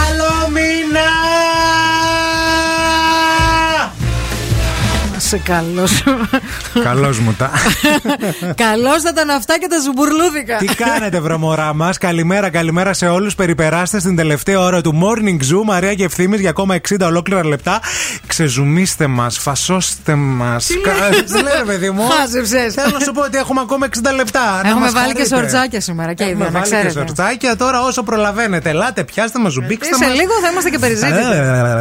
Σε καλό σου. Καλώ μου τα. Καλό θα ήταν αυτά και τα ζουμπουρλούδικα. Τι κάνετε, βρωμορά μα. Καλημέρα, καλημέρα σε όλου. Περιπεράστε στην τελευταία ώρα του Morning Zoo. Μαρία και ευθύνη για ακόμα 60 ολόκληρα λεπτά. Ξεζουμίστε μα, φασώστε μα. Τι λέει, παιδί μου. Χάζεψες. Θέλω να σου πω ότι έχουμε ακόμα 60 λεπτά. Να Έχουμε μας βάλει και χαρείτε. σορτσάκια σήμερα και οι Έχουμε δύο, να βάλει και ξέρετε. σορτσάκια τώρα όσο προλαβαίνετε. Ελάτε, πιάστε μα, ζουμπίξτε Σε μας. λίγο θα είμαστε και περιζήτητοι.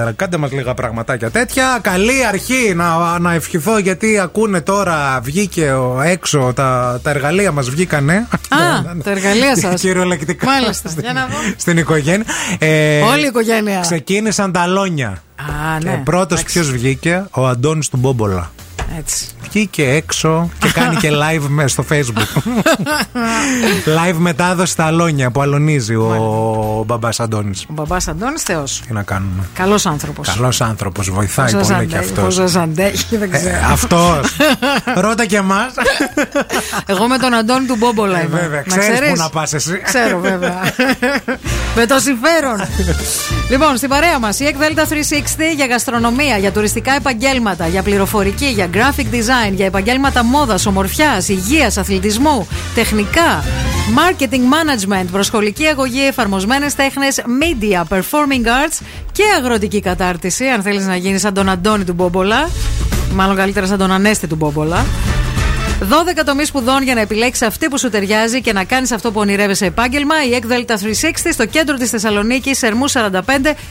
Ε, Κάντε μα λίγα πραγματάκια τέτοια. Καλή αρχή να, να ευχηθώ γιατί ακούνε τώρα βγήκε ο, έξω τα, τα εργαλεία μας βγήκανε. Α, τα εργαλεία σας. Κυριολεκτικά. Μάλιστα. Για να δω. Στην οικογένεια. Ε, Όλη η οικογένεια. Ξεκίνησαν τα λόνια. Α, Και ναι. πρώτος Εντάξει. ποιος βγήκε, ο Αντώνης του Μπόμπολα. Έτσι. Βγήκε έξω και κάνει και live με στο facebook. live μετάδοση στα αλόνια που αλωνίζει ο μπαμπάς Αντώνης. Ο μπαμπάς Αντώνης Θεός. Τι να κάνουμε; Καλός άνθρωπος. Καλός άνθρωπος, βοηθάει πολύ και αυτός. Πόσο αντέχει, δεν ξέρω. Αυτός. Ρώτα και εμάς. Εγώ με τον Αντώνη του Μπόμπολα είμαι. Ε, βέβαια, Να ξέρεις ξέρεις; που να πας εσύ. Ξέρω, βέβαια. με το συμφέρον. λοιπόν, στην παρέα μας η Εκδέλτα 360 για γαστρονομία, για τουριστικά επαγγέλματα, για πληροφορική, για graphic design, για επαγγέλματα μόδας, ομορφιάς, υγείας, αθλητισμού, τεχνικά. Marketing management, προσχολική αγωγή, εφαρμοσμένες τέχνες, media, performing arts και αγροτική κατάρτιση. Αν θέλεις να γίνεις σαν τον Αντώνη του Μπόμπολα, μάλλον καλύτερα σαν τον Ανέστη του Μπόμπολα. 12 τομεί σπουδών για να επιλέξεις αυτή που σου ταιριάζει και να κάνεις αυτό που ονειρεύεσαι επάγγελμα. Η ΕΚΔΕΛΤΑ 360 στο κέντρο της Θεσσαλονίκης, Ερμού 45,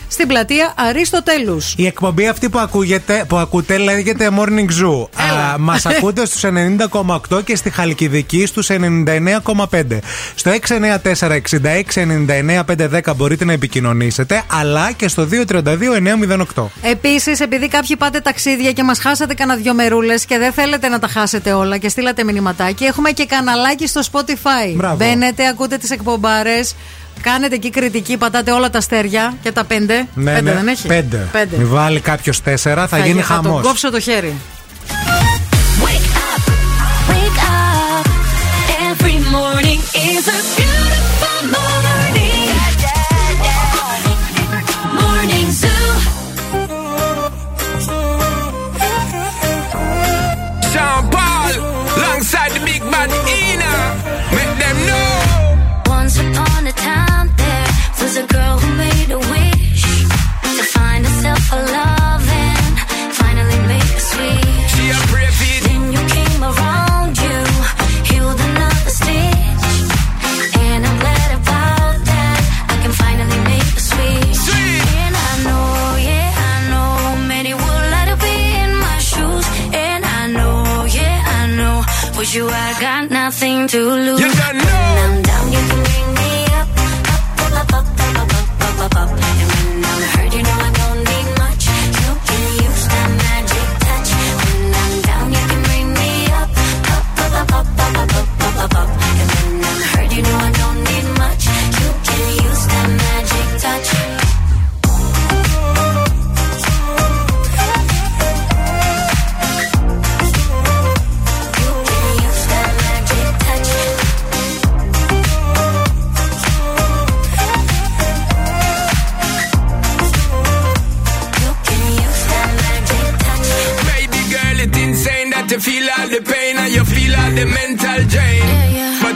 στην πλατεία Αρίστοτέλου. Η εκπομπή αυτή που, ακούγεται, που ακούτε λέγεται Morning Zoo. Μας ακούτε στους 90,8 και στη Χαλκιδική στους 99,5. Στο 694-6699-510 μπορείτε να επικοινωνήσετε, αλλά και στο 232-908. Επίσης, επειδή κάποιοι πάτε ταξίδια και μας χάσατε κανένα δυο μερούλες και δεν θέλετε να τα χάσετε όλα και στείλατε μηνυματάκι, έχουμε και καναλάκι στο Spotify. Μπράβο. Μπαίνετε, ακούτε τις εκπομπάρες. Κάνετε εκεί κριτική, πατάτε όλα τα αστέρια και τα πέντε. πέντε δεν έχει; Ναι, Πέντε. Πέντε. Μη βάλει κάποιος τέσσερα, θα, γίνει Θα χαμός. τον κόψω το χέρι. Wake up. Every morning is a beautiful to lose.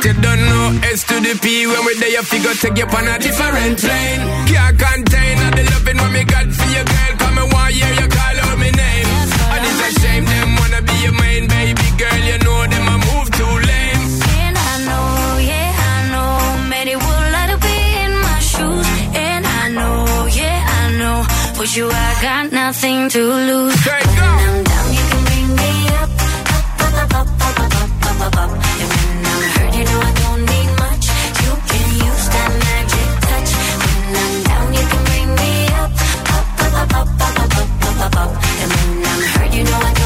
You don't know, S to the P. When we're there, you figure take you on a different plane. Can't contain all the loving when we got for your girl. Come and one hear you call out my name. And it's a shame them wanna be your main baby girl. You know them, I move too lame. And I know, yeah, I know. Many would like to be in my shoes. And I know, yeah, I know. For you, I got nothing to lose. Hey, go. When I'm down, you can bring me. Up, up, up, up, up, up, up, up. up. Up, up. And when I'm hurt, you know I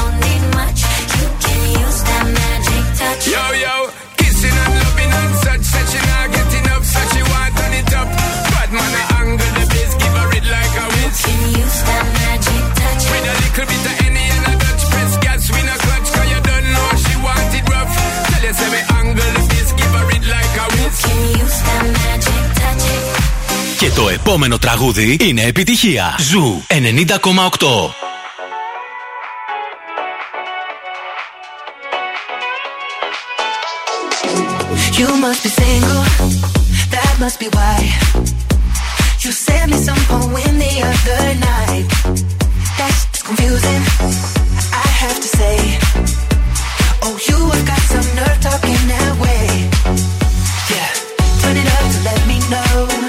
Και το επόμενο τραγούδι είναι επιτυχία. Ζου 90,8. You must be single, that must be why. You sent me some poem the other night. That's confusing, I have to say. Oh, you have got some nerve talking that way. Yeah, turn it up to let me know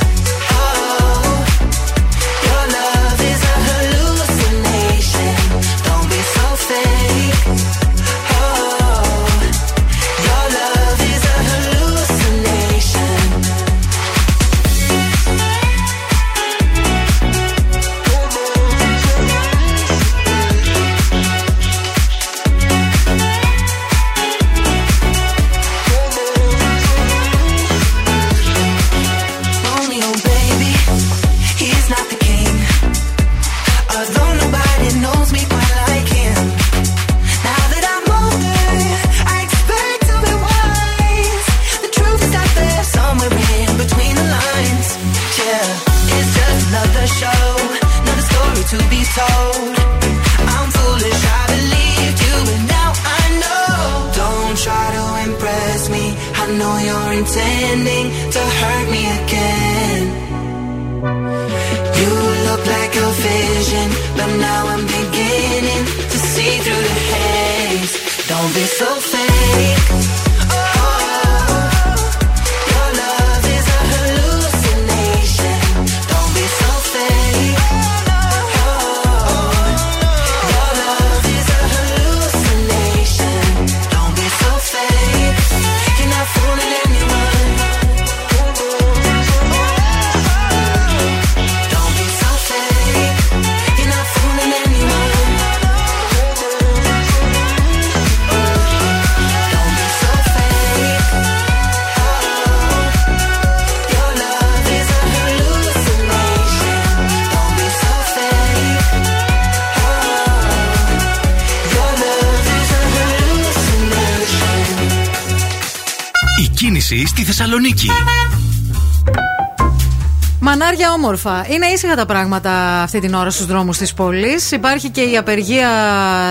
όμορφα. Είναι ήσυχα τα πράγματα αυτή την ώρα στους δρόμους της πόλης. Υπάρχει και η απεργία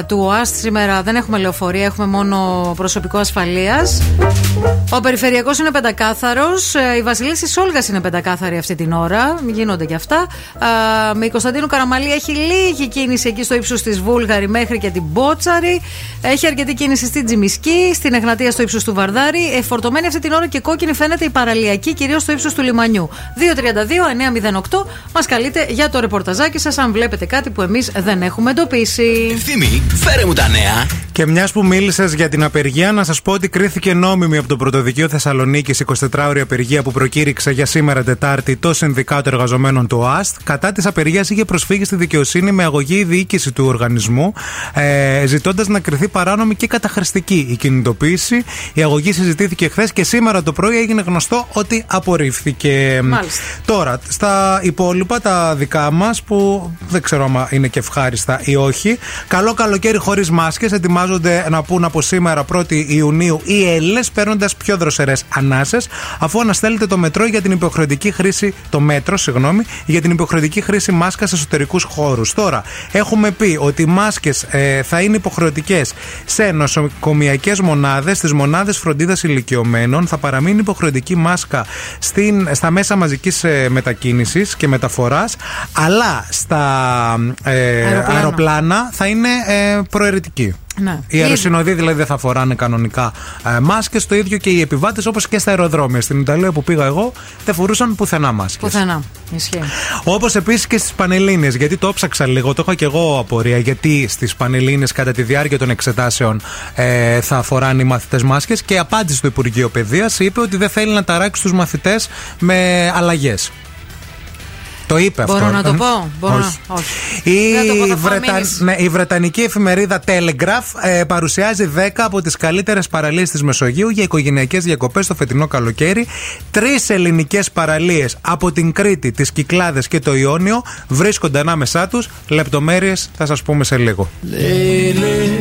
του ΟΑΣΤ σήμερα. Δεν έχουμε λεωφορεία, έχουμε μόνο προσωπικό ασφαλείας. Ο περιφερειακός είναι πεντακάθαρος. Η Βασιλίση Σόλγας είναι πεντακάθαρη αυτή την ώρα. Μην γίνονται και αυτά. Α, Με η Κωνσταντίνου Καραμαλή έχει λίγη κίνηση εκεί στο ύψος της Βούλγαρη μέχρι και την Μπότσαρη. Έχει αρκετή κίνηση στην Τζιμισκή, στην Εγνατία στο ύψος του Βαρδάρη. Ε, φορτωμένη αυτή την ώρα και κόκκινη φαίνεται η παραλιακή, κυρίως στο ύψος του λιμανιού. 232 908 μας καλείτε για το ρεπορταζάκι σας αν βλέπετε κάτι που εμείς δεν έχουμε εντοπίσει. Ευθύμη, φέρε μου τα νέα. Και μιας που μίλησες για την απεργία, να σας πω ότι κρίθηκε νόμιμη από το Πρωτοδικείο Θεσσαλονίκης 24ωρη απεργία που προκήρυξε για σήμερα Τετάρτη το Συνδικάτο Εργαζομένων του ΟΑΣΤ. Κατά της απεργίας είχε προσφύγει στη δικαιοσύνη με αγωγή η διοίκηση του οργανισμού, ε, ζητώντας να κριθεί παράνομη και καταχρηστική η κινητοποίηση. Η αγωγή συζητήθηκε χθες και σήμερα το πρωί έγινε γνωστό ότι απορρίφθηκε. Μάλιστα. Τώρα, στα υπόλοιπα τα δικά μας, που δεν ξέρω αν είναι και ευχάριστα ή όχι. Καλό καλοκαίρι χωρίς μάσκες. Ετοιμάζονται να πούν από σήμερα 1η Ιουνίου οι Έλληνες, παίρνοντας πιο δροσερές ανάσες, αφού αναστέλλεται το μετρό για την υποχρεωτική χρήση. Το μέτρο, συγγνώμη, για την υποχρεωτική χρήση μάσκας σε εσωτερικούς χώρους. Τώρα, έχουμε πει ότι οι μάσκες ε, θα είναι υποχρεωτικές σε νοσοκομιακές μονάδες, στις μονάδες φροντίδας ηλικιωμένων. Θα παραμείνει υποχρεωτική μάσκα στην, στα μέσα μαζικής ε, μετακίνησης και μεταφοράς, αλλά στα ε, Αεροπλάνα. αεροπλάνα θα είναι ε, προαιρετική. Ναι. Οι αεροσυνοδοί δηλαδή δεν θα φοράνε κανονικά ε, μάσκες, το ίδιο και οι επιβάτες όπως και στα αεροδρόμια. Στην Ιταλία που πήγα εγώ δεν φορούσαν πουθενά μάσκες. Πουθενά. Ισχύει. Όπως επίσης και στις Πανελλήνιες γιατί το ψάξα λίγο, το έχω και εγώ απορία. Γιατί στις Πανελλήνιες κατά τη διάρκεια των εξετάσεων ε, θα φοράνε οι μαθητές μάσκες και απάντησε το Υπουργείο Παιδείας είπε ότι δεν θέλει να ταράξει τους μαθητές με αλλαγές. Το είπε Μπορώ αυτό. να το πω; Μπορώ Όχι. να. Όχι. Η, Δεν το πω, θα Βρετα... παραμείνεις. ναι, η Βρετανική εφημερίδα Telegraph ε, παρουσιάζει 10 από τις καλύτερες παραλίες της Μεσογείου για οικογενειακές διακοπές το φετινό καλοκαίρι. Τρεις ελληνικές παραλίες από την Κρήτη, τις Κυκλάδες και το Ιόνιο βρίσκονται ανάμεσά τους. Λεπτομέρειες θα σας πούμε σε λίγο. Lately,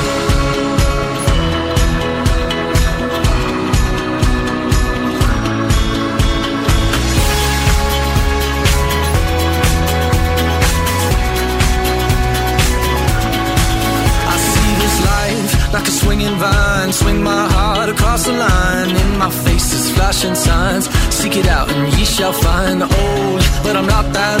fine old, but I'm not that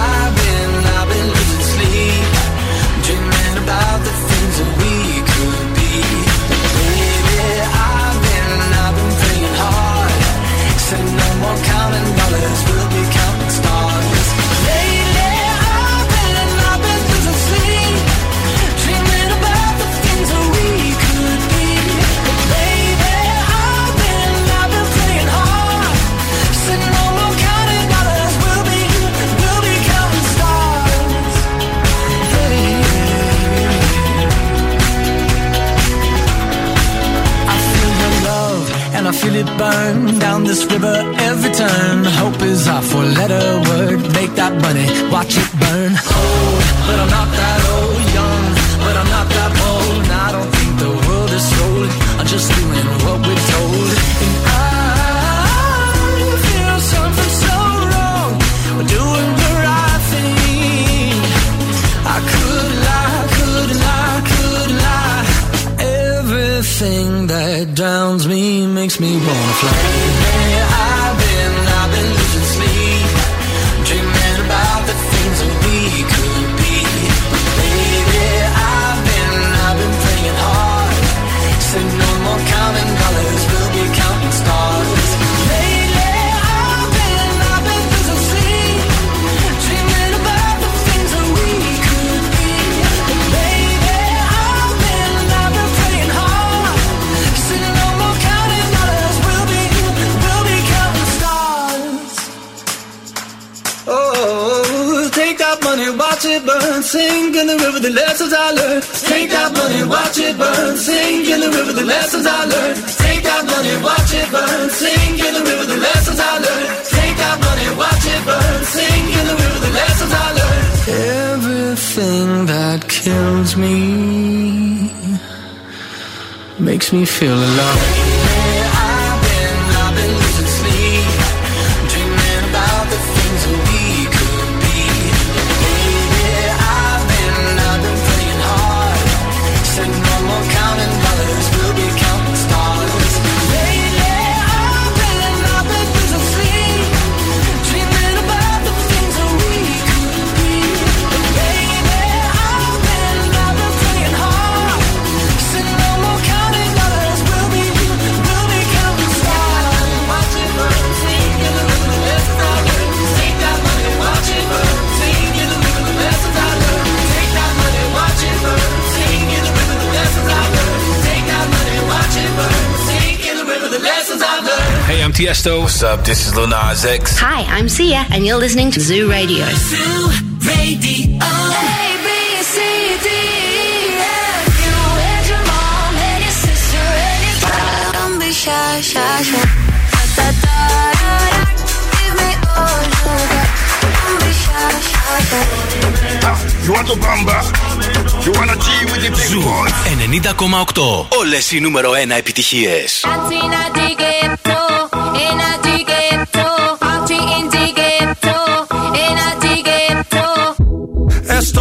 Me makes me feel alive. Tiesto. What's up? This is Lil Nas X. Hi, I'm Sia, and you're listening to Zoo Radio. Zoo Radio. A, B, C, D, E, F. You and your mom and your sister and your Don't be shy, shy, shy. Da, da, da, da, da. Give me all you got. Don't be shy, shy, shy. You want to bamba? You wanna G with the big Ζου boys? 90,8. Όλες οι νούμερο 1 επιτυχίες. Esto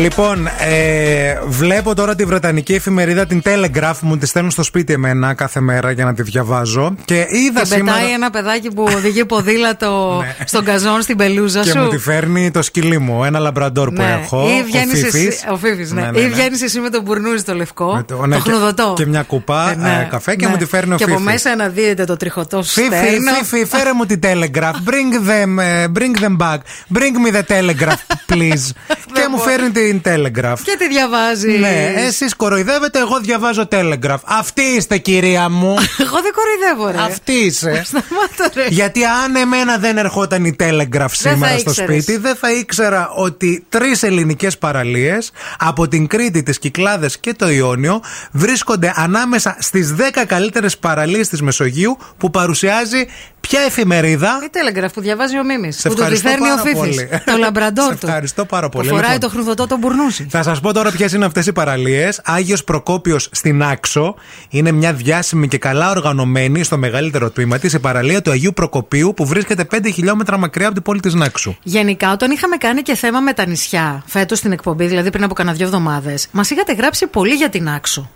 Λοιπόν, ε, βλέπω τώρα τη βρετανική εφημερίδα, την Telegraph, μου τη στέλνουν στο σπίτι εμένα κάθε μέρα για να τη διαβάζω. Και είδα Και σήμερα. πετάει ένα παιδάκι που οδηγεί ποδήλατο στον καζόν στην πελούζα Και σου. μου τη φέρνει το σκυλί μου, ένα λαμπραντόρ που Ναι. έχω. Ή ο βγαίνεις Φίφης. εσύ, ο Φίφης, ναι. Ναι, ναι, Ή ναι. βγαίνεις εσύ με τον μπουρνούζι το λευκό, Με το, ναι, και- χνουδωτό. Και μια κουπά Ε, ναι. ε, καφέ και Ναι. μου τη φέρνει ο Και από Φίφης. μέσα αναδύεται το τριχωτό σου Φίφη, στέρνο. Φίφη, φέρε μου τη Telegraph. Bring them, ε, bring them back. Bring me the Telegraph, please. και μου φέρνει την Telegraph. Και τη διαβάζεις; Ναι, εσείς κοροϊδεύετε, εγώ διαβάζω Telegraph. Αυτή είστε, κυρία μου. Εγώ δεν κοροϊδεύω, ρε. Αυτή είσαι. Σταμάτα, ρε. Γιατί αν εμένα δεν ερχόταν η Telegraph θα σήμερα στο ήξερες. σπίτι, δεν θα ήξερα ότι τρεις ελληνικές παραλίες από την Κρήτη, τις Κυκλάδες και το Ιόνιο βρίσκονται ανάμεσα στις 10 καλύτερες παραλίες της Μεσογείου που παρουσιάζει ποια εφημερίδα; Η Telegraph που διαβάζει ο Μίμης. Σε Που τους τη ευχαριστώ φέρνει ο πάρα Φίφης. πολύ. Το λαμπραντόρ Σε του. ευχαριστώ πάρα Που πολύ. φοράει Λοιπόν, το χνουδωτό τον μπουρνούζι. θα σας πω τώρα ποιες είναι αυτές οι παραλίες. Άγιος Προκόπιος στην Άξο είναι μια διάσημη και καλά οργανωμένη στο μεγαλύτερο τμήμα της η παραλία του Αγίου Προκοπίου που βρίσκεται 5 χιλιόμετρα μακριά από την πόλη της Νάξου. Γενικά, όταν είχαμε κάνει και θέμα με τα νησιά, φέτος στην εκπομπή, δηλαδή πριν από κανένα δύο εβδομάδες, μας είχατε γράψει πολύ για την Άξο.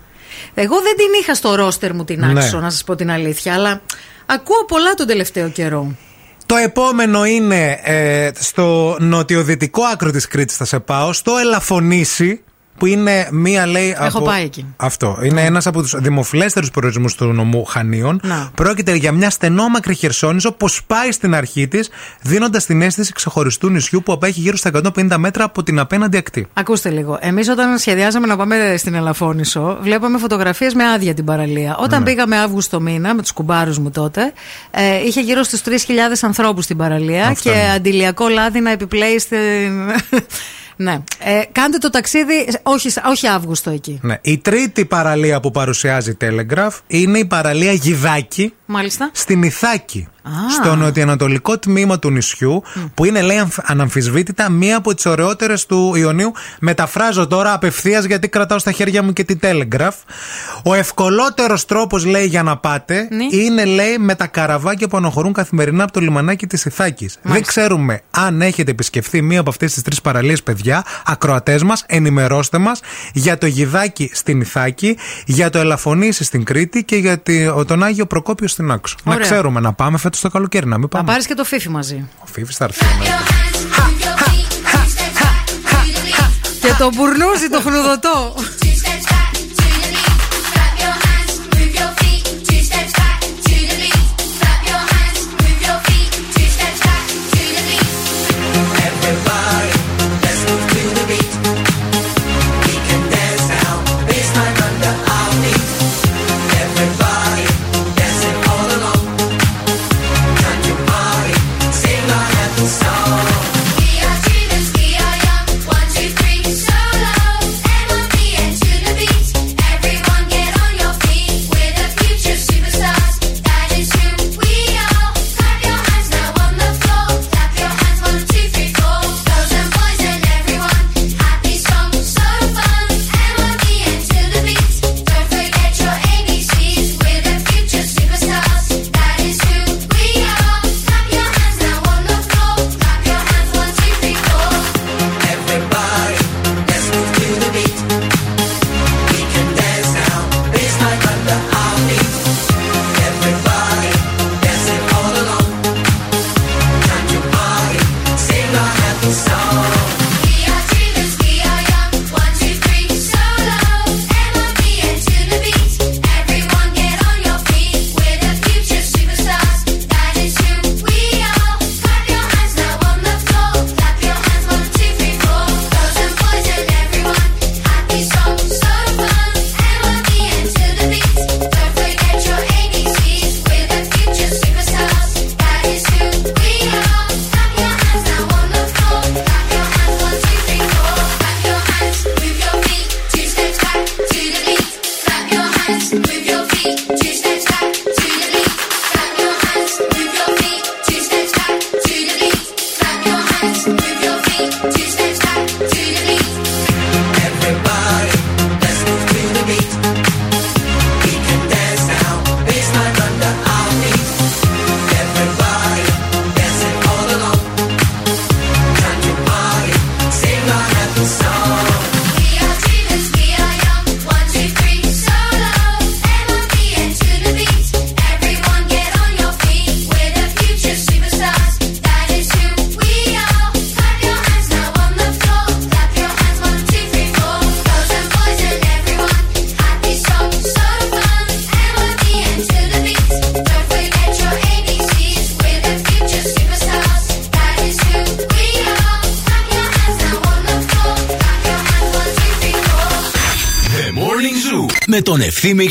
Εγώ δεν την είχα στο ρόστερ μου την Ναι. άξο, να σας πω την αλήθεια, αλλά ακούω πολλά τον τελευταίο καιρό. Το επόμενο είναι ε, στο νοτιοδυτικό άκρο της Κρήτης θα σε πάω, στο Ελαφωνήσι, που είναι μία λέει Έχω από... πάει εκεί. Αυτό. Είναι ένας από τους δημοφιλέστερους προορισμούς του νομού Χανίων. Να. Πρόκειται για μια στενόμακρη χερσόνησο που σπάει στην αρχή της, δίνοντας την αίσθηση ξεχωριστού νησιού που απέχει γύρω στα 150 μέτρα από την απέναντι ακτή. Ακούστε λίγο. Εμείς όταν σχεδιάζαμε να πάμε στην Ελαφώνησο, βλέπαμε φωτογραφίες με άδεια την παραλία. Όταν Ναι. πήγαμε Αύγουστο μήνα με τους κουμπάρους μου τότε, ε, είχε γύρω στους 3.000 ανθρώπους στην παραλία Αυτό και είναι. αντιλιακό λάδι να επιπλέει στην. Ναι. Ε, κάντε το ταξίδι, όχι, όχι Αύγουστο εκεί. Ναι. Η τρίτη παραλία που παρουσιάζει Telegraph είναι η παραλία Γιδάκη Μάλιστα. στην Ιθάκη. Α. Στο νοτιοανατολικό τμήμα του νησιού, που είναι, λέει, αμφ- αναμφισβήτητα μία από τις ωραιότερες του Ιωνίου. Μεταφράζω τώρα απευθείας γιατί κρατάω στα χέρια μου και τη Telegraph. Ο ευκολότερος τρόπος, λέει, για να πάτε είναι, λέει, με τα καραβάκια που αναχωρούν καθημερινά από το λιμανάκι της Ιθάκης. Δεν ξέρουμε αν έχετε επισκεφθεί μία από αυτές τις τρεις παραλίες, παιδιά, ακροατές μας, ενημερώστε μας για το γιδάκι στην Ιθάκη, για το Ελαφωνήσι στην Κρήτη και για τη- τον Άγιο Προκόπιο στην Άξο. Να Ωραία. ξέρουμε να πάμε φέτος το καλοκαίρι, να μην Θα πάμε. πάρει και το φίφι μαζί. Ο Φίβης θα έρθει. Και το μπουρνούζι το χνουδωτό.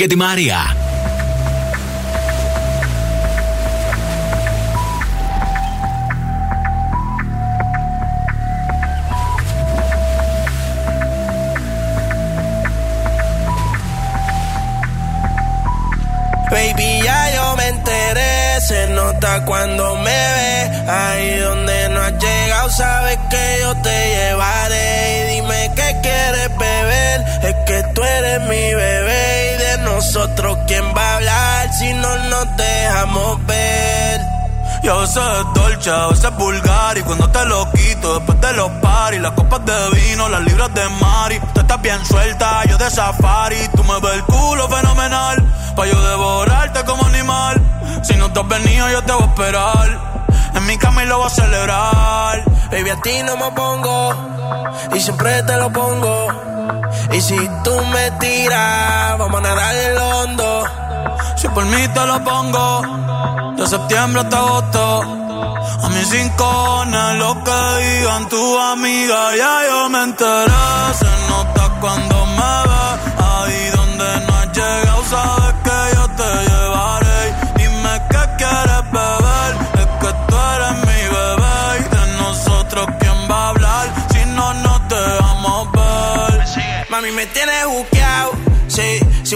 Ευθύμη και τη Μαρία.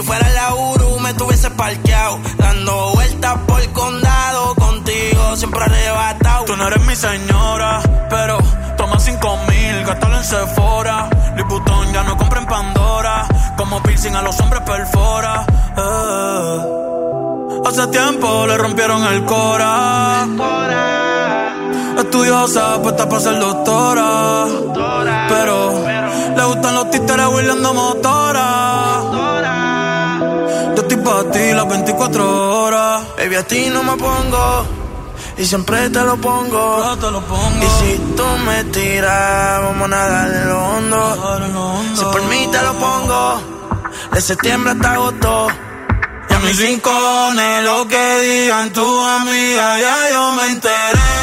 Fuera la Uru me tuviese parqueado. Dando vueltas por el condado contigo, siempre arrebatado. Tú no eres mi señora, pero toma cinco mil, gástalo en Sephora. Liputón ya no compra en Pandora, como piercing a los hombres perfora. eh. Hace tiempo le rompieron el cora. Estudiosa, puesta para ser doctora. Pero le gustan los títeres huirleando motora. Las 24 horas. Baby, a ti no me pongo y siempre te lo pongo. Y si tú me tiras, vamos a nadar en lo hondo. Si por mí te lo pongo, de septiembre hasta agosto. Y a mis rincones, lo que digan tu amiga, ya yo me enteré.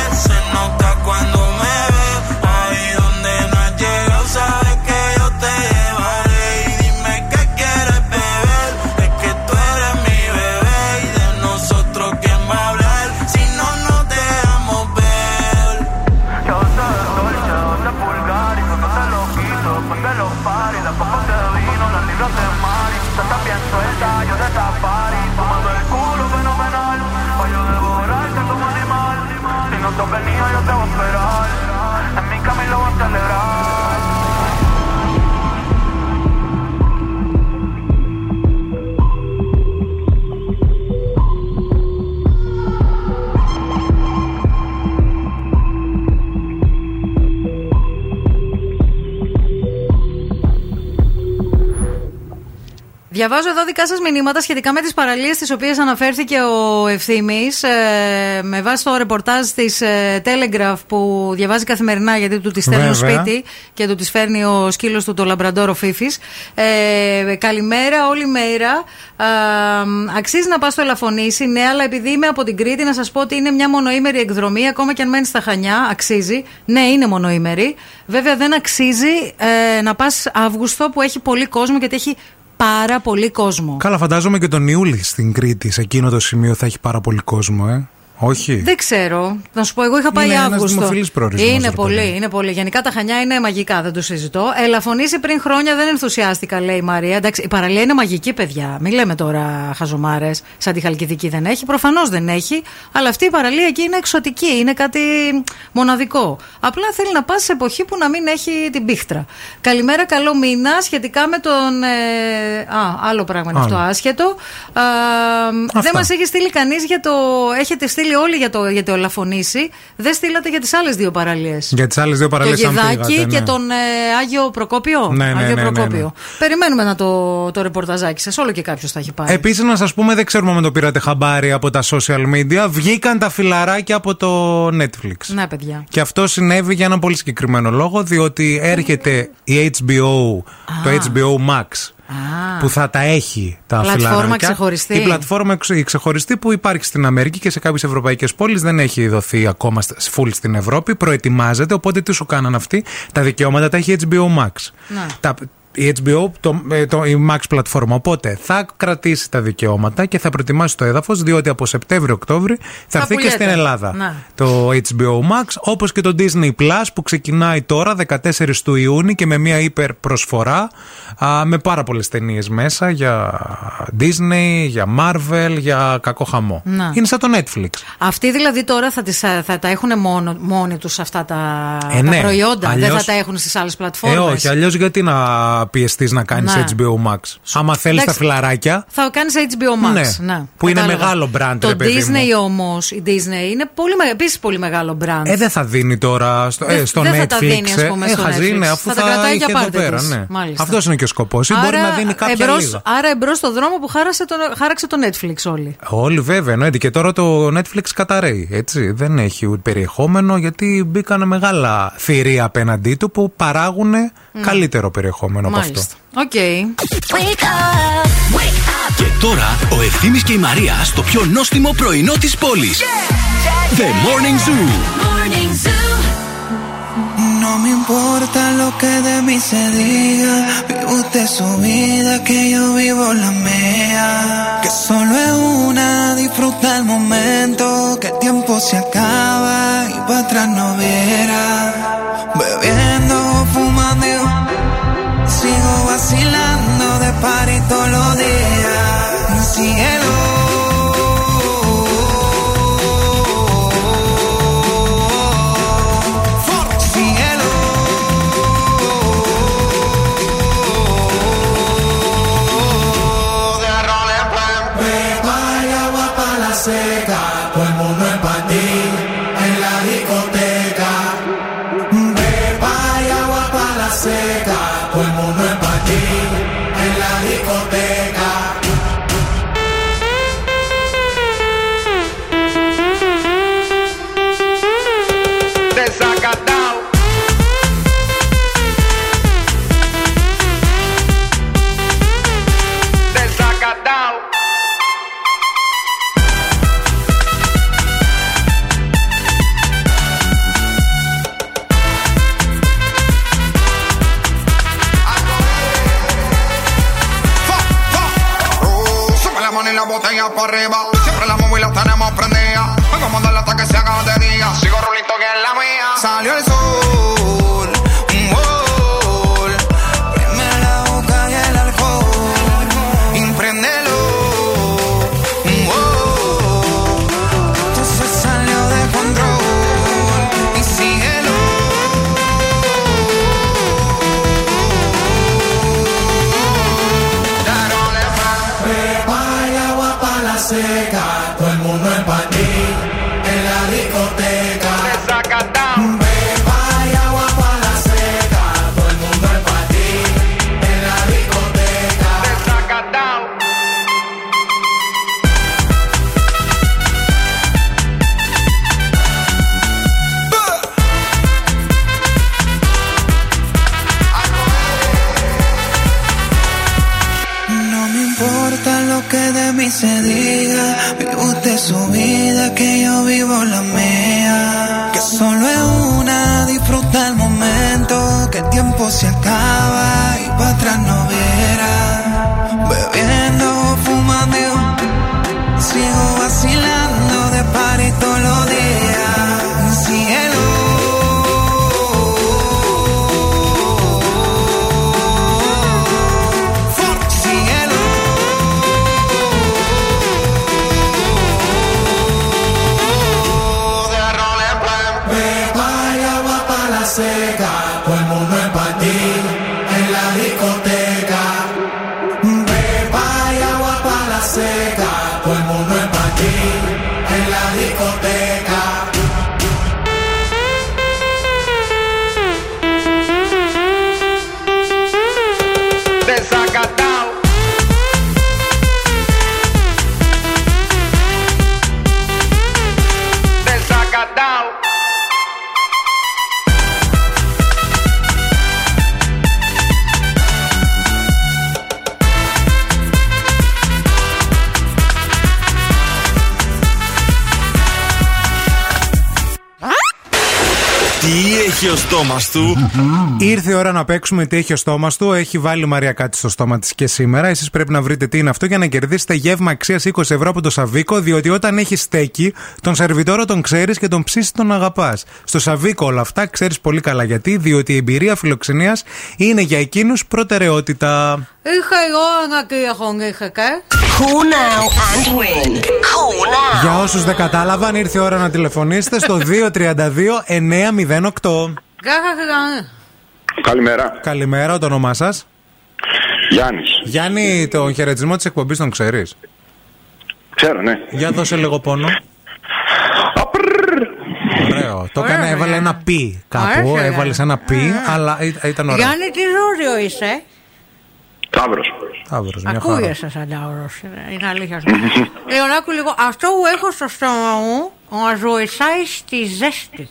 Διαβάζω εδώ δικά σας μηνύματα σχετικά με τις παραλίες τις οποίες αναφέρθηκε ο Ευθύνη. Ε, με βάση το ρεπορτάζ της ε, Telegraph που διαβάζει καθημερινά γιατί του τη στέλνει Βέβαια. σπίτι και του τη φέρνει ο σκύλος του, το λαμπραντόρο Φίφης. Ε, καλημέρα, όλη μέρα. Ε, αξίζει να πας στο Ελαφωνήσι, ναι, αλλά επειδή είμαι από την Κρήτη, να σας πω ότι είναι μια μονοήμερη εκδρομή, ακόμα και αν μένεις στα Χανιά, αξίζει. Ναι, είναι μονοήμερη. Βέβαια, δεν αξίζει ε, να πας Αύγουστο που έχει πολύ κόσμο γιατί έχει πάρα πολύ κόσμο. Καλά, φαντάζομαι και τον Ιούλη στην Κρήτη, σε εκείνο το σημείο θα έχει πάρα πολύ κόσμο, ε. Όχι. Δεν ξέρω. Να σου πω, εγώ είχα πάει Είναι ένας Αύγουστο. δημοφιλής προορισμός, Είναι ρε πολύ, παιδί. είναι πολύ. Γενικά τα χανιά είναι μαγικά, δεν το συζητώ. Ελαφωνήσει πριν χρόνια δεν ενθουσιάστηκα, λέει η Μαρία. Εντάξει, η παραλία είναι μαγική, παιδιά. Μην λέμε τώρα χαζομάρες. Σαν τη Χαλκιδική δεν έχει. Προφανώς δεν έχει. Αλλά αυτή η παραλία εκεί είναι εξωτική. Είναι κάτι μοναδικό. Απλά θέλει να πας σε εποχή που να μην έχει την πίχτρα. Καλημέρα, καλό μήνα. Σχετικά με τον. Ε, α, άλλο πράγμα είναι αυτό, Άλλο. άσχετο. Α, δεν μας έχει στείλει κανείς για το. Έχετε στείλει όλοι για το, για το Ελαφωνήσι. Δεν στείλατε για τις άλλες δύο παραλίες. Για τις άλλες δύο Το παραλίε αν Γεδάκι πήγατε, και ναι. τον ε, Άγιο Προκόπιο; Ναι, ναι, Άγιο ναι, ναι, Προκόπιο. ναι. Περιμένουμε να το, το ρεπορταζάκι σας. Όλο και κάποιος θα έχει πάρει. Επίσης, να σας πούμε, δεν ξέρουμε αν το πήρατε χαμπάρι από τα social media. Βγήκαν τα φιλαράκια από το Netflix. Ναι, παιδιά. Και αυτό συνέβη για ένα πολύ συγκεκριμένο λόγο, διότι έρχεται η HBO, το HBO Max, που θα τα έχει τα Πλατφόρμα φιλαράκια. ξεχωριστή. Η πλατφόρμα εξ- η ξεχωριστή που υπάρχει στην Αμερική και σε κάποιες ευρωπαϊκές πόλεις δεν έχει δοθεί ακόμα στα- full στην Ευρώπη. Προετοιμάζεται, οπότε τι σου κάναν αυτοί; Τα δικαιώματα τα έχει HBO Max. Ναι. Τα, η HBO, το, ε, το, η Max πλατφόρμα. Οπότε θα κρατήσει τα δικαιώματα και θα προετοιμάσει το έδαφος, διότι από Σεπτέμβριο-Οκτώβριο θα, Θα έρθει και πουλιέται. στην Ελλάδα Ναι. το HBO Max, όπως και το Disney Plus που ξεκινάει τώρα 14 του Ιούνιου και με μια υπερπροσφορά α, με πάρα πολλές ταινίες μέσα για Disney, για Marvel, για κακό χαμό. Ναι. Είναι σαν το Netflix. Αυτοί δηλαδή τώρα θα, τις, θα τα έχουν μόνο, μόνοι τους αυτά τα, Ε, τα ναι. προϊόντα. Δεν Αλλιώς- θα τα έχουν στις άλλες Ε, πλατφόρμες όχι, αλλιώς γιατί να θα πιεστείς να κάνεις Ναι. HBO Max. Άμα θέλεις τα Εντάξει. φιλαράκια. Θα κάνεις HBO Max. Ναι, Ναι, που είναι κατάλαβα. μεγάλο brand, Το ρε παιδί μου. Disney όμως, η Disney είναι πολύ, μεγα- επίσης πολύ μεγάλο brand. Ε, δεν θα δίνει τώρα στο, ε, Δεν- στο δεν Netflix. θα τα δίνει, ας πούμε, ε, στο χαζή είναι, Netflix. αφού Θα θα, τα κρατάει είχε για εδώ πάρτι πέρα. της. Ναι. Μάλιστα. Αυτός είναι και ο σκοπός. Ή μπορεί να δίνει κάποια εμπρός, λίγα. άρα εμπρός στο δρόμο που χάρασε το, χάραξε το Netflix όλοι. Όλοι βέβαια εννοείται. Και τώρα το Netflix καταραίει. Έτσι. Δεν έχει ούτε περιεχόμενο γιατί μπήκαν μεγάλα θηρία απέναντί του που παράγουν καλύτερο περιεχόμενο από αυτό. Μάλιστα. Οκ. Και τώρα ο Ευθύμης και η Μαρία στο πιο νόστιμο πρωινό της πόλης. The Morning Zoo. No me importa lo que de mí se diga, vive usted su vida, que yo vivo la mía. Que solo es una, disfruta el momento, que el tiempo se acaba y para atrás no viera. Bebiendo, party todos los días. Cielo. Cielo. Στόμα του. Ήρθε η ώρα να παίξουμε τι έχει ο στόμα του. Έχει βάλει η Μαρία κάτι στο στόμα της και σήμερα. Εσείς πρέπει να βρείτε τι είναι αυτό για να κερδίσετε γεύμα αξίας 20 ευρώ από το Σαβίκο. Διότι όταν έχεις στέκει, τον σερβιτόρο τον ξέρεις και τον ψήσεις τον αγαπάς. Στο Σαβίκο όλα αυτά ξέρεις πολύ καλά γιατί. Διότι η εμπειρία φιλοξενίας είναι για εκείνους προτεραιότητα. Είχα εγώ ένα κρύο είχα κα. Call now and win. Call now; Για όσους δεν κατάλαβαν, ήρθε η ώρα να τηλεφωνήσετε στο 232-908. Γάχα Καλημέρα. Καλημέρα, το όνομά σας; Γιάννης. Γιάννη, τον χαιρετισμό της εκπομπής τον ξέρεις; Ξέρω, ναι. Για δώσε λίγο πόνο. Ωραίο. Το έκανε, έβαλε ένα πι κάπου. Ωραία. Έβαλες ένα πι, αλλά ή- ήταν ωραίο. Γιάννη, τι ζώδιο είσαι; Ταύρο. Ταύρος, μια χαρά. Ακούγεσαι σαν ταύρος, είναι- Είναι αλήθεια. Ιωνάκου λίγο, αυτό που έχω στο στόμα μου μας βοηθάει στη ζέστη.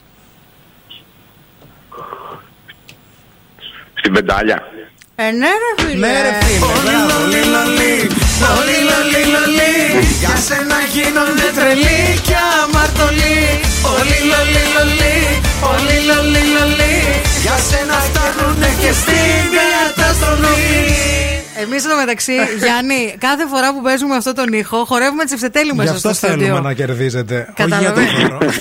Στην πεντάλια. Ε, ναι ρε φίλε. Ναι, ρε φίλε, μπράβο. Λολί, λολί, λολί Για σένα γίνονται τρελή και αμαρτωλή Όλοι λολί, λολί Όλοι λολί, λολί Για σένα φτάνουνε και στην καταστροφή Εμείς εδώ μεταξύ, Γιάννη, κάθε φορά που παίζουμε αυτό τον ήχο, χορεύουμε τσιφτετέλη Γι' μέσα στο αυτό θέλουμε στούντιο. να κερδίζετε. Όχι για το Καταλαβαίνω. χώρο.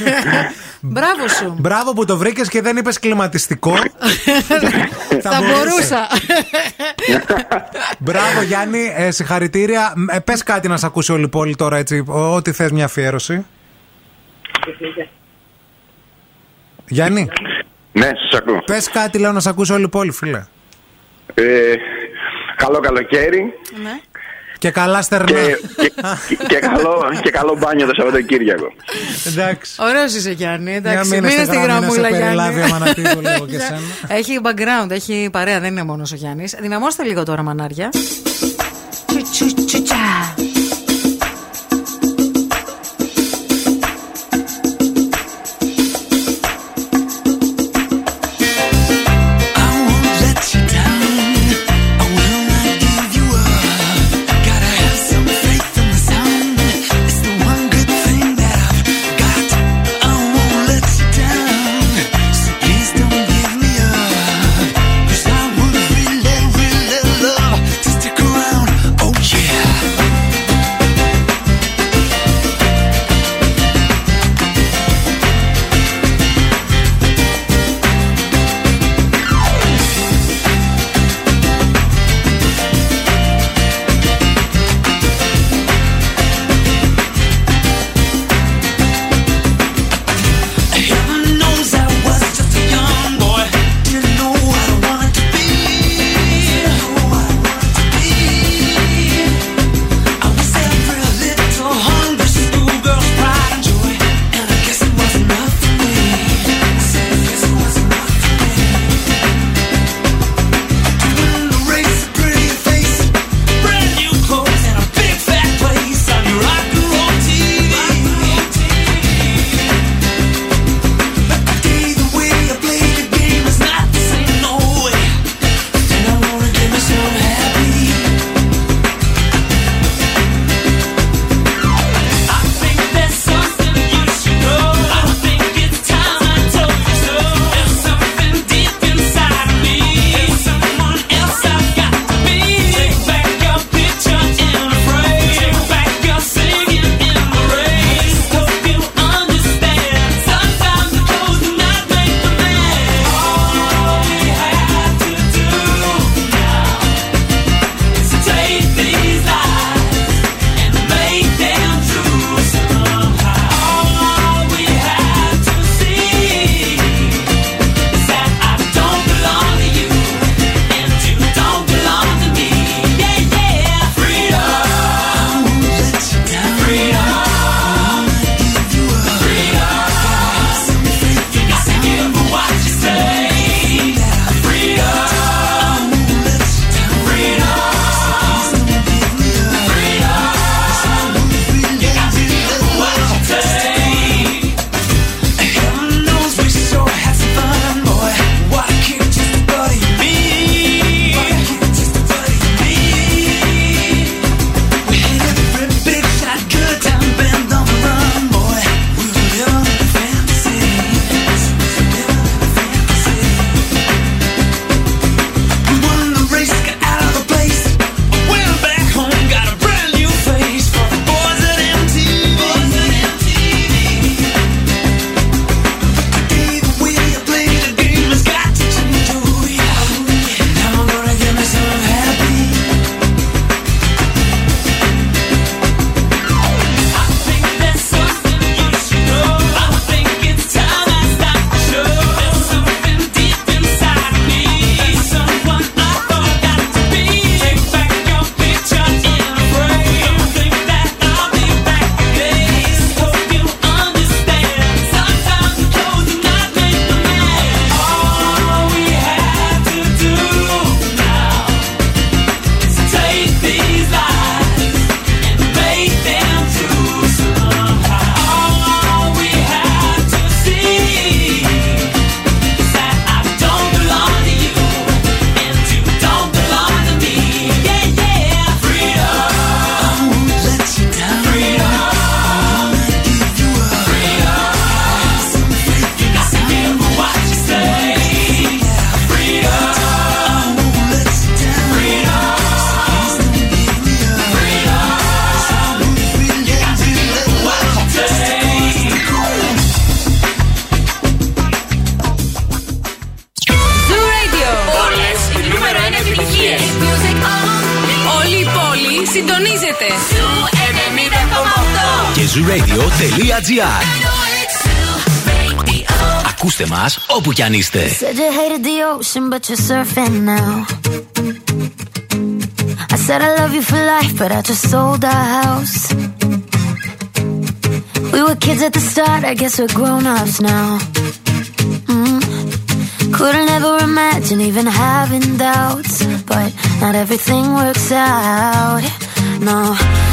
Μπράβο σου. Μπράβο που το βρήκες και δεν είπες κλιματιστικό. Θα μπορούσα. Μπράβο Γιάννη, ε, συγχαρητήρια. Ε, Πες κάτι να σε ακούσει όλη η πόλη τώρα έτσι, ό- ό,τι θες μια αφιέρωση. Γιάννη, Ναι, σας ακούω. πες κάτι λέω να σε ακούσει όλη η πόλη, φίλε. Ε, καλό καλοκαίρι Ναι. Και καλά στερνά. και, και, και, καλό, και καλό μπάνιο το Σαββατοκύριακο. Εντάξει. Ωραίος είσαι, Γιάννη. Εντάξει, μείνε μείνε στη στη γραμμή, να γραμμούλα, σε Γιάννη. περιλάβει ο Μανατίδου λίγο και εσένα. Έχει background, έχει παρέα, δεν είναι μόνος ο Γιάννης. Δυναμώστε λίγο τώρα, μανάρια. 90,8. Και zooradio.gr Ακούστε μας όπου κι αν είστε. Said you hated the ocean, but you're surfing now. I said I love you for life, but I just sold our house. We were kids at the start, I guess we're grown ups now. Mm. Couldn't ever imagine even having doubts, but not everything works out. No,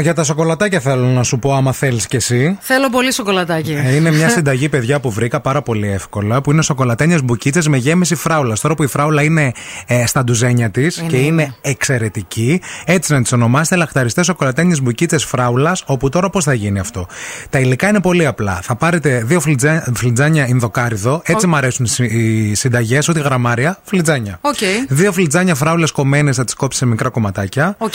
για τα σοκολατάκια θέλω να σου πω, άμα θέλεις κι εσύ. θέλω πολύ σοκολατάκι. Ε, Είναι μια συνταγή, παιδιά, που βρήκα πάρα πολύ εύκολα. Που είναι σοκολατένιες μπουκίτσες με γέμιση φράουλα. Τώρα που η φράουλα είναι ε, στα ντουζένια της και είναι. είναι εξαιρετική, έτσι να τις ονομάσετε λαχταριστές σοκολατένιες μπουκίτσες φράουλας. Όπου τώρα πώς θα γίνει αυτό. Τα υλικά είναι πολύ απλά. Θα πάρετε δύο φλιτζά- φλιτζάνια ινδοκάρυδο. Έτσι Οκ. μου αρέσουν οι συ- οι συνταγές, ότι γραμμάρια, φλιτζάνια. Οκ. Δύο φλιτζάνια φράουλες κομμένες θα τις κόψεις σε μικρά κομματάκια. Οκ.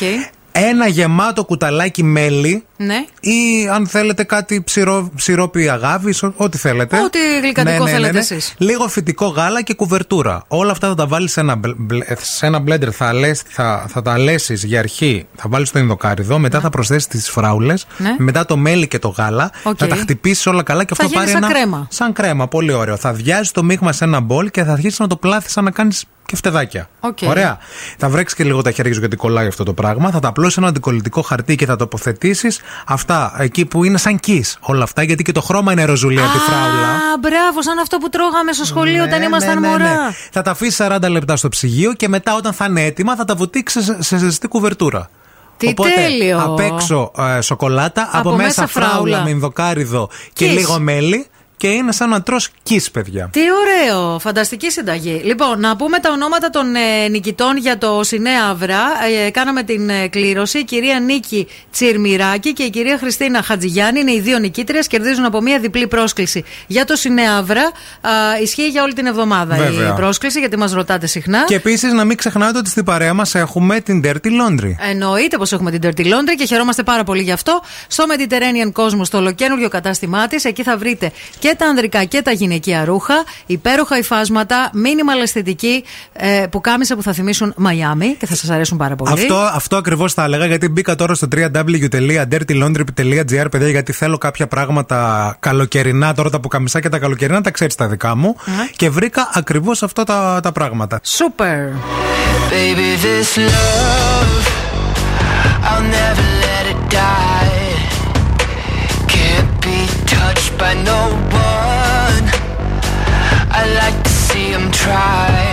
Ένα γεμάτο κουταλάκι μέλι. Ναι. Ή αν θέλετε κάτι σιρό, σιρόπι αγαύη, ό,τι θέλετε. Ναι, Ό,τι γλυκαντικό θέλετε εσείς. Λίγο φυτικό γάλα και κουβερτούρα. Όλα αυτά θα τα βάλεις σε ένα, μπλ- μπλ- σε ένα blender, θα, αλές- θα, θα τα αλέσει για αρχή. Θα βάλεις το ινδοκάρυδο, μετά θα προσθέσεις τις φράουλες, Ναι. μετά το μέλι και το γάλα. Οκ. Θα τα χτυπήσεις όλα καλά και Θα αυτό γίνει πάρει σαν ένα. κρέμα. Σαν κρέμα, πολύ ωραίο. Θα βιάζει το μείγμα σε ένα μπολ και θα αρχίσεις να το πλάθεις σαν να κάνεις κεφτεδάκια. Οκ. Ωραία. Θα βρέξεις και λίγο τα χέρια σου γιατί κολλάει αυτό το πράγμα. Θα τα απλώσεις ένα αντικολλητικό χαρτί και θα τοποθετήσεις αυτά εκεί που είναι σαν κι όλα αυτά γιατί και το χρώμα είναι ροζουλία τη φράουλα. Α, μπράβο, σαν αυτό που τρώγαμε στο σχολείο όταν Ναι, ήμασταν ναι, ναι, ναι. μωρά. Θα τα αφήσεις 40 λεπτά στο ψυγείο και μετά όταν θα είναι έτοιμα θα τα βουτήξεις σε, σε ζεστή κουβερτούρα. Τι Οπότε, τέλειο. Απ' έξω ε, σοκολάτα, από, Από μέσα, μέσα φράουλα φράουλα. με ενδοκάριδο και Kiss. λίγο μέλι και είναι σαν να τρως κις, παιδιά. Τι ωραίο, φανταστική συνταγή. Λοιπόν, να πούμε τα ονόματα των ε, νικητών για το Σινέα Αυρά. Ε, κάναμε την ε, κλήρωση. Η κυρία Νίκη Τσιρμυράκη και η κυρία Χριστίνα Χατζηγιάννη είναι οι δύο νικήτριες. Κερδίζουν από μία διπλή πρόσκληση για το Σινέα Αυρά. Α, ισχύει για όλη την εβδομάδα Βέβαια. η πρόσκληση, γιατί μας ρωτάτε συχνά. Και επίσης να μην ξεχνάτε ότι στην παρέα μας έχουμε την Dirty Laundry. Εννοείται πως έχουμε την Dirty Laundry και χαιρόμαστε πάρα πολύ γι' αυτό. Στο Mediterranean Cosmos, στο ολοκένουργιο κατάστημά της, εκεί θα βρείτε και τα ανδρικά και τα γυναικεία ρούχα, υπέροχα υφάσματα, minimal αισθητική, ε, που κάμισα που θα θυμίσουν Μαϊάμι και θα σας αρέσουν πάρα πολύ. Αυτό, αυτό ακριβώς θα έλεγα γιατί μπήκα τώρα στο www.dirtylaundry.gr, παιδιά, γιατί θέλω κάποια πράγματα καλοκαιρινά. Τώρα τα πουκαμισά και τα καλοκαιρινά τα ξέρεις τα δικά μου. Και βρήκα ακριβώς αυτά τα, τα πράγματα. Σούπερ. Baby, this love, I'll never let it die. By no one. I like to see him try.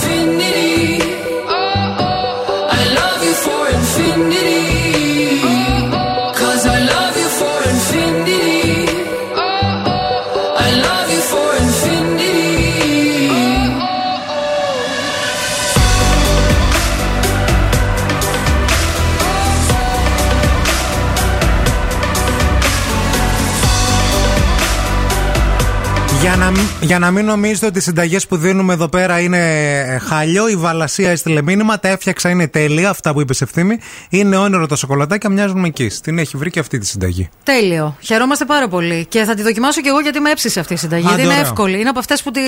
Για να, μ- για να μην νομίζετε ότι οι συνταγές που δίνουμε εδώ πέρα είναι ε, χάλιο, η Βαλασία έστειλε μήνυμα, τα έφτιαξα, είναι τέλεια. Αυτά που είπες ευθύμη. Είναι όνειρο τα σοκολατάκια, μοιάζουν με εκεί. Την έχει βρει και αυτή τη συνταγή. Τέλειο. Χαιρόμαστε πάρα πολύ. Και θα τη δοκιμάσω κι εγώ γιατί με έψησε αυτή η συνταγή. Άντε, Γιατί είναι ωραίο. εύκολη. Είναι από αυτές που τι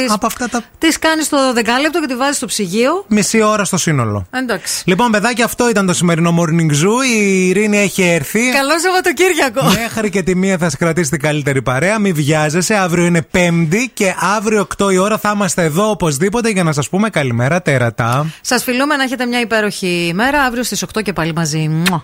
τις κάνεις στο δεκάλεπτο και τη βάζεις στο ψυγείο. Μισή ώρα στο σύνολο. Εντάξει. Λοιπόν, παιδάκι, αυτό ήταν το σημερινό Morning Zoo. Η Ειρήνη έχει έρθει. Καλό Σαββατοκύριακο. Μέχρι και τη μία θα σε κρατήσει την καλύτερη παρέα. Μην βιάζεσαι. Αύριο είναι Πέμπτη και αύριο 8 η ώρα θα είμαστε εδώ οπωσδήποτε για να σας πούμε καλημέρα τέρατα. Σας φιλούμε να έχετε μια υπέροχη ημέρα. Αύριο στις 8 και πάλι μαζί. Μουα.